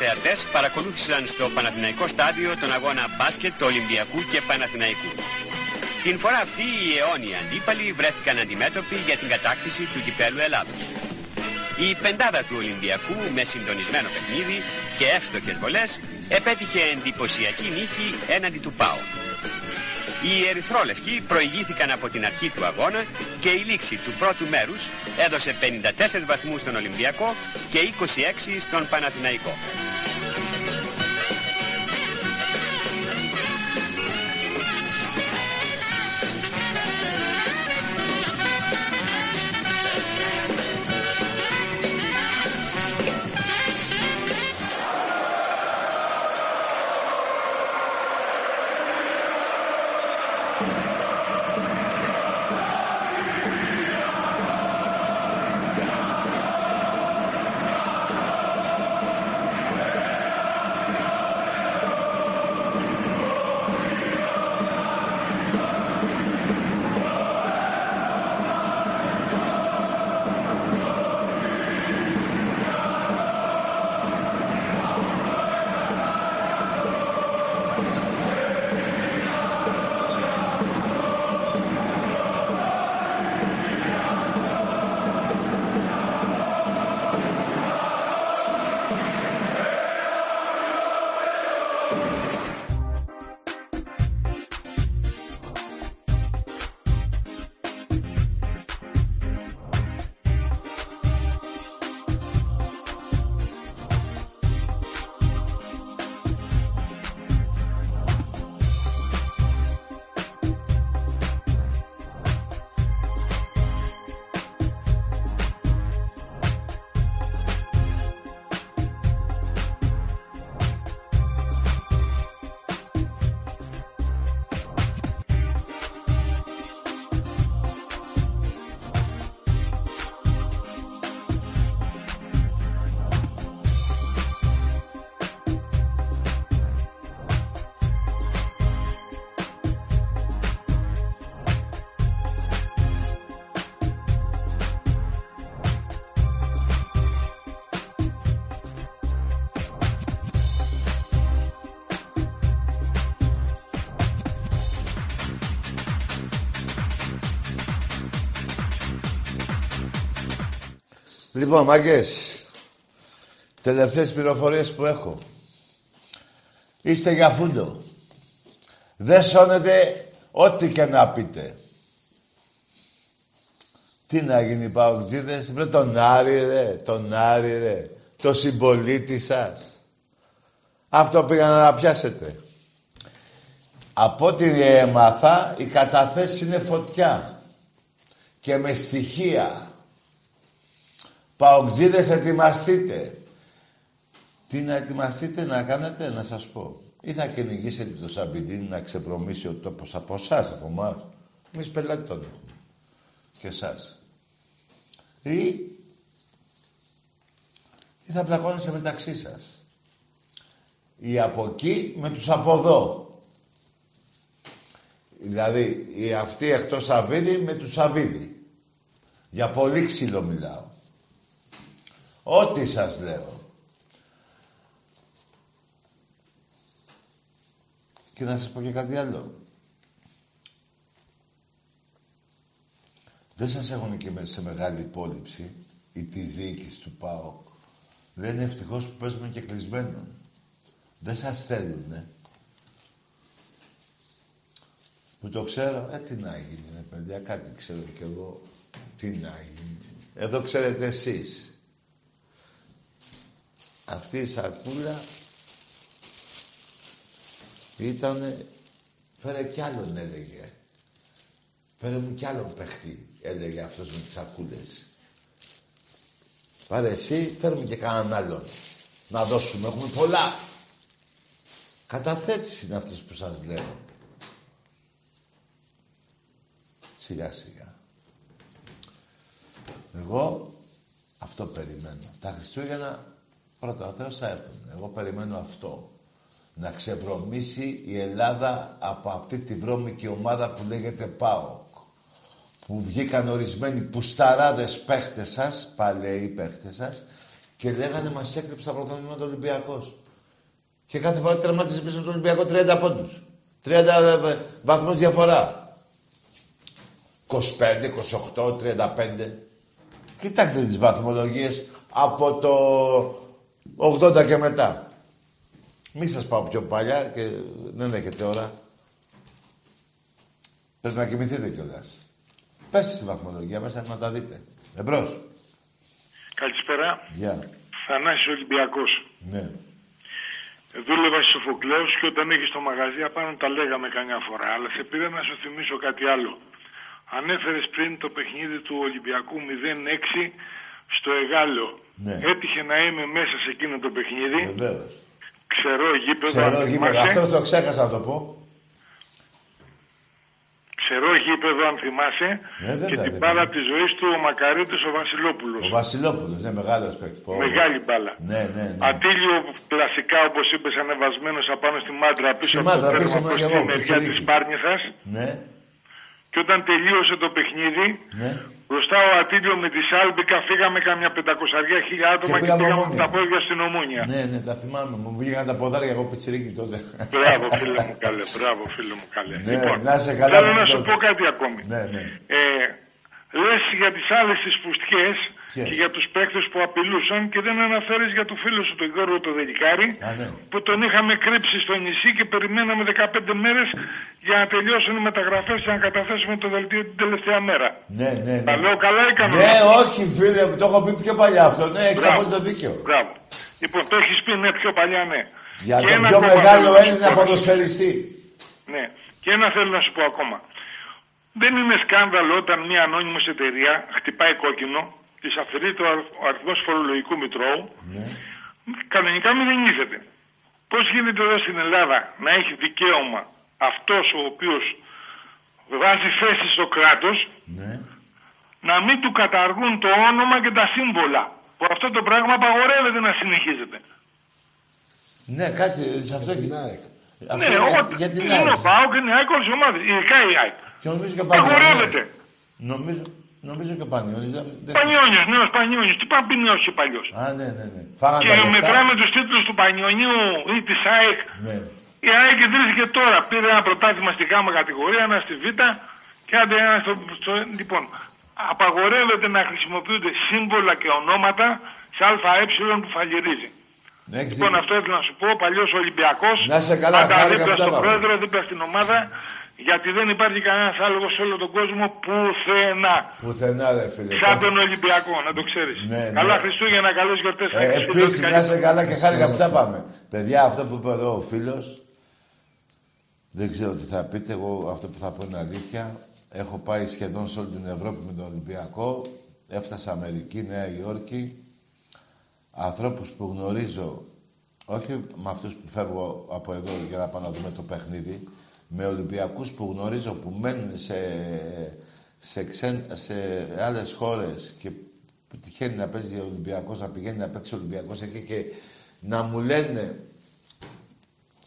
Θεατές παρακολούθησαν στο Παναθηναϊκό στάδιο τον αγώνα μπάσκετ του Ολυμπιακού και Παναθηναϊκού. Την φορά αυτή οι αιώνιοι αντίπαλοι βρέθηκαν αντιμέτωποι για την κατάκτηση του κυπέλου Ελλάδος. Η πεντάδα του Ολυμπιακού με συντονισμένο παιχνίδι και εύστοχες βολές επέτυχε εντυπωσιακή νίκη έναντι του ΠΑΟ. Οι ερυθρόλευκοι προηγήθηκαν από την αρχή του αγώνα και η λήξη του πρώτου μέρους έδωσε 54 βαθμούς στον Ολυμπιακό και 26 στον Παναθηναϊκό.
Λοιπόν, μάγκες, τελευταίες πληροφορίες που έχω. Είστε για φούντο. Δεν σώνετε ό,τι και να πείτε. Τι να γίνει παουτζίδες, βρε τον Άρη ρε, τον Άρη ρε, το συμπολίτη σας. Αυτό πήγα να πιάσετε. Από ό,τι έμαθα, η καταθέση είναι φωτιά. Και με στοιχεία. Παοκτζίδες, ετοιμαστείτε. Τι να ετοιμαστείτε να κάνετε, να σας πω. Ή να κυνηγήσετε το Σαμπιντίνι να ξεβρωμίσει ο τόπος από εσάς, από εμάς. Εμείς πελάτη τον έχουμε. Και εσάς. Ή, ή θα πλακώνεστε μεταξύ σας. Ή από εκεί με τους από εδώ. Δηλαδή, οι αυτοί εκτός Σαββίδη με τους Σαββίδη. Για πολύ ξύλο μιλάω. Ό,τι σας λέω. Και να σας πω και κάτι άλλο. Δεν σας έχουν και σε μεγάλη υπόλοιψη ή της διοίκησης του ΠΑΟΚ. Λένε ευτυχώς που παίζουμε και κλεισμένο. Δεν σας θέλουνε. Που το ξέρω, ε, τι να γίνει, ρε παιδιά, κάτι ξέρω κι εγώ. Τι να γίνει. Εδώ ξέρετε εσείς. Αυτή η σακούλα ήτανε... Φέρε κι άλλον, έλεγε. Φέρε μου κι άλλον παιχτή, έλεγε αυτός με τις σακούλες. Πάρε εσύ, φέρε μου και κανέναν άλλον. Να δώσουμε, έχουμε πολλά. Καταθέτηση είναι αυτές που σας λέω. Σιγά σιγά. Εγώ αυτό περιμένω. Τα Χριστούγεννα πρώτα ο Θεός θα έρθουν. Εγώ περιμένω αυτό. Να ξεβρωμήσει η Ελλάδα από αυτή τη βρώμικη ομάδα που λέγεται ΠΑΟΚ. Που βγήκαν ορισμένοι πουσταράδες παίχτες σας, παλαιοί παίχτες σας, Και λέγανε μας έκλειψε τα πρωταθλήματα Ολυμπιακός. Και κάθε φορά τερματίζει πίσω τον Ολυμπιακό 30 πόντους. 30 ε, βαθμούς διαφορά. 25, 28, 35. Κοιτάξτε τις βαθμολογίες από το 80 και μετά. Μη σας πάω πιο παλιά και δεν έχετε ώρα. Πρέπει να κοιμηθείτε κιόλας. Πέστε στη βαθμολογία μέσα να τα δείτε. Εμπρός.
Καλησπέρα.
Γεια.
Θανάσης Ολυμπιακός.
Ναι.
Δούλευα στη Σοφοκλέους και όταν έχει το μαγαζί απάνω τα λέγαμε καμιά φορά. Αλλά σε πήρα να σου θυμίσω κάτι άλλο. Ανέφερες πριν το παιχνίδι του Ολυμπιακού 0-6 στο Εγάλο.
Ναι.
Έτυχε να είμαι μέσα σε εκείνο το παιχνίδι.
Βεβαίως.
Ξερό γήπεδο.
Ξέρω,
αν
γήπεδο.
θυμάσαι.
Αυτός το ξέχασα να το πω.
Ξερό γήπεδο αν θυμάσαι.
Ναι, βέβαια,
και την
βέβαια.
μπάλα της ζωής του ο Μακαρίτης ο Βασιλόπουλος.
Ο Βασιλόπουλος, ναι, μεγάλος παίκτης. Πω.
Μεγάλη μπάλα.
Ναι, ναι, ναι.
Ατήλιο κλασικά όπως είπες ανεβασμένος απάνω στη μάντρα πίσω
Στη
από το
μάντρα,
τέρμα
πίσω
προς
από
τη
εγώ,
μεριά
πιτσιρίκι.
της Πάρνηθας.
Ναι,
Και όταν τελείωσε το παιχνίδι,
ναι.
Μπροστά ο Ατήλιο με τη Σάλμπικα φύγαμε καμιά πεντακοσαριά χίλια άτομα
Και
και,
πήγαμε
πήγαμε
Ομόνια.
τα πόδια στην Ομόνια.
Ναι, ναι, τα θυμάμαι. Μου βγήκαν τα ποδάρια εγώ πιτσιρίκι τότε.
Μπράβο φίλε μου καλέ, μπράβο φίλε μου καλέ.
Ναι,
λοιπόν,
να είσαι καλά
θέλω
που
να
το-
σου πω κάτι ακόμη.
Ναι, ναι.
Ε, λες για τις άλλες τις φουστιές
Ποιες;
και για τους παίκτες που απειλούσαν και δεν αναφέρεις για το φίλο σου τον Γιώργο το Δελικάρη
Α, ναι.
που τον είχαμε κρύψει στο νησί και περιμέναμε 15 μέρες για να τελειώσουν οι μεταγραφές και να καταθέσουμε το δελτίο την τελευταία μέρα.
Ναι, ναι, ναι.
Τα λέω καλά ή κάνω
Ναι,
λάθος;
όχι φίλε μου, το έχω πει πιο παλιά αυτό. Ναι, έχεις
Μπράβο.
απόλυτο δίκιο.
Μπράβο. Λοιπόν, το έχεις πει ναι πιο παλιά ναι.
Για
Και
τον
ένα
πιο
ακόμα
μεγάλο
θέλω να σου
Έλληνα
πω.
ποδοσφαιριστή.
Ναι. Και ένα θέλω να σου πω ακόμα. Δεν είναι σκάνδαλο όταν μια ανώνυμος εταιρεία χτυπάει κόκκινο, της αφαιρείται ο αρ- ο αριθμός φορολογικού μητρώου,
Ναι.
κανονικά μηδενίζεται. Πώς γίνεται εδώ στην Ελλάδα να έχει δικαίωμα αυτός ο οποίος βάζει θέση στο κράτος
Ναι.
να μην του καταργούν το όνομα και τα σύμβολα. Που αυτό το πράγμα απαγορεύεται να συνεχίζεται.
Ναι, κάτι σε αυτό έχει. Αυτό
ναι,
για-
ό,τι
για την
είναι
ΑΕΚ.
ο ΠΑΟΚ, είναι η ΑΕΚ, όλες οι ομάδες, ειδικά η ΑΕΚ.
Και νομίζω και ο Πανιόνιος.
Απαγορεύεται.
Νομίζω, νομίζω και ο Πανιόνιος. δεν- δεν-
Πανιόνιος, νέος Πανιόνιος. Τι πάει να πει νέος και παλιός.
Α, ναι, ναι, ναι. Φάγανε
Και
τα λεφτά.
μετράμε τους τίτλους του Πανιονίου ή της ΑΕΚ.
Ναι.
Η ΑΕΚ ιδρύθηκε τώρα. Πήρε ένα πρωτάθλημα στη γάμα κατηγορία, ένα στη Β και άντε ένα στο, στο... Λοιπόν, απαγορεύεται να χρησιμοποιούνται σύμβολα και ονόματα σε ΑΕ που φαλυρίζει.
Ναι, έχεις
Λοιπόν,
δίκιο.
αυτό ήθελα να σου πω. Παλιός Ολυμπιακός.
Να είσαι καλά, χάρηκα
δίπλα
που τα
στον
είπαμε.
πρόεδρο, δίπλα στην ομάδα. Γιατί δεν υπάρχει κανένας άλλο σε όλο τον κόσμο πουθενά.
Πουθενά, ρε φίλε.
Σαν τον Ολυμπιακό, να το ξέρεις.
Ναι, ναι.
Καλά Χριστούγεννα, καλές γιορτές.
Ε, Επίσης, να είσαι καλά και χάρηκα που τα πάμε; Παιδιά, αυτό που είπε εδώ ο φίλος, δεν ξέρω τι θα πείτε. Εγώ αυτό που θα πω είναι αλήθεια. Έχω πάει σχεδόν σε όλη την Ευρώπη με τον Ολυμπιακό. Έφτασα Αμερική, Νέα Υόρκη. Ανθρώπους που γνωρίζω, όχι με αυτούς που φεύγω από εδώ για να πάω να δούμε το παιχνίδι, με Ολυμπιακούς που γνωρίζω που μένουν σε, σε, ξεν, σε άλλες χώρες και που τυχαίνει να παίζει ο Ολυμπιακός, να πηγαίνει να παίξει ο Ολυμπιακός εκεί και να μου λένε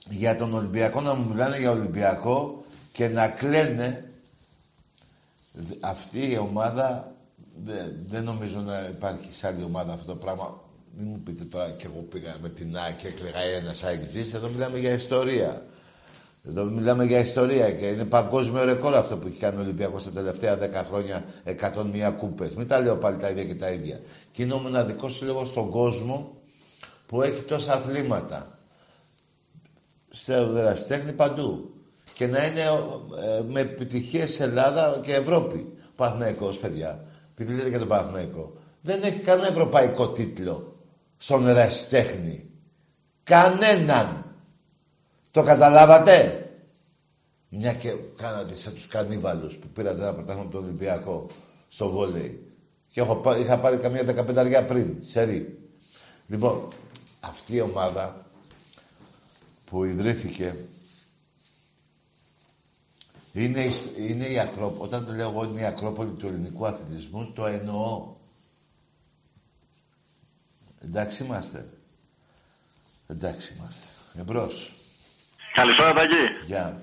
για τον Ολυμπιακό, να μου μιλάνε για Ολυμπιακό και να κλαίνε Δε- αυτή η ομάδα δεν, δεν νομίζω να υπάρχει σε άλλη ομάδα αυτό το πράγμα. Μην μου πείτε τώρα και εγώ πήγα με την ΑΕΚ και έκλαιγα ένα ΑΕΚ Εδώ μιλάμε για ιστορία. Εδώ μιλάμε για ιστορία και είναι παγκόσμιο ρεκόρ αυτό που έχει κάνει ο Ολυμπιακός τα τελευταία 10 χρόνια 101 κούπες. Μην τα λέω πάλι τα ίδια και τα ίδια. Και είναι ο μοναδικός σύλλογος στον κόσμο που έχει τόσα αθλήματα. Στο δραστέχνη παντού. Και να είναι ε, με επιτυχίες σε Ελλάδα και Ευρώπη. Παναθηναϊκός, παιδιά. Επειδή λέτε για τον Παναθηναϊκό. Δεν έχει κανένα ευρωπαϊκό τίτλο στον ερασιτέχνη. Κανέναν. Το καταλάβατε; Μια και κάνατε σαν τους κανίβαλους που πήρατε ένα πρωτάθλημα από τον Ολυμπιακό στο βόλεϊ. Και έχω, πά- είχα πάρει καμία δεκαπενταριά πριν, σερή. Λοιπόν, αυτή η ομάδα που ιδρύθηκε είναι, η σ- είναι η Ακρόπολη. Όταν το λέω εγώ είναι η Ακρόπολη του ελληνικού αθλητισμού, το εννοώ. Εντάξει είμαστε. Εντάξει είμαστε. Εμπρός.
Καλησπέρα Τάκη.
Γεια.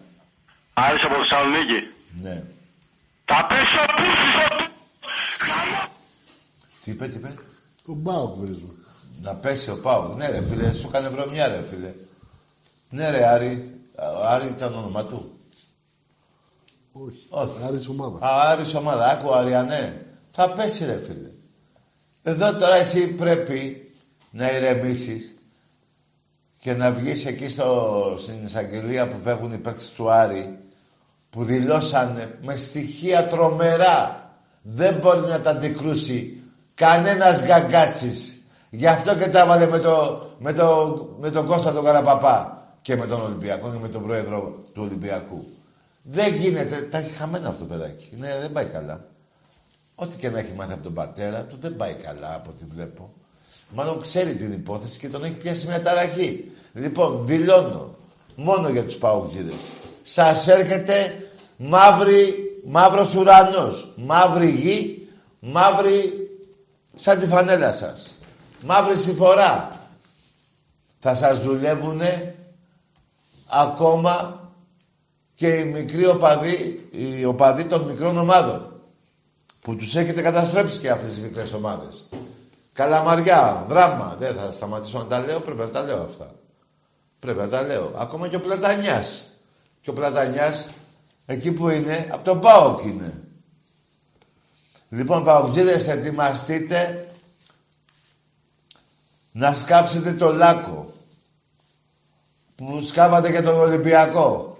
Άρης από Θεσσαλονίκη.
Ναι.
Τα πέσω πίσω του.
Τι είπε, τι είπε;
Τον Μπάουκ βρίζουν.
Να πέσει ο Πάου. Ναι ρε φίλε, σου έκανε βρωμιά ρε φίλε. Ναι ρε Άρη. Ο Άρη ήταν όνομα του.
Όχι.
Όχι.
Άρης ομάδα.
Α, Άρης ομάδα. Άκου Αριανέ. Θα πέσει ρε φίλε. Εδώ τώρα εσύ πρέπει να ηρεμήσεις και να βγεις εκεί στο, στην εισαγγελία που φεύγουν οι παίκτες του Άρη που δηλώσανε με στοιχεία τρομερά. Δεν μπορεί να τα αντικρούσει κανένας γκαγκάτσης. Γι' αυτό και τα έβαλε με, το, με, το, με τον Κώστα τον Καραπαπά και με τον Ολυμπιακό και με τον πρόεδρο του Ολυμπιακού. Δεν γίνεται. Τα έχει χαμένα αυτό το παιδάκι. Ναι, δεν πάει καλά. Ό,τι και να έχει μάθει από τον πατέρα του δεν πάει καλά από ό,τι βλέπω. Μάλλον ξέρει την υπόθεση και τον έχει πιάσει μια ταραχή. Λοιπόν, δηλώνω μόνο για τους παουτζίδες. Σας έρχεται μαύρη, μαύρος ουρανός, μαύρη γη, μαύρη σαν τη φανέλα σας. Μαύρη συμφορά. Θα σας δουλεύουνε ακόμα και οι μικροί οπαδοί, οι οπαδοί των μικρών ομάδων. Που τους έχετε καταστρέψει και αυτές τις μικρές ομάδες. Καλαμαριά, δράμα. Δεν θα σταματήσω να τα λέω, πρέπει να τα λέω αυτά. Πρέπει να τα λέω. Ακόμα και ο Πλατανιάς. Και ο Πλατανιάς, εκεί που είναι, από τον ΠΑΟΚ είναι. Λοιπόν, Παοκτζίδες, ετοιμαστείτε να σκάψετε το λάκκο που σκάβατε και τον Ολυμπιακό.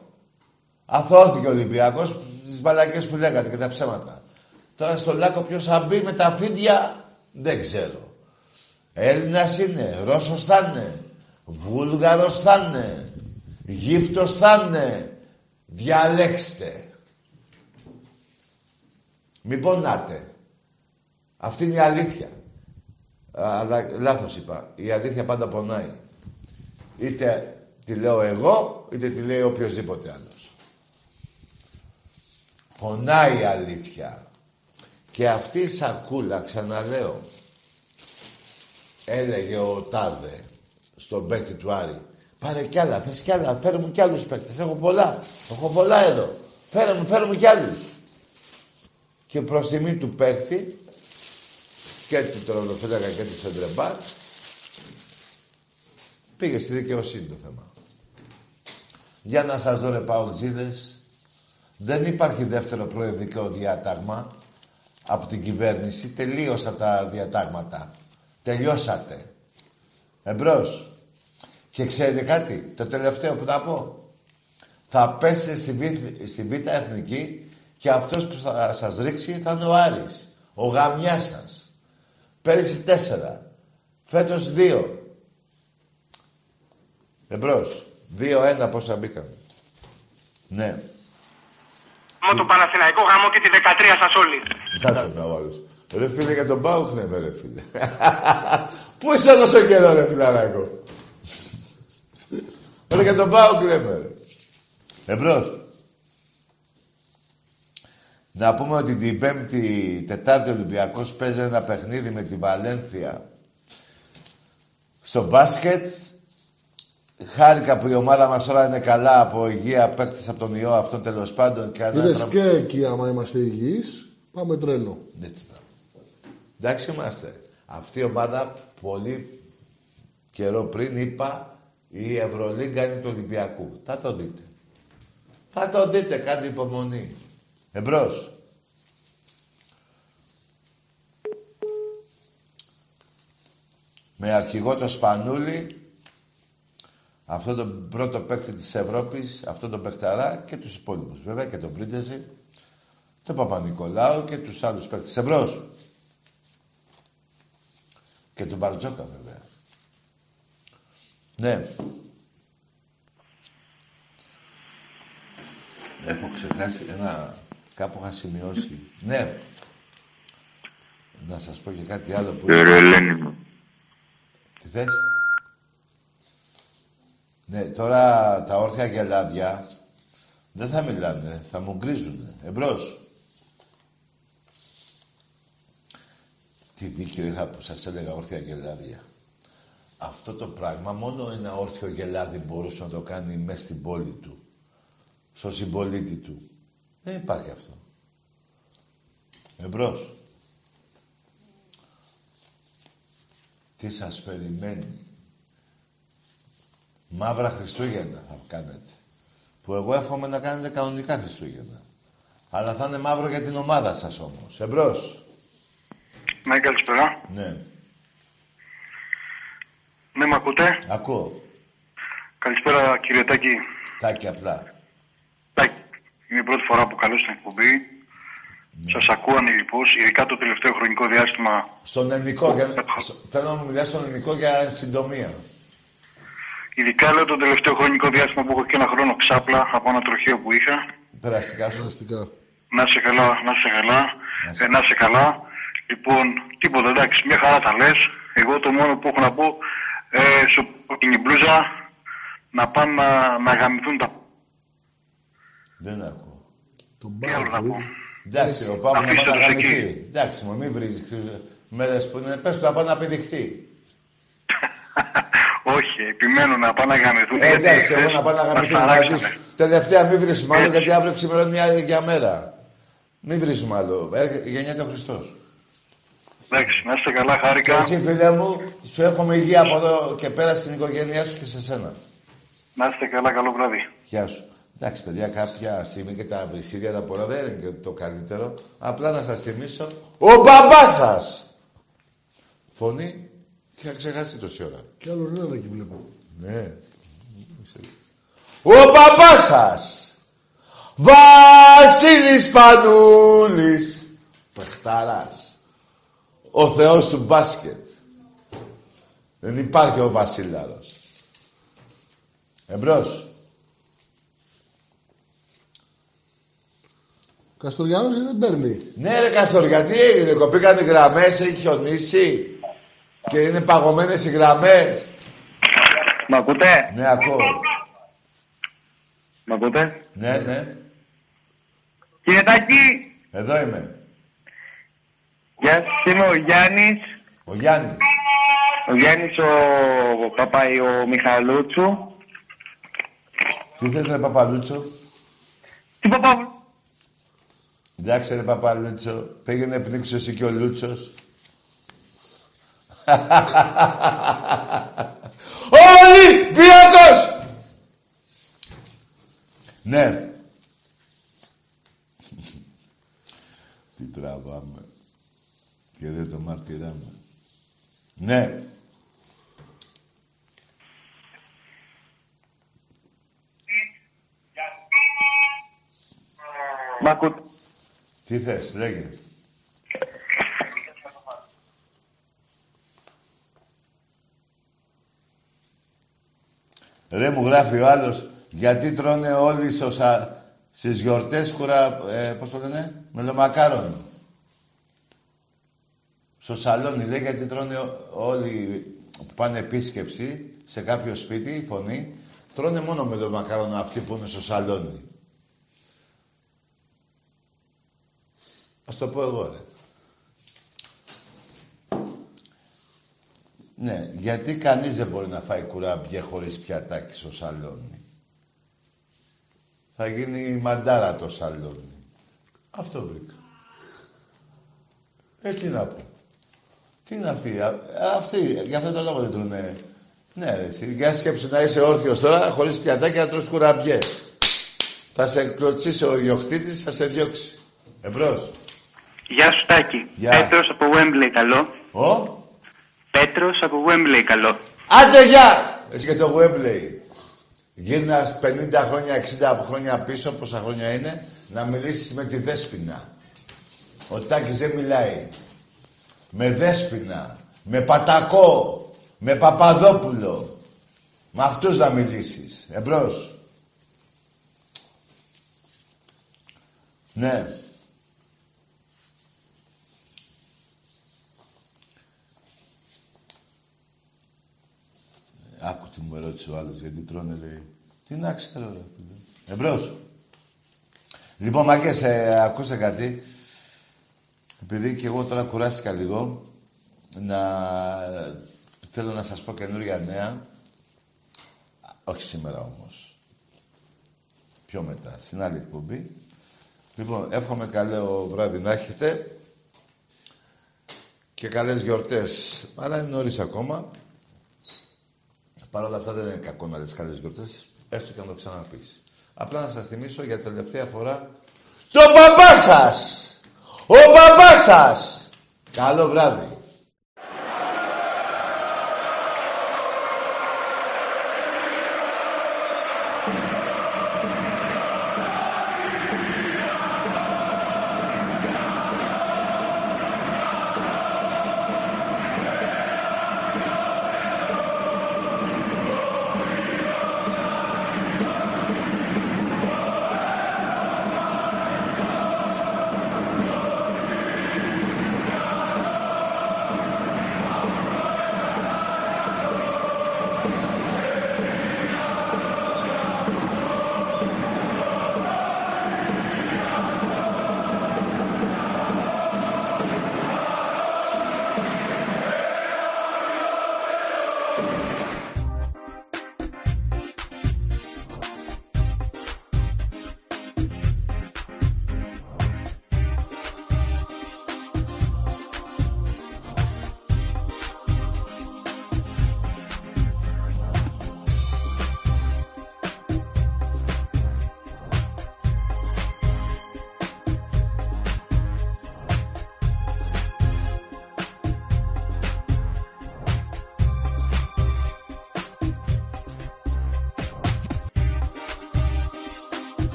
Αθώθηκε ο Ολυμπιακός τις μπαλακές που λέγατε και τα ψέματα. Τώρα στο λάκκο ποιος θα μπει με τα φίδια δεν ξέρω. Έλληνας είναι, Ρώσος θα είναι, Βούλγαρος θα είναι, Γύφτος θα είναι. Διαλέξτε. Μην πονάτε. Αυτή είναι η αλήθεια. Αλλά λάθος είπα. Η αλήθεια πάντα πονάει. Είτε τη λέω εγώ, είτε τη λέει οποιοδήποτε άλλος. Πονάει η αλήθεια. Και αυτή η σακούλα, ξαναλέω, έλεγε ο Τάδε στον παίκτη του Άρη. Πάρε κι άλλα, θες κι άλλα, φέρε μου κι άλλους παίκτες. Έχω πολλά, έχω πολλά εδώ. Φέρε μου, φέρε μου κι άλλους. Και προς τιμή του παίκτη και του τερματοφύλακα και του σεντρεμπάρ πήγε στη δικαιοσύνη το θέμα. Για να σας δω ρε παουτζίδες, δεν υπάρχει δεύτερο προεδρικό διάταγμα από την κυβέρνηση. Τελείωσα τα διατάγματα. Τελειώσατε. Εμπρός. Και ξέρετε κάτι, το τελευταίο που θα πω. Θα πέσετε στη, Β' στη Β' Εθνική και αυτός που θα σας ρίξει θα είναι ο Άρης. Ο γαμιάς σας. Πέρυσι τέσσερα. Φέτος δύο. Εμπρός. Δύο-ένα πόσα μπήκαν. Ναι.
Με το Παναθηναϊκό γάμο και τη 13 σας όλοι.
Θα τον ο άλλος. Ρε φίλε για τον Πάουκ ναι ρε φίλε. Πού είσαι τόσο καιρό ρε φιλαράκο; Ρε για τον Πάουκ λέμε ρε. Εμπρός. Να πούμε ότι την Πέμπτη, Τετάρτη Ολυμπιακός παίζει ένα παιχνίδι με τη Βαλένθια στο μπάσκετ. Χάρηκα που η ομάδα μας τώρα είναι καλά από υγεία, παίκτης από τον ιό αυτόν τέλος πάντων. Και
Είδες και εκεί άμα είμαστε υγιείς, πάμε τρένο.
Έτσι, πράγμα. Εντάξει είμαστε. Αυτή η ομάδα πολύ καιρό πριν είπα η Ευρωλίγκα είναι του Ολυμπιακού. Θα το δείτε. Θα το δείτε, κάντε υπομονή. Εμπρός. Με αρχηγό το Σπανούλη, αυτό τον πρώτο παίκτη της Ευρώπης, αυτό τον παικταρά και τους υπόλοιπους. Βέβαια και τον Πρίντεζη, τον Παπα-Νικολάου και τους άλλους παίκτες. Εμπρός. Και τον Μπαρτζόκα βέβαια. Ναι. Έχω ξεχάσει ένα... Κάπου είχα σημειώσει. Ναι. Να σας πω και κάτι άλλο που...
Ρε Ελένη μου.
Τι θες; Ναι, τώρα τα όρθια γελάδια δεν θα μιλάνε, θα μου γκρίζουνε. Εμπρός. Τι δίκιο είχα που σας έλεγα όρθια γελάδια. Αυτό το πράγμα μόνο ένα όρθιο γελάδι μπορούσε να το κάνει μέσα στην πόλη του. Στο συμπολίτη του. Δεν υπάρχει αυτό. Εμπρός. Τι σας περιμένει. Μαύρα Χριστούγεννα θα κάνετε. Που εγώ εύχομαι να κάνετε κανονικά Χριστούγεννα. Αλλά θα είναι μαύρο για την ομάδα σας όμως. Εμπρός.
Ναι, καλησπέρα.
Ναι.
Ναι, με ακούτε;
Ακούω.
Καλησπέρα, κύριε Τάκη.
Τάκη απλά.
Τάκη, είναι η πρώτη φορά που καλώ στην εκπομπή.
Ναι.
Σας ακούω ανηλυπώς, ειδικά το τελευταίο χρονικό διάστημα.
Στον ελληνικό, για... στο- θέλω να μου μιλάς στον ελληνικό για συντομία.
Ειδικά λέω το τελευταίο χρονικό διάστημα που έχω και ένα χρόνο ξάπλα από ένα τροχείο που είχα.
Περαστικά σου.
Να σε καλά, να σε καλά, ε, να σε καλά. Λοιπόν, τίποτα, εντάξει, μια χαρά τα λες. Εγώ το μόνο που έχω να πω, ε, σου πω την μπλούζα, να πάνε να, να γαμηθούν τα...
Δεν ακούω.
Τον
Τι άλλο να πω;
Εντάξει, ο Πάπου να
Αφήστε
πάει να
τους εκεί.
γαμηθεί. Εντάξει, μου μην βρίζεις μέρες που είναι. Πες του να πάει να πηδηχτεί.
Όχι, επιμένω να πάνε να γαμηθούν.
Ε,
γιατί
εντάξει, εγώ
χθες
να πάω να
μας
γαμηθούμε μαζί
ταράξανε.
σου. Τελευταία μην βρίσουμε άλλο, γιατί αύριο ξημερώνει η άλλη για μέρα. Μην βρίσουμε άλλο. Έρχεται- Γεννιέται ο Χριστός.
Εντάξει, να είστε καλά,
Και
χάρηκα.
εσύ, φίλε μου, σου εύχομαι υγεία από εδώ και πέρα στην οικογένειά σου και σε σένα.
Να είστε καλά, καλό βράδυ.
Γεια σου. Εντάξει, παιδιά, κάποια στιγμή και τα βρυσίδια τα πολλά δεν είναι και το καλύτερο. Απλά να σας θυμίσω, ο μπαμπάς σας! Φωνή, είχα ξεχάσει τόση ώρα.
Κι άλλο ένα εκεί βλέπω.
Ναι. Ο μπαμπάς σας! Βασίλης Πανούλης! Πεχταράς. Ο θεός του μπάσκετ. Δεν υπάρχει ο Βασίλαρος. Εμπρός.
Καστοριάνος γιατί δεν παίρνει;
Ναι, ρε Καστοριά, τι έγινε, κοπήκαν οι γραμμές, έχει χιονίσει και είναι παγωμένες οι γραμμές.
Μ' ακούτε;
Ναι, ακούω.
Μ' ακούτε;
Ναι, ναι.
Κύριε Τάκη,
Εδώ είμαι.
Γεια σας, είμαι ο Γιάννης.
Ο Γιάννης.
Ο Γιάννης ο Παπαϊ, ο Μιχαλούτσου.
Τι θες, ρε Παπαλούτσο;
Τι παπά...
Εντάξει, ρε Παπαλούτσο. Πήγαινε πνίξω εσύ και ο Λούτσος. Ολυμπιακός! Ναι. Τι τραβάμε. Και δεν το μαρτυράμε. Ναι.
Μ' ακούτε.
Τι θες, λέγε. Ρε μου γράφει ο άλλος, γιατί τρώνε όλοι στο σα... στις γιορτές κουρα... Ε, πώς το λένε, μελομακάρον. Στο σαλόνι λέει γιατί τρώνε ό- όλοι που πάνε επίσκεψη σε κάποιο σπίτι, φωνή, τρώνε μόνο μελομακάρον αυτοί που είναι στο σαλόνι. Ας το πω εγώ, ρε. Ναι, γιατί κανείς δεν μπορεί να φάει κουράμπιε χωρίς πιατάκι στο σαλόνι; Θα γίνει μαντάρα το σαλόνι. Αυτό βρήκα. Ε, τι να πω. Τι να πει. α- Αυτοί, για αυτό το λόγο δεν τρουνε. Ναι, ρε, εσύ. Για σκέψου να είσαι όρθιος τώρα, χωρίς πιατάκι να τρως κουραμπιέ. Θα σε κλωτσίσει ο ιοχτήτης, θα σε διώξει. Εμπρός.
Γεια σου Τάκη.
Γεια.
Πέτρος από Wembley καλό.
Ο;
Πέτρος από Wembley καλό.
Άντε, γεια! Εσύ και το Webley. Γύρνας 50 χρόνια, 60 χρόνια πίσω, πόσα χρόνια είναι, να μιλήσεις με τη Δέσποινα. Ο Τάκης δεν μιλάει. Με Δέσποινα, με Πατακό, με Παπαδόπουλο. Με αυτούς να μιλήσεις. Εμπρός. Ναι. Άκου τι μου ερώτησε ο άλλος, γιατί τρώνε, λέει. Τι να ξέρω, ρε. φίλε. Εμπρός. Λοιπόν, μάγκες, ε, ακούστε κάτι. Επειδή και εγώ τώρα κουράστηκα λίγο, να... Θέλω να σας πω καινούργια νέα. Όχι σήμερα όμως. Πιο μετά, στην άλλη εκπομπή. Λοιπόν, εύχομαι καλό βράδυ να έχετε. και καλές γιορτές. Αλλά είναι νωρίς ακόμα. Παρ' όλα αυτά δεν είναι κακό να λες καλές γιορτές, έστω και να το ξαναπείς. Απλά να σας θυμίσω για τελευταία φορά το μπαμπά σας! Ο μπαμπάς σας! Καλό βράδυ.